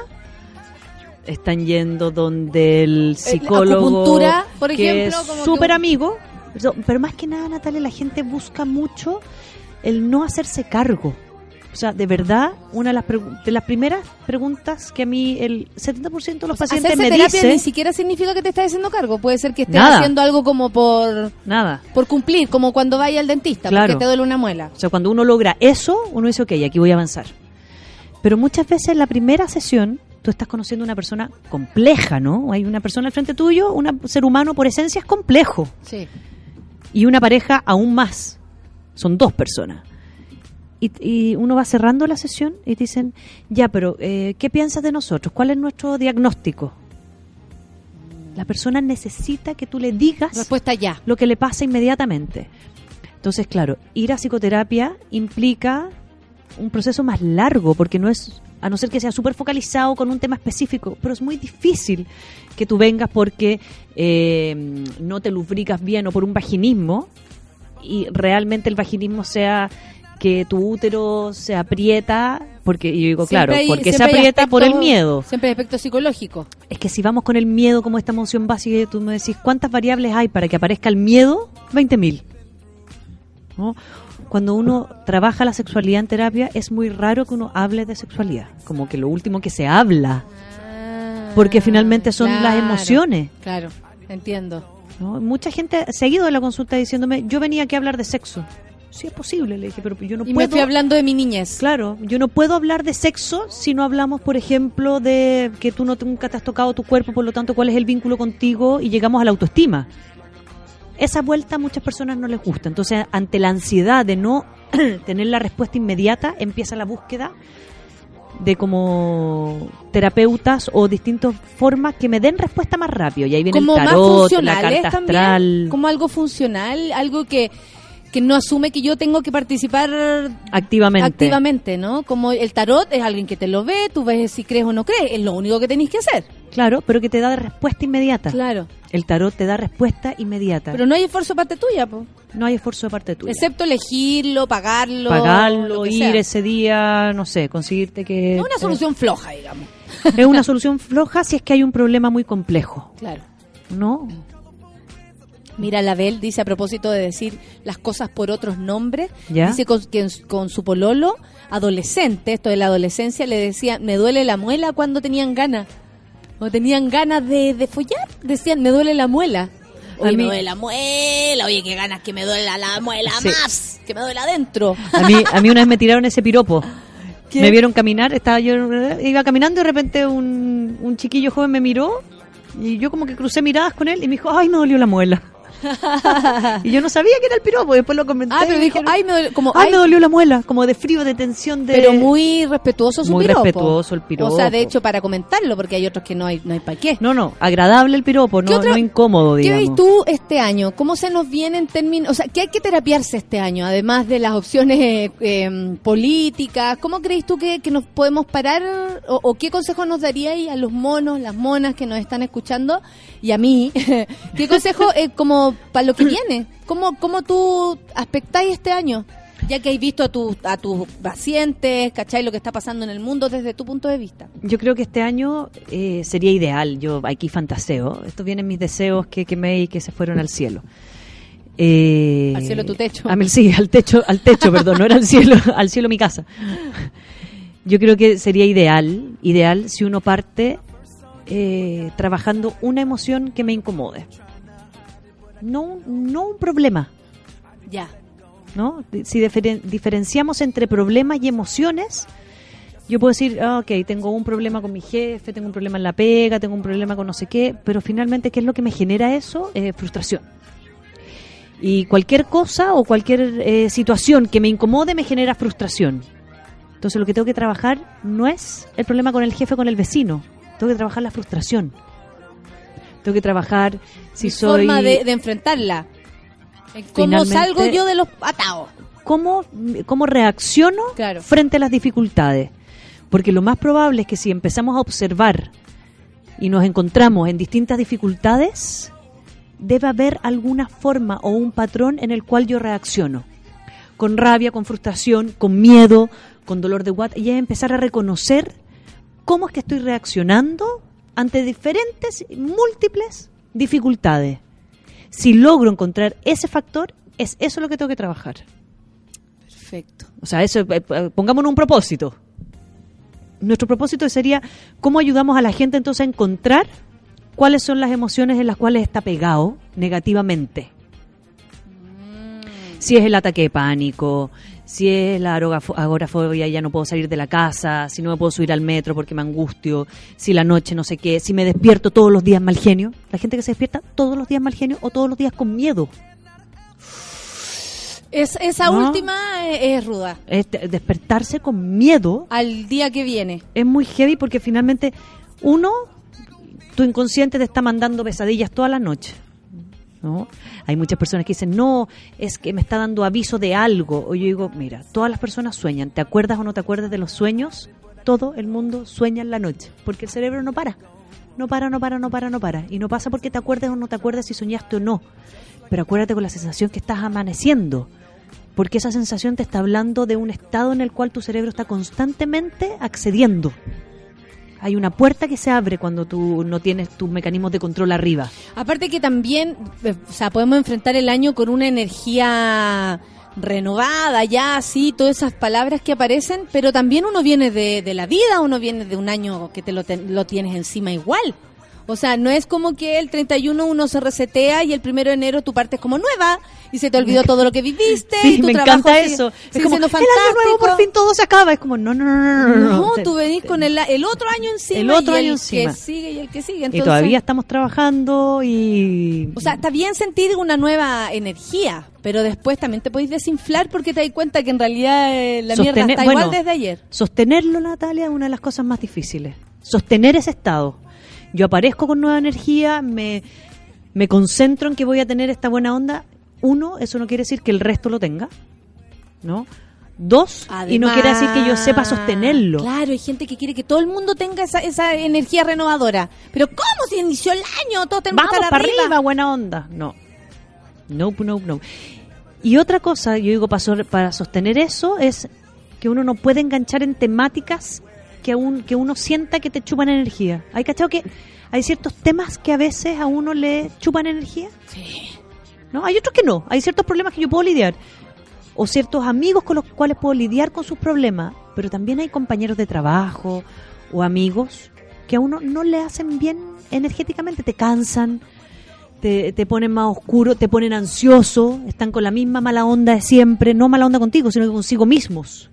están yendo donde el psicólogo, por que ejemplo, es súper amigo. Pero más que nada, Natalia, la gente busca mucho el no hacerse cargo. O sea, de verdad, una de las, de las primeras preguntas que a mí el 70% de los pacientes me terapia dice... ni siquiera significa que te estés haciendo cargo. Puede ser que estés Nada. haciendo algo como por, Nada. por cumplir, como cuando vaya al dentista, Claro. porque te duele una muela. O sea, cuando uno logra eso, uno dice, ok, aquí voy a avanzar. Pero muchas veces en la primera sesión tú estás conociendo a una persona compleja, ¿no? Hay una persona al frente tuyo, un ser humano por esencia es complejo. Sí. Y una pareja aún más. Son dos personas. Y, y uno va cerrando la sesión y dicen, ya, pero eh, ¿qué piensas de nosotros? ¿Cuál es nuestro diagnóstico? La persona necesita que tú le digas Respuesta ya. lo que le pasa inmediatamente. Entonces, claro, ir a psicoterapia implica un proceso más largo, porque no es, a no ser que sea súper focalizado con un tema específico, pero es muy difícil que tú vengas porque eh, no te lubricas bien o por un vaginismo y realmente el vaginismo sea que tu útero se aprieta, porque yo digo, claro, hay- porque se aprieta por el miedo. Siempre hay aspecto psicológico. Es que si vamos con el miedo como esta emoción básica, y tú me decís, ¿cuántas variables hay para que aparezca el miedo? 20.000. ¿No? cuando uno trabaja la sexualidad en terapia, es muy raro que uno hable de sexualidad. Como que lo último que se habla. Porque finalmente son las Ah, emociones. Claro, entiendo. ¿No? Mucha gente ha ido de la consulta diciéndome, yo venía aquí a hablar de sexo. Sí es posible, le dije, pero yo no y me puedo... fui hablando de mi niñez. Claro, yo no puedo hablar de sexo si no hablamos, por ejemplo, de que tú no nunca te has tocado tu cuerpo, por lo tanto, cuál es el vínculo contigo y llegamos a la autoestima. Esa vuelta a muchas personas no les gusta. Entonces, ante la ansiedad de no [CLEARS THROAT] tener la respuesta inmediata, empieza la búsqueda de como terapeutas o distintas formas que me den respuesta más rápido. Y ahí viene como el más tarot, la carta también, como algo funcional, algo que que no asume que yo tengo que participar Activamente. activamente, ¿no? Como el tarot es alguien que te lo ve, tú ves si crees o no crees, es lo único que tenéis que hacer. Claro, pero que te da respuesta inmediata. Claro. El tarot te da respuesta inmediata. Pero no hay esfuerzo parte tuya, po. no hay esfuerzo de parte tuya. excepto elegirlo, pagarlo, Pagarlo, ir sea. ese día, no sé, conseguirte que... Es una solución floja, digamos. Es una solución floja si es que hay un problema muy complejo, Claro. ¿no? Mira, la Bel dice a propósito de decir las cosas por otros nombres, ¿Ya? dice con, que con su pololo, adolescente, esto de la adolescencia, le decía, me duele la muela cuando tenían ganas. Cuando tenían ganas de, de follar, decían, me duele la muela. A Oye, mí- me duele la muela, oye, qué ganas que me duele la, la muela Sí. más, que me duele adentro. A mí, a mí una vez me tiraron ese piropo. ¿Qué? Me vieron caminar, estaba yo, iba caminando y de repente un, un chiquillo joven me miró y yo como que crucé miradas con él y me dijo, ay, me dolió la muela. [LAUGHS] y yo no sabía que era el piropo, después lo comenté. Ah, pero dijo, dijeron, ay, me duele, como, ay, ay, me dolió la muela, como de frío, de tensión, de... pero muy respetuoso su Muy piropo. respetuoso el piropo. O sea, de hecho, para comentarlo, porque hay otros que no hay, no hay para qué. No, no, agradable el piropo, ¿Qué no, otra- no incómodo, ¿Qué digamos. veis tú este año? ¿Cómo se nos viene en términos, o sea, qué hay que terapiarse este año, además de las opciones eh, eh, políticas? ¿Cómo creéis tú que, que nos podemos parar o, o qué consejo nos daríais a los monos, las monas que nos están escuchando y a mí? [LAUGHS] ¿Qué consejo eh, como para lo que viene? ¿Cómo, cómo tú aspectáis este año? Ya que has visto a, tu- a tus pacientes, ¿cachai? Lo que está pasando en el mundo desde tu punto de vista. Yo creo que este año eh, sería ideal. Yo aquí fantaseo. Estos vienen mis deseos que quemé y que se fueron al cielo. Eh, Al cielo tu techo. a mí- sí, al techo, al techo, [LAUGHS] perdón, no era al cielo, al cielo mi casa. Yo creo que sería ideal, ideal si uno parte eh, trabajando una emoción que me incomode. No, un- no un problema, Ya. ¿no? Si diferen- diferenciamos entre problemas y emociones, yo puedo decir, ah, ok, tengo un problema con mi jefe, tengo un problema en la pega, tengo un problema con no sé qué, pero finalmente, ¿qué es lo que me genera eso? Eh, frustración. Y cualquier cosa o cualquier eh, situación que me incomode me genera frustración. Entonces lo que tengo que trabajar no es el problema con el jefe o con el vecino, tengo que trabajar la frustración. Tengo que trabajar si Mi soy... forma de, de enfrentarla. ¿Cómo Finalmente- salgo yo de los atados? cómo, cómo reacciono Claro. frente a las dificultades. Porque lo más probable es que si empezamos a observar y nos encontramos en distintas dificultades, debe haber alguna forma o un patrón en el cual yo reacciono. Con rabia, con frustración, con miedo, con dolor de guata, y es empezar a reconocer cómo es que estoy reaccionando ante diferentes, múltiples dificultades. Si logro encontrar ese factor, es eso lo que tengo que trabajar. Perfecto. O sea, eso, eh, eh, pongámonos un propósito. Nuestro propósito sería cómo ayudamos a la gente entonces a encontrar cuáles son las emociones en las cuales está pegado negativamente. Si es el ataque de pánico, si es la agorafobia, ya no puedo salir de la casa, si no me puedo subir al metro porque me angustio, si la noche no sé qué, si me despierto todos los días mal genio. La gente que se despierta todos los días mal genio o todos los días con miedo. Es, esa No. última es, es ruda. Es de- despertarse con miedo Al día que viene. es muy heavy porque finalmente uno, tu inconsciente te está mandando pesadillas toda la noche. ¿No? Hay muchas personas que dicen, no, es que me está dando aviso de algo. O yo digo, mira, todas las personas sueñan. ¿Te acuerdas o no te acuerdas de los sueños? Todo el mundo sueña en la noche porque el cerebro no para. No para, no para, no para, no para. Y no pasa porque te acuerdes o no te acuerdas si soñaste o no. Pero acuérdate con la sensación que estás amaneciendo. Porque esa sensación te está hablando de un estado en el cual tu cerebro está constantemente accediendo. Hay una puerta que se abre cuando tú no tienes tus mecanismos de control arriba. Aparte que también, eh, o sea, podemos enfrentar el año con una energía renovada ya, sí, todas esas palabras que aparecen, pero también uno viene de, de la vida, uno viene de un año que te lo, ten- lo tienes encima igual. O sea, no es como que el 31 uno se resetea y el primero de enero tu parte es como nueva y se te olvidó todo lo que viviste. y Sí, tu me trabajo encanta sigue- eso. sigue Es como, el año nuevo por fantástico". fin todo se acaba. Es como, no, no, no, no, no. No, tú venís con el, el otro año encima. El otro y año el encima. que sigue y el que sigue. Y todavía estamos trabajando y... O sea, está bien sentir una nueva energía, pero después también te podéis desinflar porque te das cuenta que en realidad eh, la mierda está bueno, igual desde ayer. Sostenerlo, Natalia, es una de las cosas más difíciles. Sostener ese estado. Yo aparezco con nueva energía, me, me concentro en que voy a tener esta buena onda. Uno, eso no quiere decir que el resto lo tenga, ¿no? Dos, y no quiere decir que yo sepa sostenerlo. Claro, hay gente que quiere que todo el mundo tenga esa, esa energía renovadora. Pero ¿cómo si inició el año? Todos tenemos Vamos que estar para arriba. arriba, buena onda. No. Nope, nope, no. Y otra cosa, yo digo, para sostener eso, es que uno no puede enganchar en temáticas que, un, que uno sienta que te chupan energía. ¿Hay cachado que hay ciertos temas que a veces a uno le chupan energía? Sí. ¿No? Hay otros que no. Hay ciertos problemas que yo puedo lidiar. O ciertos amigos con los cuales puedo lidiar con sus problemas. Pero también hay compañeros de trabajo o amigos que a uno no le hacen bien energéticamente. Te cansan, te, te ponen más oscuro, te ponen ansioso, están con la misma mala onda de siempre. No mala onda contigo, sino que consigo mismos.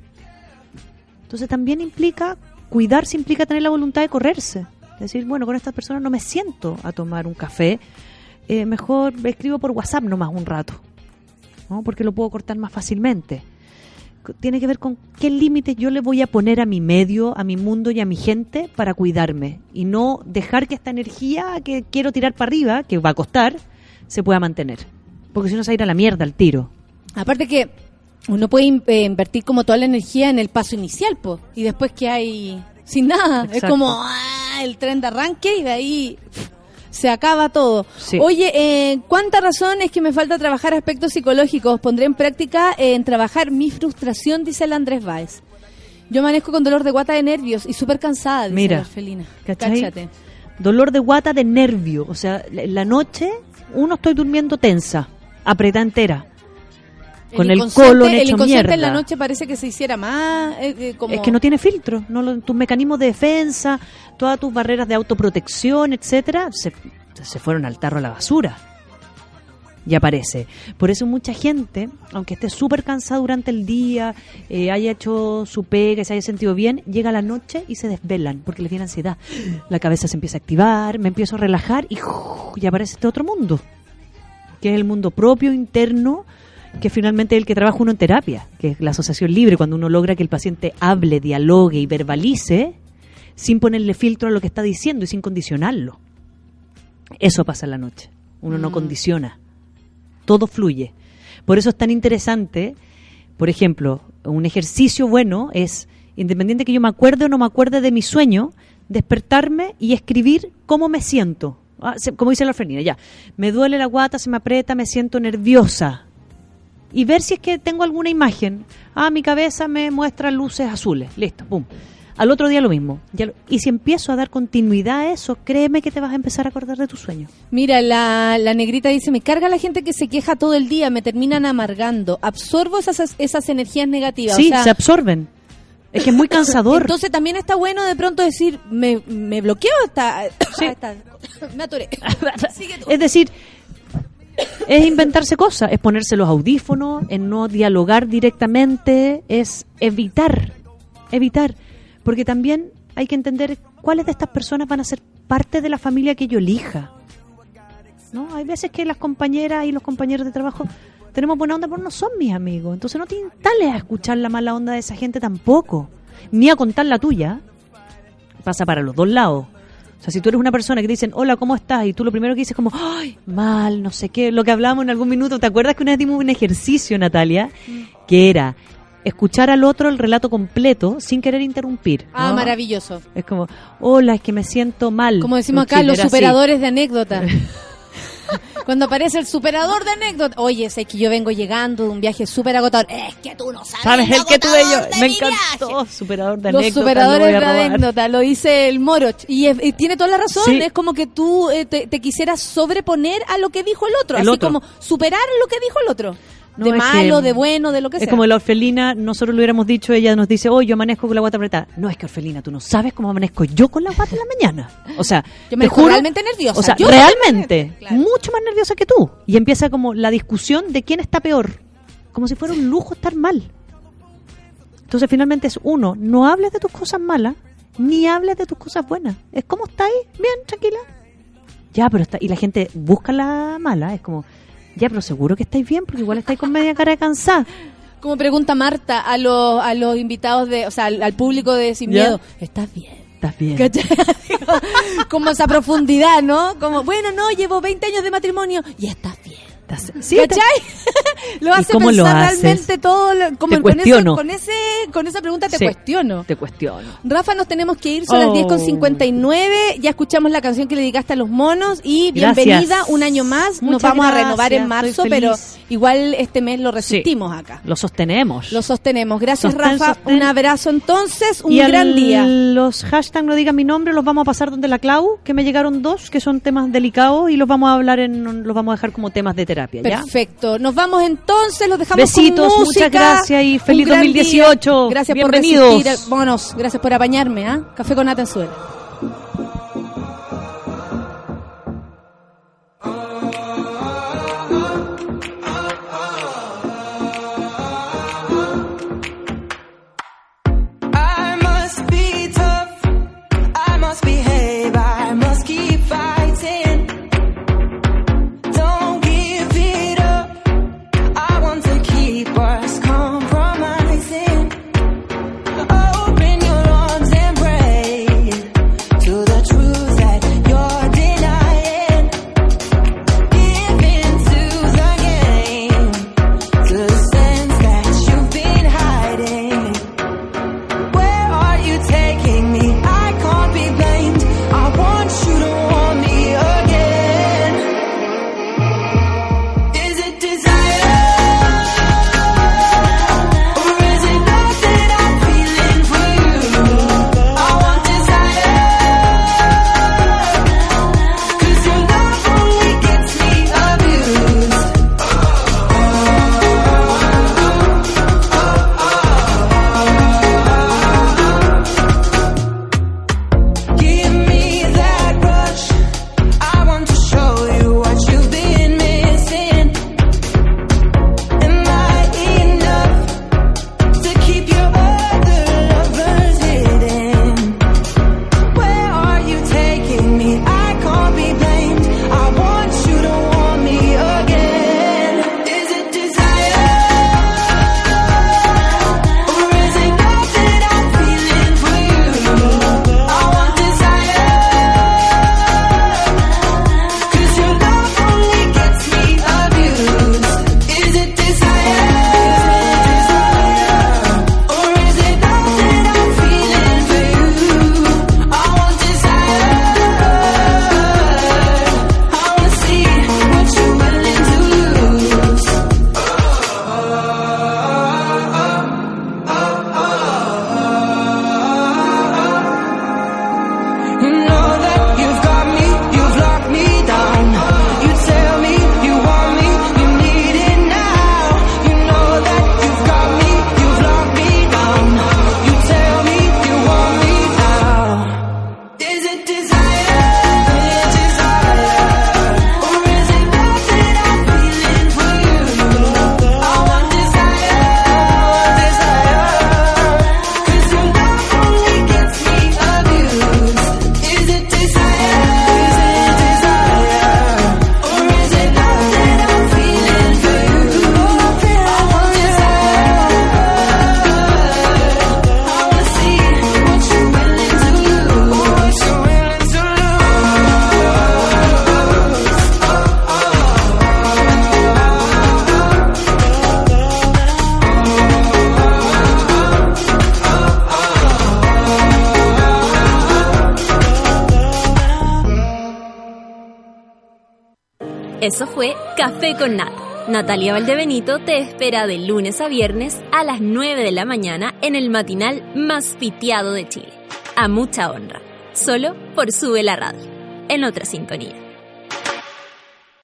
Entonces también implica, cuidarse implica tener la voluntad de correrse. Decir, bueno, con esta persona no me siento a tomar un café, eh, mejor escribo por WhatsApp nomás un rato, ¿no? porque lo puedo cortar más fácilmente. Tiene que ver con qué límites yo le voy a poner a mi medio, a mi mundo y a mi gente para cuidarme y no dejar que esta energía que quiero tirar para arriba, que va a costar, se pueda mantener. Porque si no se va a ir a la mierda al tiro. Aparte que uno puede eh, invertir como toda la energía en el paso inicial, po, y después que hay sin nada. Es como ah, el tren de arranque y de ahí se acaba todo. Sí. Oye, eh, ¿cuánta razón es que me falta trabajar aspectos psicológicos? Pondré en práctica eh, en trabajar mi frustración, dice el Andrés Báez. Yo manejo con dolor de guata de nervios y súper cansada, dice Mira, la orfelina. Dolor de guata de nervio. O sea, la- en la noche uno estoy durmiendo tensa, apretada entera. Con el, colon el hecho inconsciente en la mierda. noche parece que se hiciera más eh, eh, como Es que no tiene filtro, no lo- tus mecanismos de defensa, todas tus barreras de autoprotección, etcétera, se, se fueron al tarro a la basura. Y aparece. Por eso mucha gente, aunque esté súper cansada durante el día, eh, haya hecho su pega, se haya sentido bien, llega la noche y se desvelan porque les viene ansiedad. [GASPS] La cabeza se empieza a activar, me empiezo a relajar y, y aparece este otro mundo, que es el mundo propio, interno, que finalmente es el que trabaja uno en terapia, que es la asociación libre, cuando uno logra que el paciente hable, dialogue y verbalice sin ponerle filtro a lo que está diciendo y sin condicionarlo. Eso pasa en la noche. Uno no Mm. condiciona. Todo fluye. Por eso es tan interesante, por ejemplo, un ejercicio bueno es, independiente que yo me acuerde o no me acuerde de mi sueño, despertarme y escribir cómo me siento. Ah, se- como dice la orfenina, ya. Me duele la guata, se me aprieta, me siento nerviosa. Y ver si es que tengo alguna imagen. Ah, mi cabeza me muestra luces azules. Listo, pum. Al otro día lo mismo. Ya lo- y si empiezo a dar continuidad a eso, créeme que te vas a empezar a acordar de tu sueño. Mira, la, la negrita dice, me carga la gente que se queja todo el día, me terminan amargando. Absorbo esas, esas energías negativas. Sí, o sea, se absorben. Es que es muy [LAUGHS] cansador. Entonces también está bueno de pronto decir, me, me bloqueo esta... esta- me atoré. [LAUGHS] Es decir, es inventarse cosas, es ponerse los audífonos, es no dialogar directamente, es evitar, evitar. Porque también hay que entender cuáles de estas personas van a ser parte de la familia que yo elija. ¿No? Hay veces que las compañeras y los compañeros de trabajo tenemos buena onda, pero no son mis amigos. Entonces no te instales a escuchar la mala onda de esa gente tampoco, ni a contar la tuya. Pasa para los dos lados. O sea, si tú eres una persona que te dicen, hola, ¿cómo estás? Y tú lo primero que dices es como, ay, mal, no sé qué, lo que hablábamos en algún minuto. ¿Te acuerdas que una vez dimos un ejercicio, Natalia? Que era escuchar al otro el relato completo sin querer interrumpir. Ah, ¿no? maravilloso. Es como, hola, es que me siento mal. Como decimos acá, los así. superadores de anécdota. [LAUGHS] [LAUGHS] Cuando aparece el superador de anécdota. Oye, sé que yo vengo llegando de un viaje súper agotador. Es que tú no sabes. ¿Sabes el que tuve yo? Me encantó. Superador de Los anécdotas, superadores lo voy de a robar. anécdota, lo dice el Moroch. Y, es- y tiene toda la razón. Sí. Es como que tú eh, te, te quisieras sobreponer a lo que dijo el otro. El así otro. como superar lo que dijo el otro. No, de es malo, que- de bueno, de lo que Es sea. como la orfelina, nosotros lo hubiéramos dicho, ella nos dice, oh, yo amanezco con la guata apretada. No, es que orfelina, tú no sabes cómo amanezco yo con la guata en la mañana. O sea, Yo me te juro, realmente nerviosa. O sea, Yo realmente, mucho más nerviosa que tú. Y empieza como la discusión de quién está peor. Como si fuera un lujo estar mal. Entonces finalmente es uno, no hables de tus cosas malas, ni hables de tus cosas buenas. Es como estáis, bien, tranquila. Ya, pero está, y la gente busca la mala, es como, ya, pero seguro que estáis bien, porque igual estáis con media cara cansada. Como pregunta Marta a los, a los invitados, de, o sea, al, al público de Sin ¿Ya? Miedo, ¿estás bien? Estás bien. [LAUGHS] Como esa profundidad, ¿no? Como, bueno, no, llevo 20 años de matrimonio y estás bien. Sí, ¿Cachai? [LAUGHS] lo ¿Y hace cómo pensar realmente todo. lo- como Te con, ese- cuestiono. con, ese, con esa pregunta te Sí, cuestiono. Te cuestiono. Rafa, nos tenemos que ir, son las Oh. 10 con 59. Ya escuchamos la canción que le dedicaste a los monos y Gracias. bienvenida un año más. Nos vamos a renovar en marzo, pero igual este mes lo resistimos acá. Lo sostenemos. Lo sostenemos. Gracias, Sostén, Rafa. sostén. Un abrazo entonces. Un y gran día. Los hashtags no digan mi nombre, los vamos a pasar donde la Clau, que me llegaron dos, que son temas delicados y los vamos a hablar en, los vamos a dejar como temas de terapia, ¿ya? Perfecto. Nos vamos entonces, los dejamos Besitos, con muchas música. gracias y feliz gran 2018. día. Gracias Bienvenidos. por resistir. Monos, gracias por apañarme, ¿ah? Café con nata en suela. Con Nata. Natalia Valdebenito te espera de lunes a viernes a las 9 de la mañana en el matinal más piteado de Chile. A mucha honra. Solo por Sube la Radio. En otra sintonía.